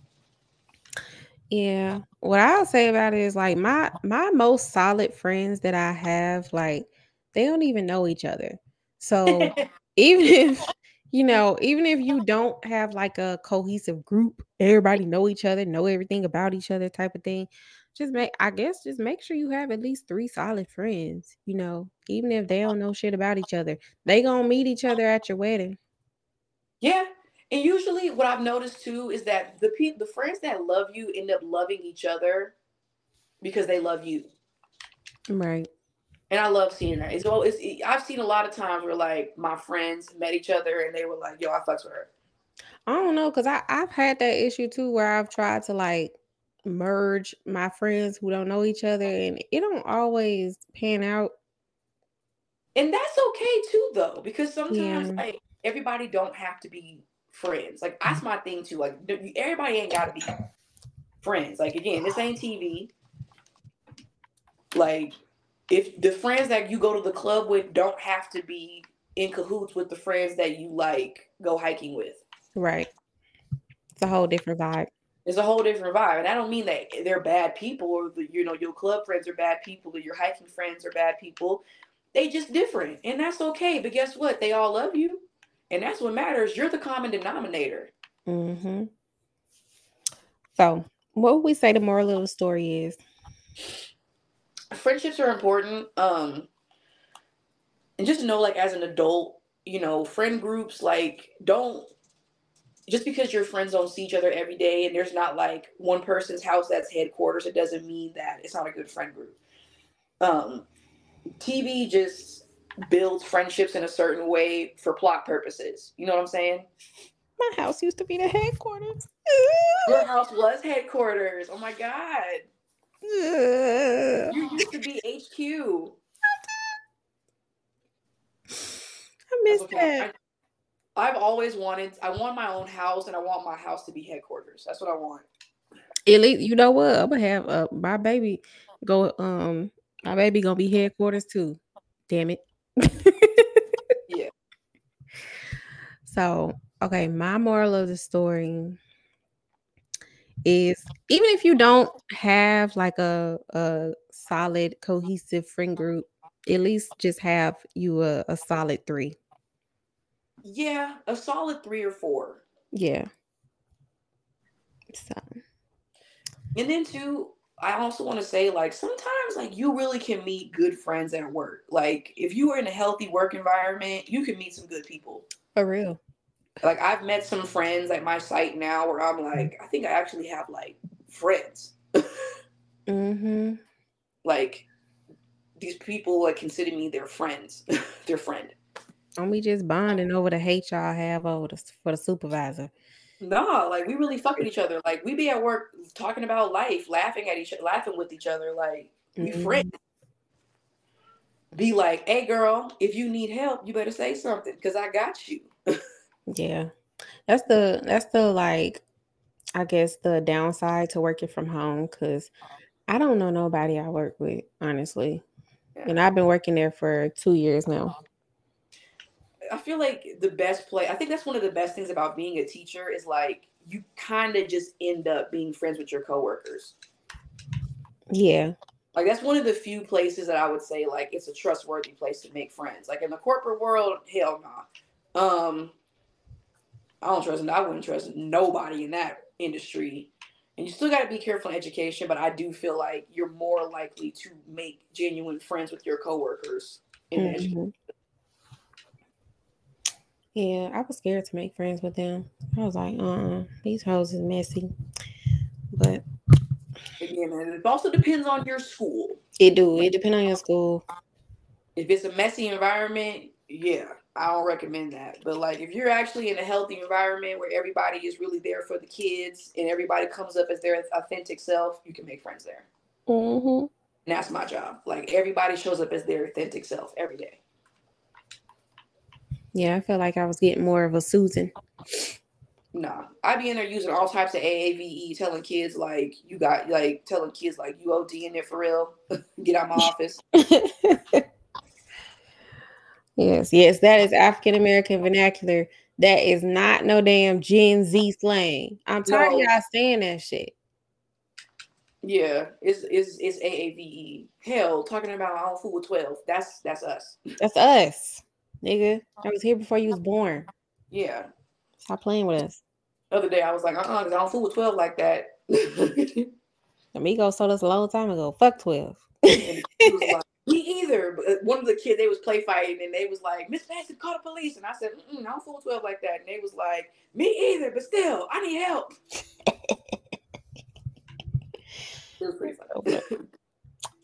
Yeah. What I'll say about it is like my uh-huh. my most solid friends that I have, like they don't even know each other. So even if you know, even if you don't have like a cohesive group, everybody know each other, know everything about each other type of thing. Just make I guess just make sure you have at least three solid friends, you know, even if they don't know shit about each other. They gonna meet each other at your wedding. Yeah. And usually what I've noticed too is that the people the friends that love you end up loving each other because they love you. Right. And I love seeing that. It's well, it's I've seen a lot of times where like my friends met each other and they were like, yo, I fucks with her. I don't know, cause I I've had that issue too, where I've tried to like merge my friends who don't know each other, and it don't always pan out. And that's okay too though, because sometimes Yeah. like everybody don't have to be friends. Like that's mm-hmm. my thing too. Like everybody ain't gotta be friends. Like again, this ain't TV. Like if the friends that you go to the club with don't have to be in cahoots with the friends that you like go hiking with. Right. It's a whole different vibe. It's a whole different vibe, and I don't mean that they're bad people or the, you know your club friends are bad people or your hiking friends are bad people. They just different, and that's okay. But guess what? They all love you, and that's what matters. You're the common denominator. Mm-hmm. So, what would we say the moral of the story is? Friendships are important. Um, and just to know, like as an adult, you know, friend groups, like don't just because your friends don't see each other every day and there's not like one person's house that's headquarters, it doesn't mean that it's not a good friend group. Um, TV just builds friendships in a certain way for plot purposes. You know what I'm saying? My house used to be the headquarters. Your house was headquarters. Oh my god. You used to be HQ. I miss okay. that. I, I've always wanted. I want my own house, and I want my house to be headquarters. That's what I want. At least you know what I'm gonna have. Uh, my baby go. Um, my baby gonna be headquarters too. Damn it. Yeah. So okay, my moral of the story is even if you don't have like a a solid cohesive friend group at least just have you a, a solid three. Yeah, a solid three or four. Yeah. So. And then too, I also want to say like sometimes like you really can meet good friends at work. Like if you are in a healthy work environment, you can meet some good people. For real. Like I've met some friends at my site now where I'm like, I think I actually have like friends. mm-hmm. Like these people like consider me their friends, their friend. And we just bonding over the hate y'all have over the, for the supervisor. No, like we really fuck with each other. Like we be at work talking about life, laughing at each laughing with each other. Like we mm-hmm. friends. Be like, hey girl, if you need help, you better say something because I got you. yeah. That's the that's the like I guess the downside to working from home because I don't know nobody I work with, honestly. And I've been working there for two years now. I feel like the best play, I think that's one of the best things about being a teacher is like you kind of just end up being friends with your coworkers. Yeah. Like that's one of the few places that I would say like it's a trustworthy place to make friends. Like in the corporate world, hell no. Nah. Um I don't trust I wouldn't trust nobody in that industry and you still got to be careful in education but i do feel like you're more likely to make genuine friends with your coworkers in mm-hmm. education yeah i was scared to make friends with them i was like uh-uh these hoes is messy but again man it also depends on your school it do it depends on your school if it's a messy environment yeah I don't recommend that. But like if you're actually in a healthy environment where everybody is really there for the kids and everybody comes up as their authentic self, you can make friends there. Mm-hmm. And that's my job. Like everybody shows up as their authentic self every day. Yeah, I felt like I was getting more of a Susan. Nah, I be in there using all types of AAVE, telling kids like you got like telling kids like you OD in there for real. Get out my office. Yes, yes, that is African American vernacular. That is not no damn Gen Z slang. I'm tired no. of y'all saying that shit. Yeah, it's it's it's AAVE. Hell, talking about don't fool with 12. That's that's us. That's us. Nigga. I was here before you was born. Yeah. Stop playing with us. The other day I was like, uh-uh, because I don't fool with 12 like that. Amigos told us a long time ago, fuck 12. Me either. But uh, one of the kids, they was play fighting, and they was like, Miss Bassett call the police. And I said, I don't fool with 12 like that. And they was like, me either, but still, I need help. it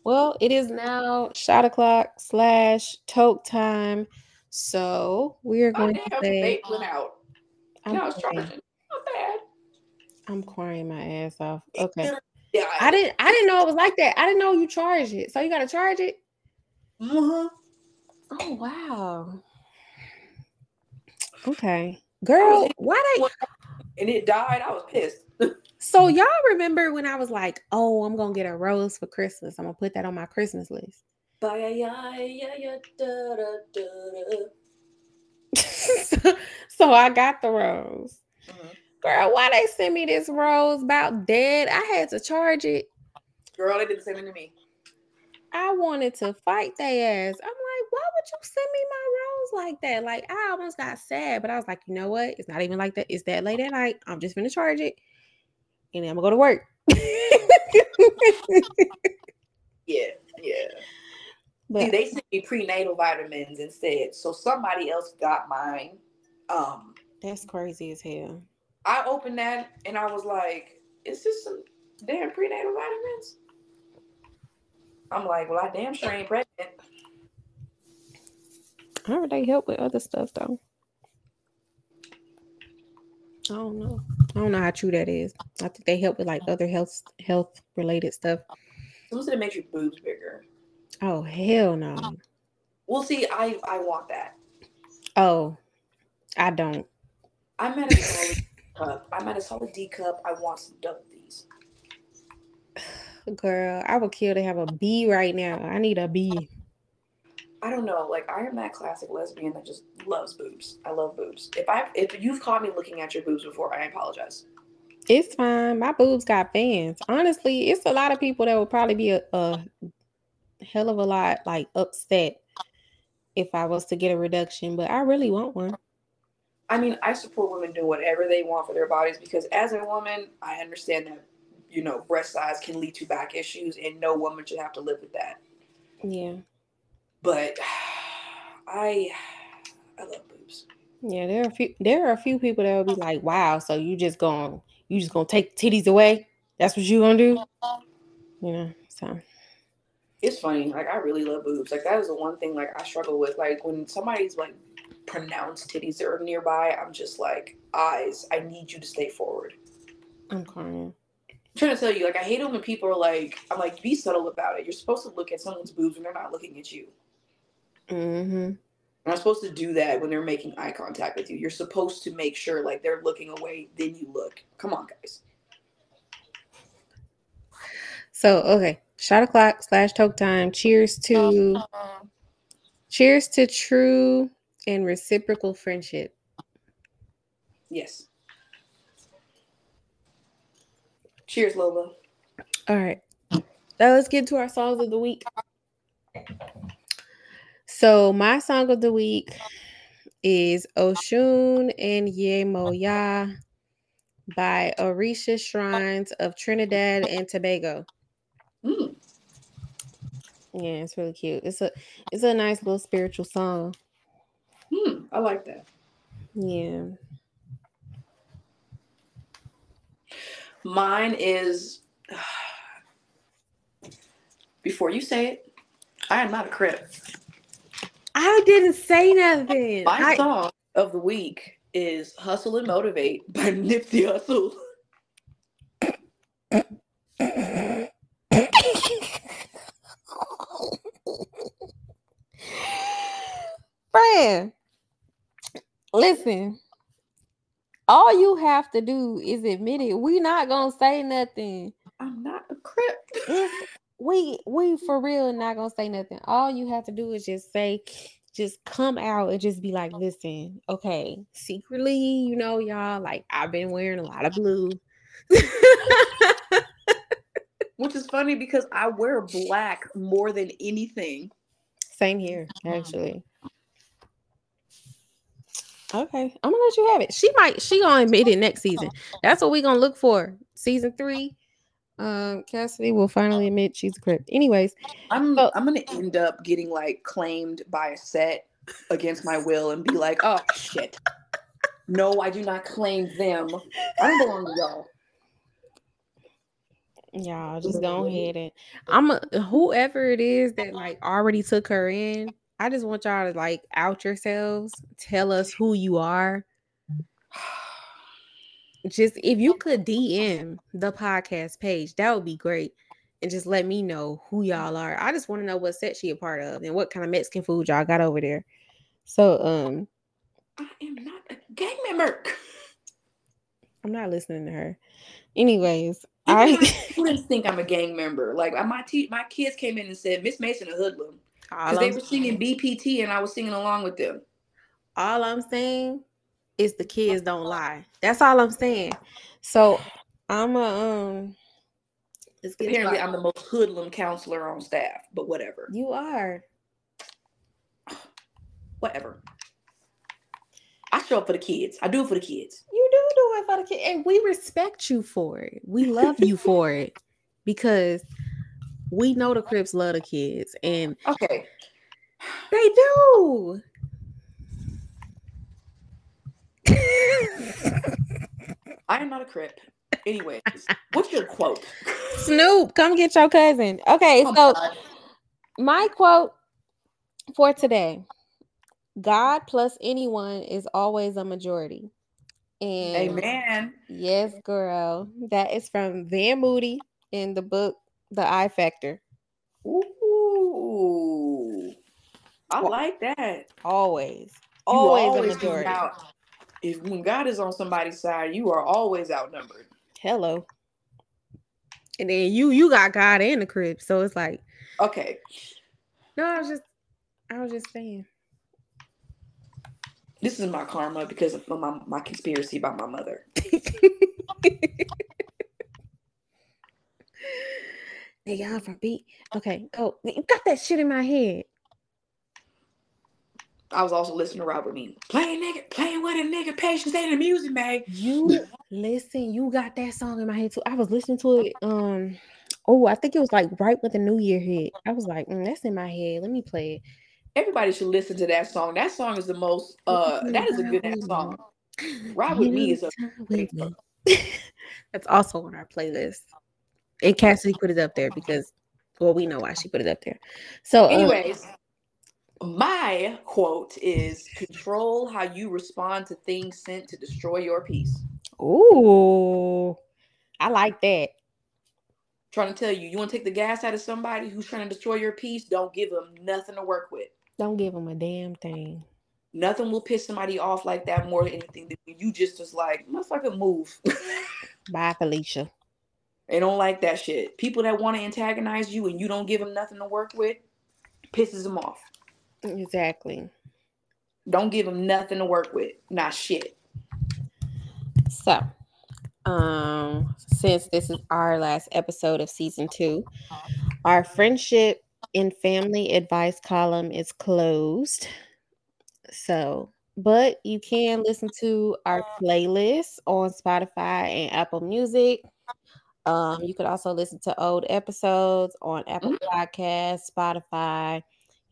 well, it is now shot o'clock slash toke time. So we are going oh, to say, went out. I'm no, charging. Not bad. I'm crying my ass off. Okay. Yeah, I, I didn't. I didn't know it was like that. I didn't know you charge it. So you got to charge it. Mm-hmm. Oh wow. Okay. Girl, why they and it died? I was pissed. so y'all remember when I was like, oh, I'm gonna get a rose for Christmas. I'm gonna put that on my Christmas list. So, so I got the rose. Mm-hmm. Girl, why they send me this rose about dead? I had to charge it. Girl, they didn't send it to me. I wanted to fight their ass. I'm like, why would you send me my rose like that? Like, I almost got sad, but I was like, you know what? It's not even like that. It's that late at night. I'm just gonna charge it, and then I'm gonna go to work. yeah, yeah. But, See, they sent me prenatal vitamins instead, so somebody else got mine. Um, that's crazy as hell. I opened that and I was like, "Is this some damn prenatal vitamins?" I'm like, "Well, I damn sure ain't pregnant." How would they help with other stuff though? I don't know. I don't know how true that is. I think they help with like other health health related stuff. Someone said it makes your boobs bigger. Oh hell no. Well, see, I I want that. Oh, I don't. I'm at a solid cup. I'm at a solid D cup. I want some these. Girl, I would kill to have a B right now. I need a B. I don't know. Like I am that classic lesbian that just loves boobs. I love boobs. If I if you've caught me looking at your boobs before, I apologize. It's fine. My boobs got fans. Honestly, it's a lot of people that would probably be a, a hell of a lot like upset if I was to get a reduction, but I really want one. I mean, I support women doing whatever they want for their bodies because as a woman, I understand that you know breast size can lead to back issues, and no woman should have to live with that. Yeah. But I I love boobs. Yeah, there are a few there are a few people that will be like, Wow, so you just going you just gonna take titties away? That's what you gonna do? You know, so it's funny. Like I really love boobs. Like that is the one thing like I struggle with. Like when somebody's like pronounced titties are nearby, I'm just like, eyes, I need you to stay forward. I'm crying. I'm trying to tell you, like I hate it when people are like, I'm like, be subtle about it. You're supposed to look at someone's boobs when they're not looking at you. Mm-hmm. You're not supposed to do that when they're making eye contact with you. You're supposed to make sure like they're looking away, then you look. Come on, guys. So okay, shot o'clock slash toke time. Cheers to cheers to true and reciprocal friendship. Yes. Cheers, Lola. All right. Now let's get to our songs of the week. So my song of the week is Oshun and Yemoya by Orisha Shrines of Trinidad and Tobago. Yeah, it's really cute. It's a it's a nice little spiritual song. Hmm, I like that. Yeah. Mine is before you say it, I am not a crip. I didn't say nothing. My I... song of the week is Hustle and Motivate by Nipsey Hussle. Friend, listen. All you have to do is admit it. We not gonna say nothing. I'm not a crip. We we for real not gonna say nothing. All you have to do is just say, just come out and just be like, listen, okay, secretly, you know, y'all, like I've been wearing a lot of blue. Which is funny because I wear black more than anything. Same here, actually. Okay, I'm gonna let you have it. She might, she gonna admit it next season. That's what we gonna look for. Season three, um, Cassidy will finally admit she's a crip. Anyways, I'm so, I'm gonna end up getting like claimed by a set against my will and be like, oh shit. No, I do not claim them. I don't belong to y'all. Y'all just go ahead and I'm a, whoever it is that like already took her in. I just want y'all to like out yourselves, tell us who you are. Just if you could DM the podcast page, that would be great. And just let me know who y'all are. I just want to know what set she a part of and what kind of Mexican food y'all got over there. So um I am not a gang member. I'm not listening to her. Anyways, I students think I'm a gang member. Like my te- my kids came in and said Miss Mason a hoodlum because they were singing BPT and I was singing along with them. All I'm saying is the kids don't lie. That's all I'm saying. So I'm a um. Apparently, I'm the most hoodlum counselor on staff, but whatever. You are. Whatever. I show up for the kids. I do it for the kids. You do do it for the kids, and we respect you for it. We love you for it because we know the Crips love the kids, and okay, they do. I am not a Crip. Anyways, what's your quote? Snoop, come get your cousin. Okay, oh so my quote for today God plus anyone is always a majority. And Amen. Yes, girl. That is from Van Moody in the book The I Factor. Ooh. I like that. Always. Always, always a majority. Out, if when God is on somebody's side, you are always outnumbered. Hello. And then you you got God in the crib. So it's like Okay. No, I was just I was just saying. This is my karma because of my, my conspiracy about my mother. Nigga, I'm from beat. Okay, go. You got that shit in my head. I was also listening to Robert Mean. Playing nigga, playing with a nigga, patience ain't the music, man. You listen, you got that song in my head too. I was listening to it. Um, oh, I think it was like right when the new year hit. I was like, mm, that's in my head. Let me play it everybody should listen to that song. That song is the most uh that is a good ass song. With me is a that's also on our playlist. And Cassidy put it up there because well, we know why she put it up there. So um, anyways, um, my quote is control how you respond to things sent to destroy your peace. Ooh, I like that. Trying to tell you, you want to take the gas out of somebody who's trying to destroy your peace, don't give them nothing to work with. Don't give them a damn thing. Nothing will piss somebody off like that more than anything. You just just like, motherfucker, move. Bye, Felicia. They don't like that shit. People that want to antagonize you and you don't give them nothing to work with, pisses them off. Exactly. Don't give them nothing to work with. Not shit. So, um, since this is our last episode of season two, our friendship and family advice column is closed. So, but you can listen to our playlist on Spotify and Apple Music. Um, you could also listen to old episodes on Apple mm-hmm. Podcasts, Spotify,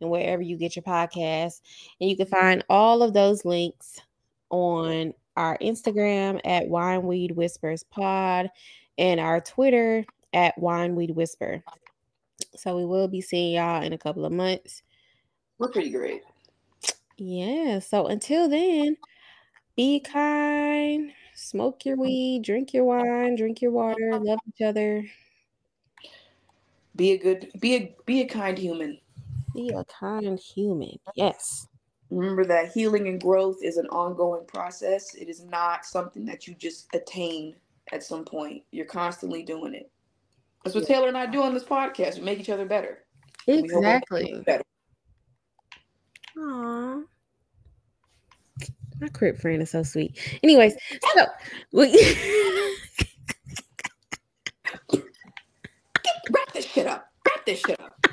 and wherever you get your podcasts. And you can find all of those links on our Instagram at Wineweed Whispers Pod and our Twitter at Wineweed Whisper. So we will be seeing y'all in a couple of months. We're pretty great. Yeah. So until then, be kind, smoke your um, weed, drink your wine, drink your water, um, love each other. Be a good, be a be a kind human. Be a kind human. Yes. Remember that healing and growth is an ongoing process. It is not something that you just attain at some point. You're constantly doing it. That's what Taylor and I do on this podcast. We make each other better. Exactly. Better. Aww. My crip friend is so sweet. Anyways, so we wrap this shit up. Wrap this shit up. we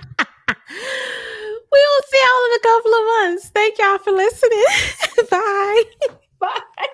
will see y'all in a couple of months. Thank y'all for listening. Bye. Bye.